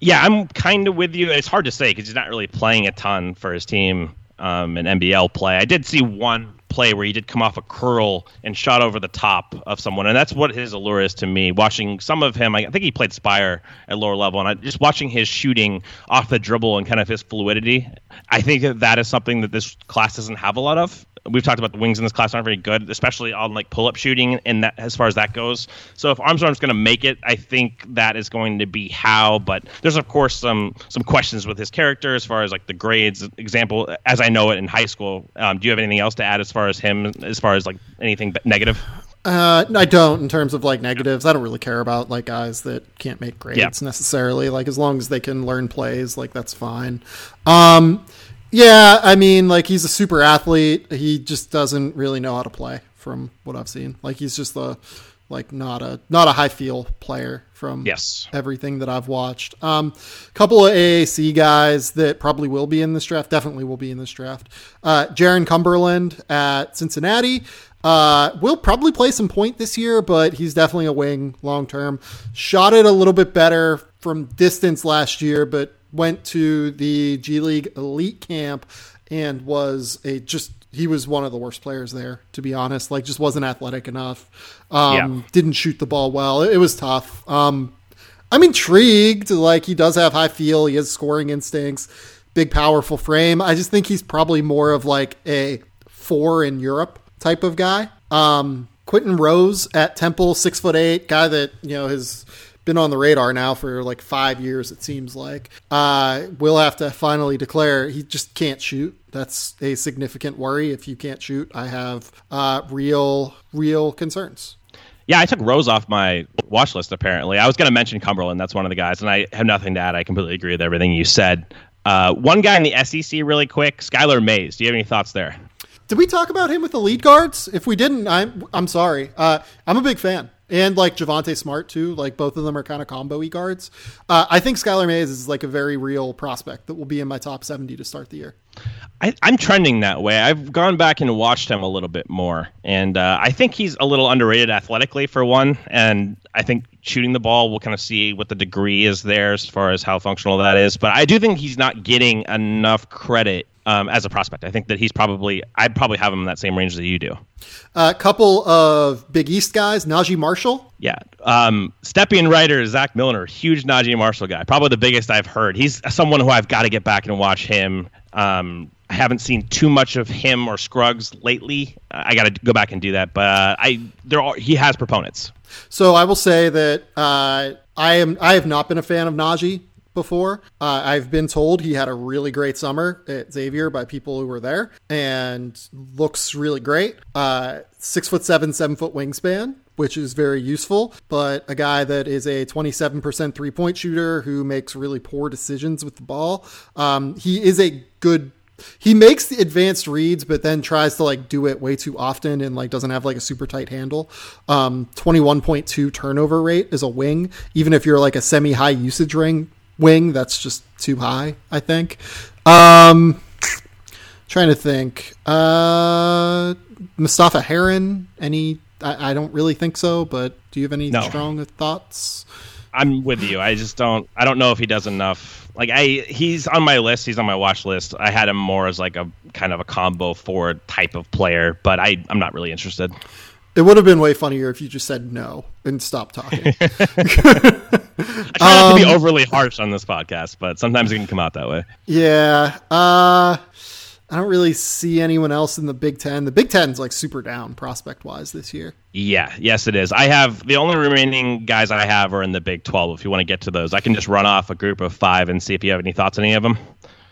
Yeah, I'm kind of with you. It's hard to say because he's not really playing a ton for his team um, in NBL play. I did see one play where he did come off a curl and shot over the top of someone, and that's what his allure is to me. Watching some of him, I think he played Spire at lower level, and I, just watching his shooting off the dribble and kind of his fluidity, I think that that is something that this class doesn't have a lot of we've talked about the wings in this class aren't very good, especially on like pull up shooting and that as far as that goes. So if Armstrong's going to make it, I think that is going to be how. But there's of course some some questions with his character as far as like the grades. Example, as I know it in high school. Um, do you have anything else to add as far as him, as far as like anything negative? Uh, I don't in terms of like negatives. I don't really care about like guys that can't make grades yeah. necessarily. Like as long as they can learn plays, like that's fine. Um, yeah, I mean, like he's a super athlete. He just doesn't really know how to play, from what I've seen. Like he's just a like not a not a high feel player from yes. everything that I've watched. Um, couple of AAC guys that probably will be in this draft, definitely will be in this draft. Uh, Jarron Cumberland at Cincinnati. Uh, will probably play some point this year, but he's definitely a wing long term. Shot it a little bit better from distance last year, but went to the G League elite camp and was a just he was one of the worst players there to be honest. Like just wasn't athletic enough. Um, yeah. didn't shoot the ball well. It, it was tough. Um, i'm intrigued. Like he does have high feel. He has scoring instincts. Big powerful frame. I just think he's probably more of like a four in europe type of guy. Um, Quinton Rose at temple six foot eight guy that you know has been on the radar now for like five years, it seems like. Uh, we'll have to finally declare he just can't shoot. That's a significant worry. If you can't shoot, I have uh, real, real concerns. Yeah, I took Rose off my watch list. Apparently, I was going to mention Cumberland. That's one of the guys, and I have nothing to add. I completely agree with everything you said. Uh, one guy in the SEC, really quick, Skylar Mays. Do you have any thoughts there? Did we talk about him with the lead guards? If we didn't, I'm I'm sorry. Uh, I'm a big fan and like Javonte Smart too. Like both of them are kind of combo y guards. Uh, I think Skylar Mays is like a very real prospect that will be in my top seventy to start the year. I, am trending that way. I've gone back and watched him a little bit more, and uh, I think he's a little underrated athletically for one. And I think shooting the ball, we'll kind of see what the degree is there as far as how functional that is. But I do think he's not getting enough credit um, as a prospect. I think that he's probably I'd probably have him in that same range that you do. A uh, couple of Big East guys, Naji Marshall. Yeah, um, Stepien writer Zach Milner, huge Naji Marshall guy, probably the biggest I've heard. He's someone who I've got to get back and watch him. Um, I haven't seen too much of him or Scruggs lately. I got to go back and do that, but uh, I there are he has proponents. So I will say that uh, I am I have not been a fan of Naji before. Uh, I've been told he had a really great summer at Xavier by people who were there and looks really great. Uh, six foot seven, seven foot wingspan, which is very useful. But a guy that is a 27% three point shooter who makes really poor decisions with the ball. Um, he is a good he makes the advanced reads, but then tries to like do it way too often and like doesn't have like a super tight handle. Um, 21.2 turnover rate is a wing. Even if you're like a semi high usage ring wing, that's just too high, I think. Um, trying to think. Uh, Mustapha Heron, any, I, I, don't really think so, but do you have any no. strong thoughts? I'm with you. I just don't, I don't know if he does enough like I he's on my list. He's on my watch list. I had him more as like a kind of a combo forward type of player, but I I'm not really interested. It would have been way funnier if you just said no and stopped talking. I try not to be um, overly harsh on this podcast, but sometimes it can come out that way. Yeah. Uh I don't really see anyone else in the Big Ten. The Big Ten's like super down prospect wise this year. Yeah, yes, it is. I have the only remaining guys I have are in the Big Twelve. If you want to get to those, I can just run off a group of five and see if you have any thoughts on any of them.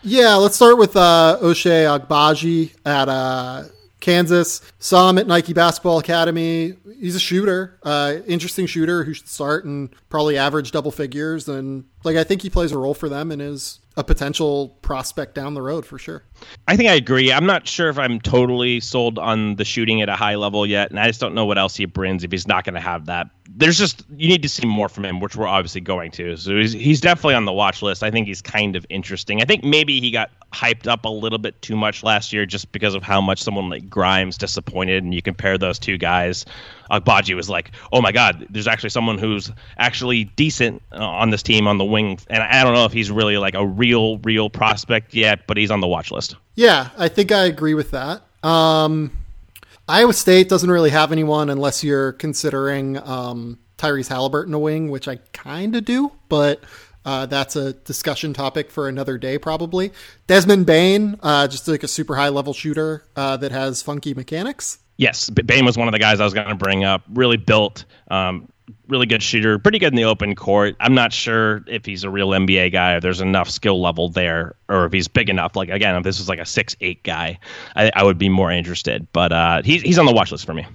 Yeah, let's start with uh, Ochai Agbaji at uh, Kansas. Saw him at Nike Basketball Academy. He's a shooter, uh, interesting shooter who should start and probably average double figures. And like I think he plays a role for them and is a potential prospect down the road for sure. I think I agree. I'm not sure if I'm totally sold on the shooting at a high level yet, and I just don't know what else he brings if he's not going to have that. There's just you need to see more from him, which we're obviously going to. So he's, he's definitely on the watch list. I think he's kind of interesting. I think maybe he got hyped up a little bit too much last year just because of how much someone like Grimes disappointed, and you compare those two guys. Agbaji was like, "Oh my God, there's actually someone who's actually decent uh, on this team on the wing," and I don't know if he's really like a real, real prospect yet, but he's on the watch list. Yeah, I think I agree with that. Um, Iowa State doesn't really have anyone unless you're considering um, Tyrese Haliburton a wing, which I kind of do, but uh, that's a discussion topic for another day, probably. Desmond Bane, uh, just like a super high level shooter uh, that has funky mechanics. Yes, Bane was one of the guys I was going to bring up. Really built, um, really good shooter, pretty good in the open court. I'm not sure if he's a real NBA guy, if there's enough skill level there, or if he's big enough. Like again, if this was like a six eight guy, I, I would be more interested. But uh, he's he's on the watch list for me.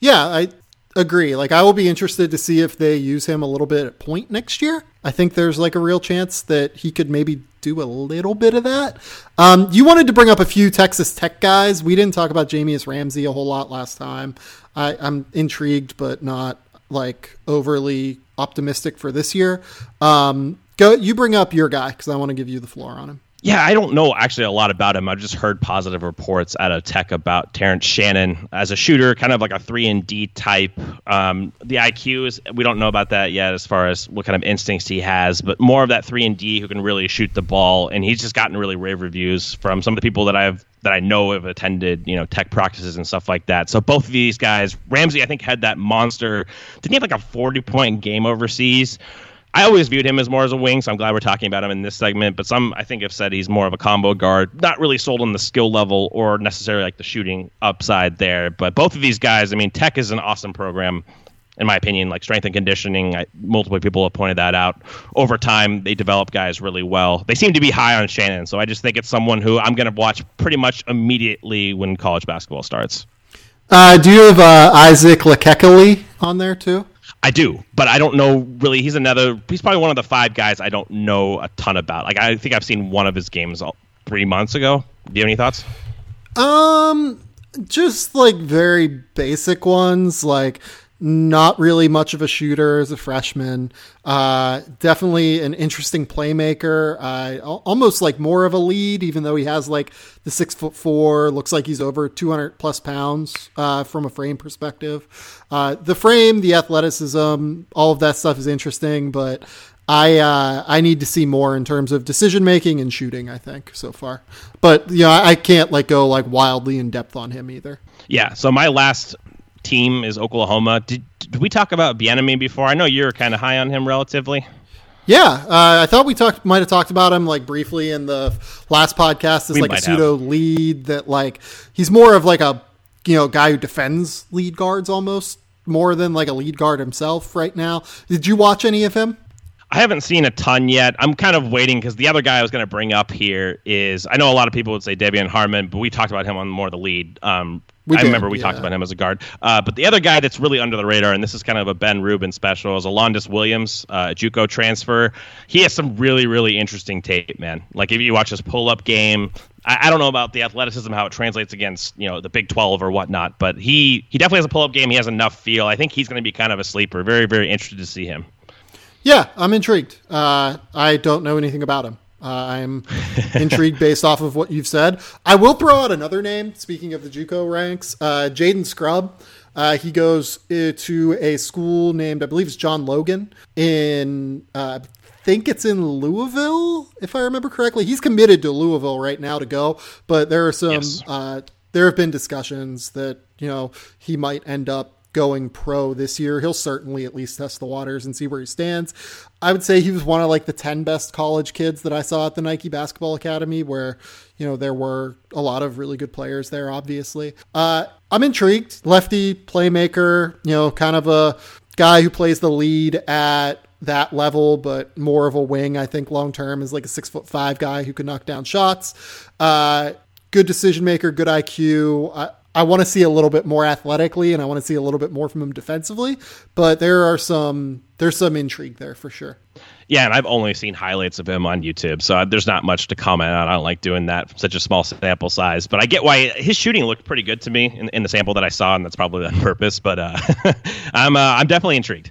Yeah, I agree. Like I will be interested to see if they use him a little bit at point next year. I think there's like a real chance that he could maybe do a little bit of that. Um, you wanted to bring up a few Texas Tech guys. We didn't talk about Jahmi'us Ramsey a whole lot last time. I, I'm intrigued, but not like overly optimistic for this year. Um, go, you bring up your guy because I want to give you the floor on him. Yeah, I don't know actually a lot about him. I've just heard positive reports out of Tech about Terrence Shannon as a shooter, kind of like a three and D type. Um, the IQ is we don't know about that yet as far as what kind of instincts he has, but more of that three and D who can really shoot the ball. And he's just gotten really rave reviews from some of the people that I've that I know have attended, you know, tech practices and stuff like that. So both of these guys, Ramsey, I think had that monster. Didn't he have like a forty point game overseas? I always viewed him as more as a wing, so I'm glad we're talking about him in this segment. But some, I think, have said he's more of a combo guard. Not really sold on the skill level or necessarily like the shooting upside there. But both of these guys, I mean, Tech is an awesome program, in my opinion. Like strength and conditioning, I, multiple people have pointed that out. Over time, they develop guys really well. They seem to be high on Shannon, so I just think it's someone who I'm going to watch pretty much immediately when college basketball starts. Uh, do you have uh, Isaac Likekele on there too? I do, but I don't know really. He's another. He's probably one of the five guys I don't know a ton about. Like I think I've seen one of his games all, three months ago. Do you have any thoughts? Um, just like very basic ones, like not really much of a shooter as a freshman. Uh, definitely an interesting playmaker. Uh, almost like more of a lead, even though he has like the six foot four. Looks like he's over 200 plus pounds uh, from a frame perspective. Uh, the frame, the athleticism, all of that stuff is interesting, but I uh, I need to see more in terms of decision making and shooting. I think so far, but you know I can't like go like wildly in depth on him either. Yeah. So my last team is Oklahoma. Did, did we talk about Bieniemy before? I know you're kind of high on him relatively. Yeah, uh, I thought we talked might have talked about him like briefly in the last podcast as like a pseudo have. lead that like he's more of like a you know guy who defends lead guards almost more than like a lead guard himself right now. Did you watch any of him? I haven't seen a ton yet. I'm kind of waiting because the other guy I was going to bring up here is I know a lot of people would say De'Vion Harmon, but we talked about him on more of the lead. Um, We I did, remember we yeah. talked about him as a guard. Uh, but the other guy that's really under the radar, and this is kind of a Ben Rubin special, is Alondes Williams, uh, JUCO transfer. He has some really, really interesting tape, man. Like if you watch his pull-up game, I, I don't know about the athleticism, how it translates against you know the Big Twelve or whatnot, but he he definitely has a pull-up game. He has enough feel. I think he's going to be kind of a sleeper. Very, very interested to see him. Yeah, I'm intrigued. Uh, I don't know anything about him. Uh, I'm intrigued based off of what you've said. I will throw out another name. Speaking of the JUCO ranks, uh, Jaden Scrubb. Uh, he goes uh, to a school named, I believe it's John Logan in, uh, I think it's in Louisville, if I remember correctly. He's committed to Louisville right now to go, but there are some, Yes. uh, there have been discussions that, you know, he might end up going pro this year. He'll certainly at least test the waters and see where he stands. I would say he was one of like the 10 best college kids that I saw at the Nike Basketball Academy where, you know, there were a lot of really good players there obviously. Uh I'm intrigued. Lefty playmaker, you know, kind of a guy who plays the lead at that level, but more of a wing, I think long term is like a six foot five guy who can knock down shots. Uh, good decision maker, good IQ. I, I want to see a little bit more athletically, and I want to see a little bit more from him defensively. But there are some there's some intrigue there for sure. Yeah, and I've only seen highlights of him on YouTube, so there's not much to comment on. I don't like doing that from such a small sample size, but I get why his shooting looked pretty good to me in, in the sample that I saw, and that's probably on purpose. But uh, I'm uh, I'm definitely intrigued.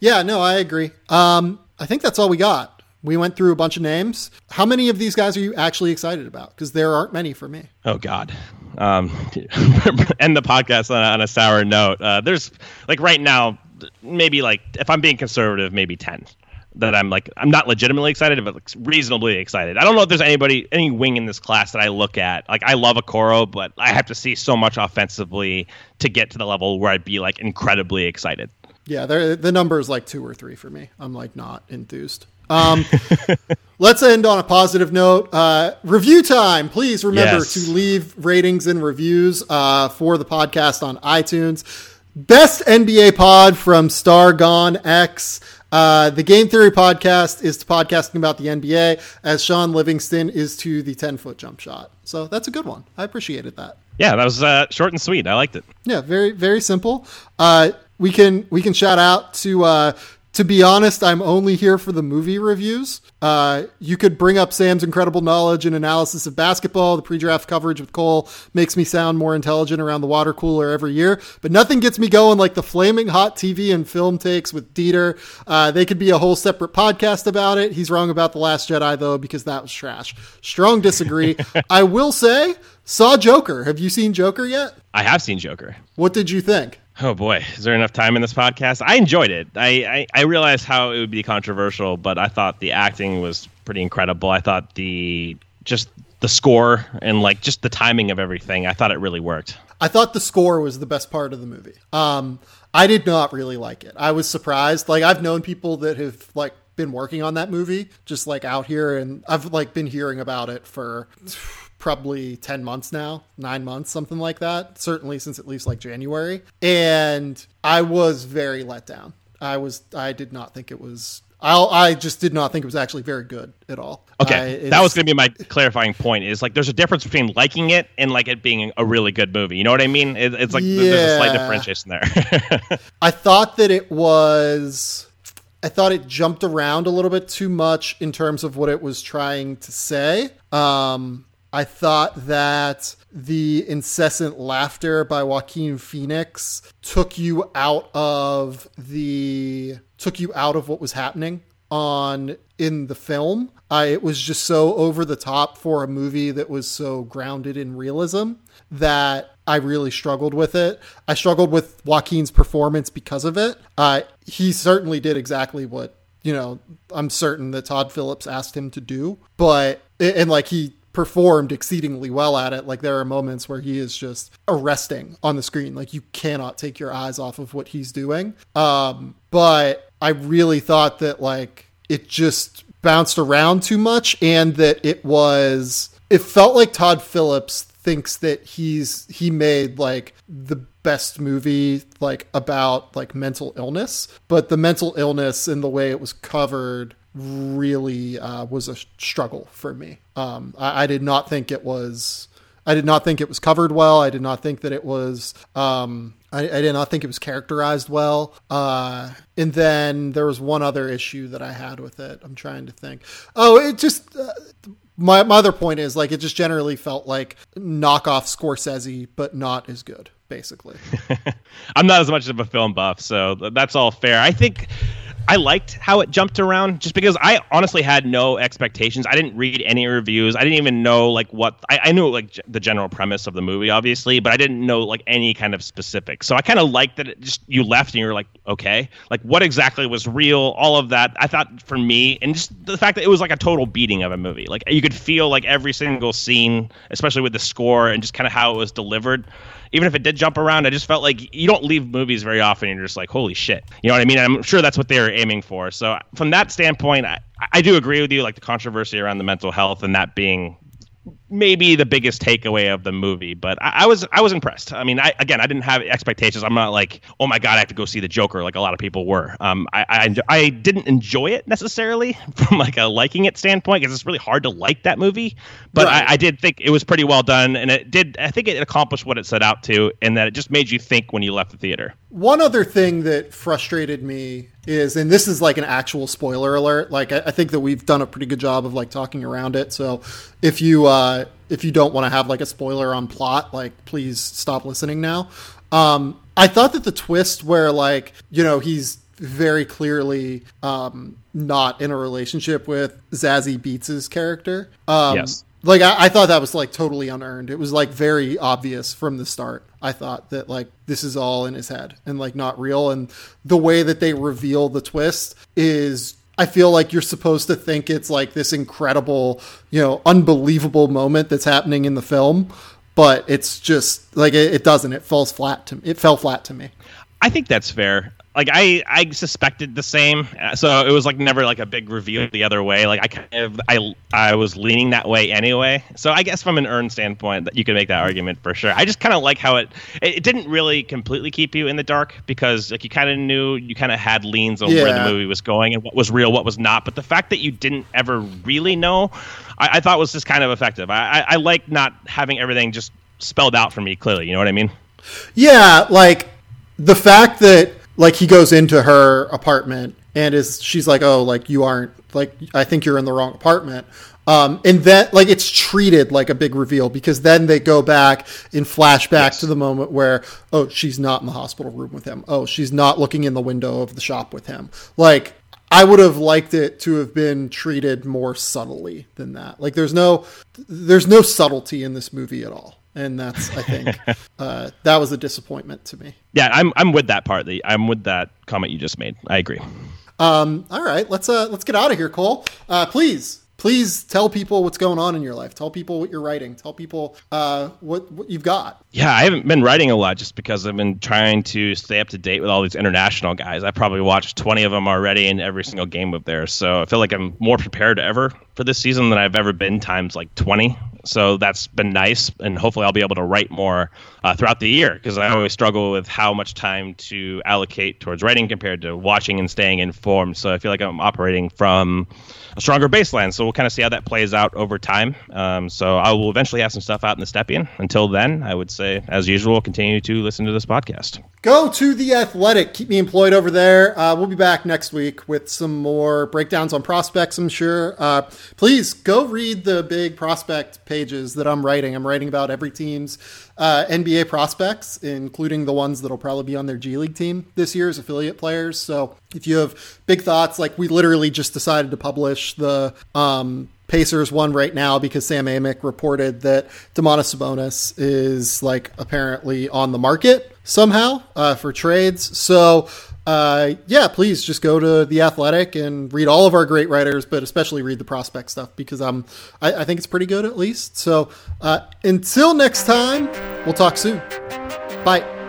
Yeah, no, I agree. Um, I think that's all we got. We went through a bunch of names. How many of these guys are you actually excited about? Because there aren't many for me. Oh God. Um, end the podcast on a, on a sour note. Uh, there's like right now, maybe like if I'm being conservative, maybe ten that I'm like I'm not legitimately excited, but like reasonably excited. I don't know if there's anybody any wing in this class that I look at. Like I love Okoro, but I have to see so much offensively to get to the level where I'd be like incredibly excited. Yeah, the number is like two or three for me. I'm like not enthused. Um, let's end on a positive note. Uh, review time. Please remember Yes. to leave ratings and reviews uh, for the podcast on iTunes. Best NBA pod from Star Gone X. Uh, the Game Theory podcast is to podcasting about the NBA, as Shaun Livingston is to the 10 foot jump shot. So that's a good one. I appreciated that. Yeah, that was uh, short and sweet. I liked it. Yeah, very very simple. Uh, we can we can shout out to. Uh, to be honest, I'm only here for the movie reviews. Uh, you could bring up Sam's incredible knowledge and analysis of basketball. The pre-draft coverage with Cole makes me sound more intelligent around the water cooler every year. But nothing gets me going like the flaming hot TV and film takes with Dieter. Uh, they could be a whole separate podcast about it. He's wrong about the Last Jedi though because that was trash. Strong disagree. I will say, saw Joker. Have you seen Joker yet? I have seen Joker. What did you think? Oh boy, is there enough time in this podcast? I enjoyed it. I, I, I realized how it would be controversial, but I thought the acting was pretty incredible. I thought the just the score and like just the timing of everything. I thought it really worked. I thought the score was the best part of the movie. Um, I did not really like it. I was surprised. Like I've known people that have like been working on that movie, just like out here, and I've like been hearing about it for probably 10 months now, nine months, something like that. Certainly since at least like January. And I was very let down. I was, I did not think it was, I, I just did not think it was actually very good at all. Okay, that was going to be my clarifying point. Is like there's a difference between liking it and like it being a really good movie. You know what I mean? It, it's like there's a slight differentiation there. I thought that it was. I thought it jumped around a little bit too much in terms of what it was trying to say. Um, I thought that the incessant laughter by Joaquin Phoenix took you out of the took you out of what was happening on in the film. I, it was just so over the top for a movie that was so grounded in realism that I really struggled with it. I struggled with Joaquin's performance because of it. Uh, he certainly did exactly what you know. I'm certain that Todd Phillips asked him to do, but and like he performed exceedingly well at it. Like there are moments where he is just arresting on the screen. Like you cannot take your eyes off of what he's doing. Um, but I really thought that like it just bounced around too much and that it was it felt like Todd Phillips thinks that he's he made like the best movie like about like mental illness but the mental illness and the way it was covered really uh, was a struggle for me. Um, I, I, did not think it was. I did not think it was covered well. I did not think that it was. Um, I, I, did not think it was characterized well. Uh, and then there was one other issue that I had with it. I'm trying to think. Oh, it just. Uh, my, my other point is like it just generally felt like knockoff Scorsese, but not as good basically. I'm not as much of a film buff, so that's all fair. I think I liked how it jumped around just because I honestly had no expectations. I didn't read any reviews. I didn't even know like what I, I knew like the general premise of the movie, obviously, but I didn't know like any kind of specifics. So I kind of liked that it just you left and you were like, okay, like what exactly was real, all of that. I thought for me, and just the fact that it was like a total beating of a movie. Like you could feel like every single scene, especially with the score and just kind of how it was delivered even if it did jump around, I just felt like you don't leave movies very often and you're just like, holy shit. You know what I mean? And I'm sure that's what they were aiming for. So from that standpoint, I, I do agree with you, like the controversy around the mental health and that being maybe the biggest takeaway of the movie. But I, I, was I was impressed. I mean, I again I didn't have expectations. I'm not like, oh my god, I have to go see the Joker like a lot of people were. Um, I I, I didn't enjoy it necessarily from like a liking it standpoint because it's really hard to like that movie. But right. I, I, did think it was pretty well done, and it did. I think it accomplished what it set out to, and that it just made you think when you left the theater. One other thing that frustrated me is, and this is like an actual spoiler alert. Like I, I think that we've done a pretty good job of like talking around it. So if you uh, if you don't want to have like a spoiler on plot, like please stop listening now. Um, I thought that the twist where like you know he's very clearly um, not in a relationship with Zazie Beetz' character. Um, yes like I, I, thought that was like totally unearned. It was like very obvious from the start. I thought that like this is all in his head and like not real. And the way that they reveal the twist is I feel like you're supposed to think it's like this incredible, you know, unbelievable moment that's happening in the film, but it's just like it, it doesn't. It falls flat to me. it fell flat to me. I think that's fair like I I suspected the same, uh, so it was like never like a big reveal the other way. Like I kind of I I was leaning that way anyway. So I guess from an earn standpoint, that you could make that argument for sure. I just kind of like how it, it, it didn't really completely keep you in the dark because like you kind of knew you kind of had leans on yeah. where the movie was going and what was real, what was not. But the fact that you didn't ever really know, I, I thought was just kind of effective. I, I I like not having everything just spelled out for me clearly. You know what I mean? Yeah, like the fact that like he goes into her apartment and is she's like oh like you aren't like i think you're in the wrong apartment. Um, and then like it's treated like a big reveal because then they go back in flashback yes. to the moment where oh she's not in the hospital room with him. Oh she's not looking in the window of the shop with him. Like i would have liked it to have been treated more subtly than that. Like there's no there's no subtlety in this movie at all and that's I think uh, that was a disappointment to me. Yeah, I'm I'm with that part. I'm with that comment you just made. I agree. Um, all right, let's uh, let's get out of here, Cole. Uh, please please tell people what's going on in your life. Tell people what you're writing. Tell people uh, what what you've got. Yeah, I haven't been writing a lot just because I've been trying to stay up to date with all these international guys. I probably watched 20 of them already in every single game of theirs. So I feel like I'm more prepared ever for this season than I've ever been times like 20. So that's been nice, and hopefully I'll be able to write more uh, throughout the year because I always struggle with how much time to allocate towards writing compared to watching and staying informed. So I feel like I'm operating from a stronger baseline. So we'll kind of see how that plays out over time. Um, so I will eventually have some stuff out in the Stepien. Until then, I would say, as usual, continue to listen to this podcast. Go to the Athletic. Keep me employed over there. Uh, we'll be back next week with some more breakdowns on prospects. I'm sure. Uh, please go read the big prospect pages that I'm writing. I'm writing about every team's uh, NBA prospects, including the ones that'll probably be on their G League team this year as affiliate players. So if you have big thoughts, like we literally just decided to publish the um, Pacers one right now because Sam Amick reported that Domantas Sabonis is like apparently on the market somehow uh, for trades. So uh, yeah, please just go to the Athletic and read all of our great writers, but especially read the prospect stuff because um, I, I think it's pretty good at least. So uh, until next time, we'll talk soon. Bye.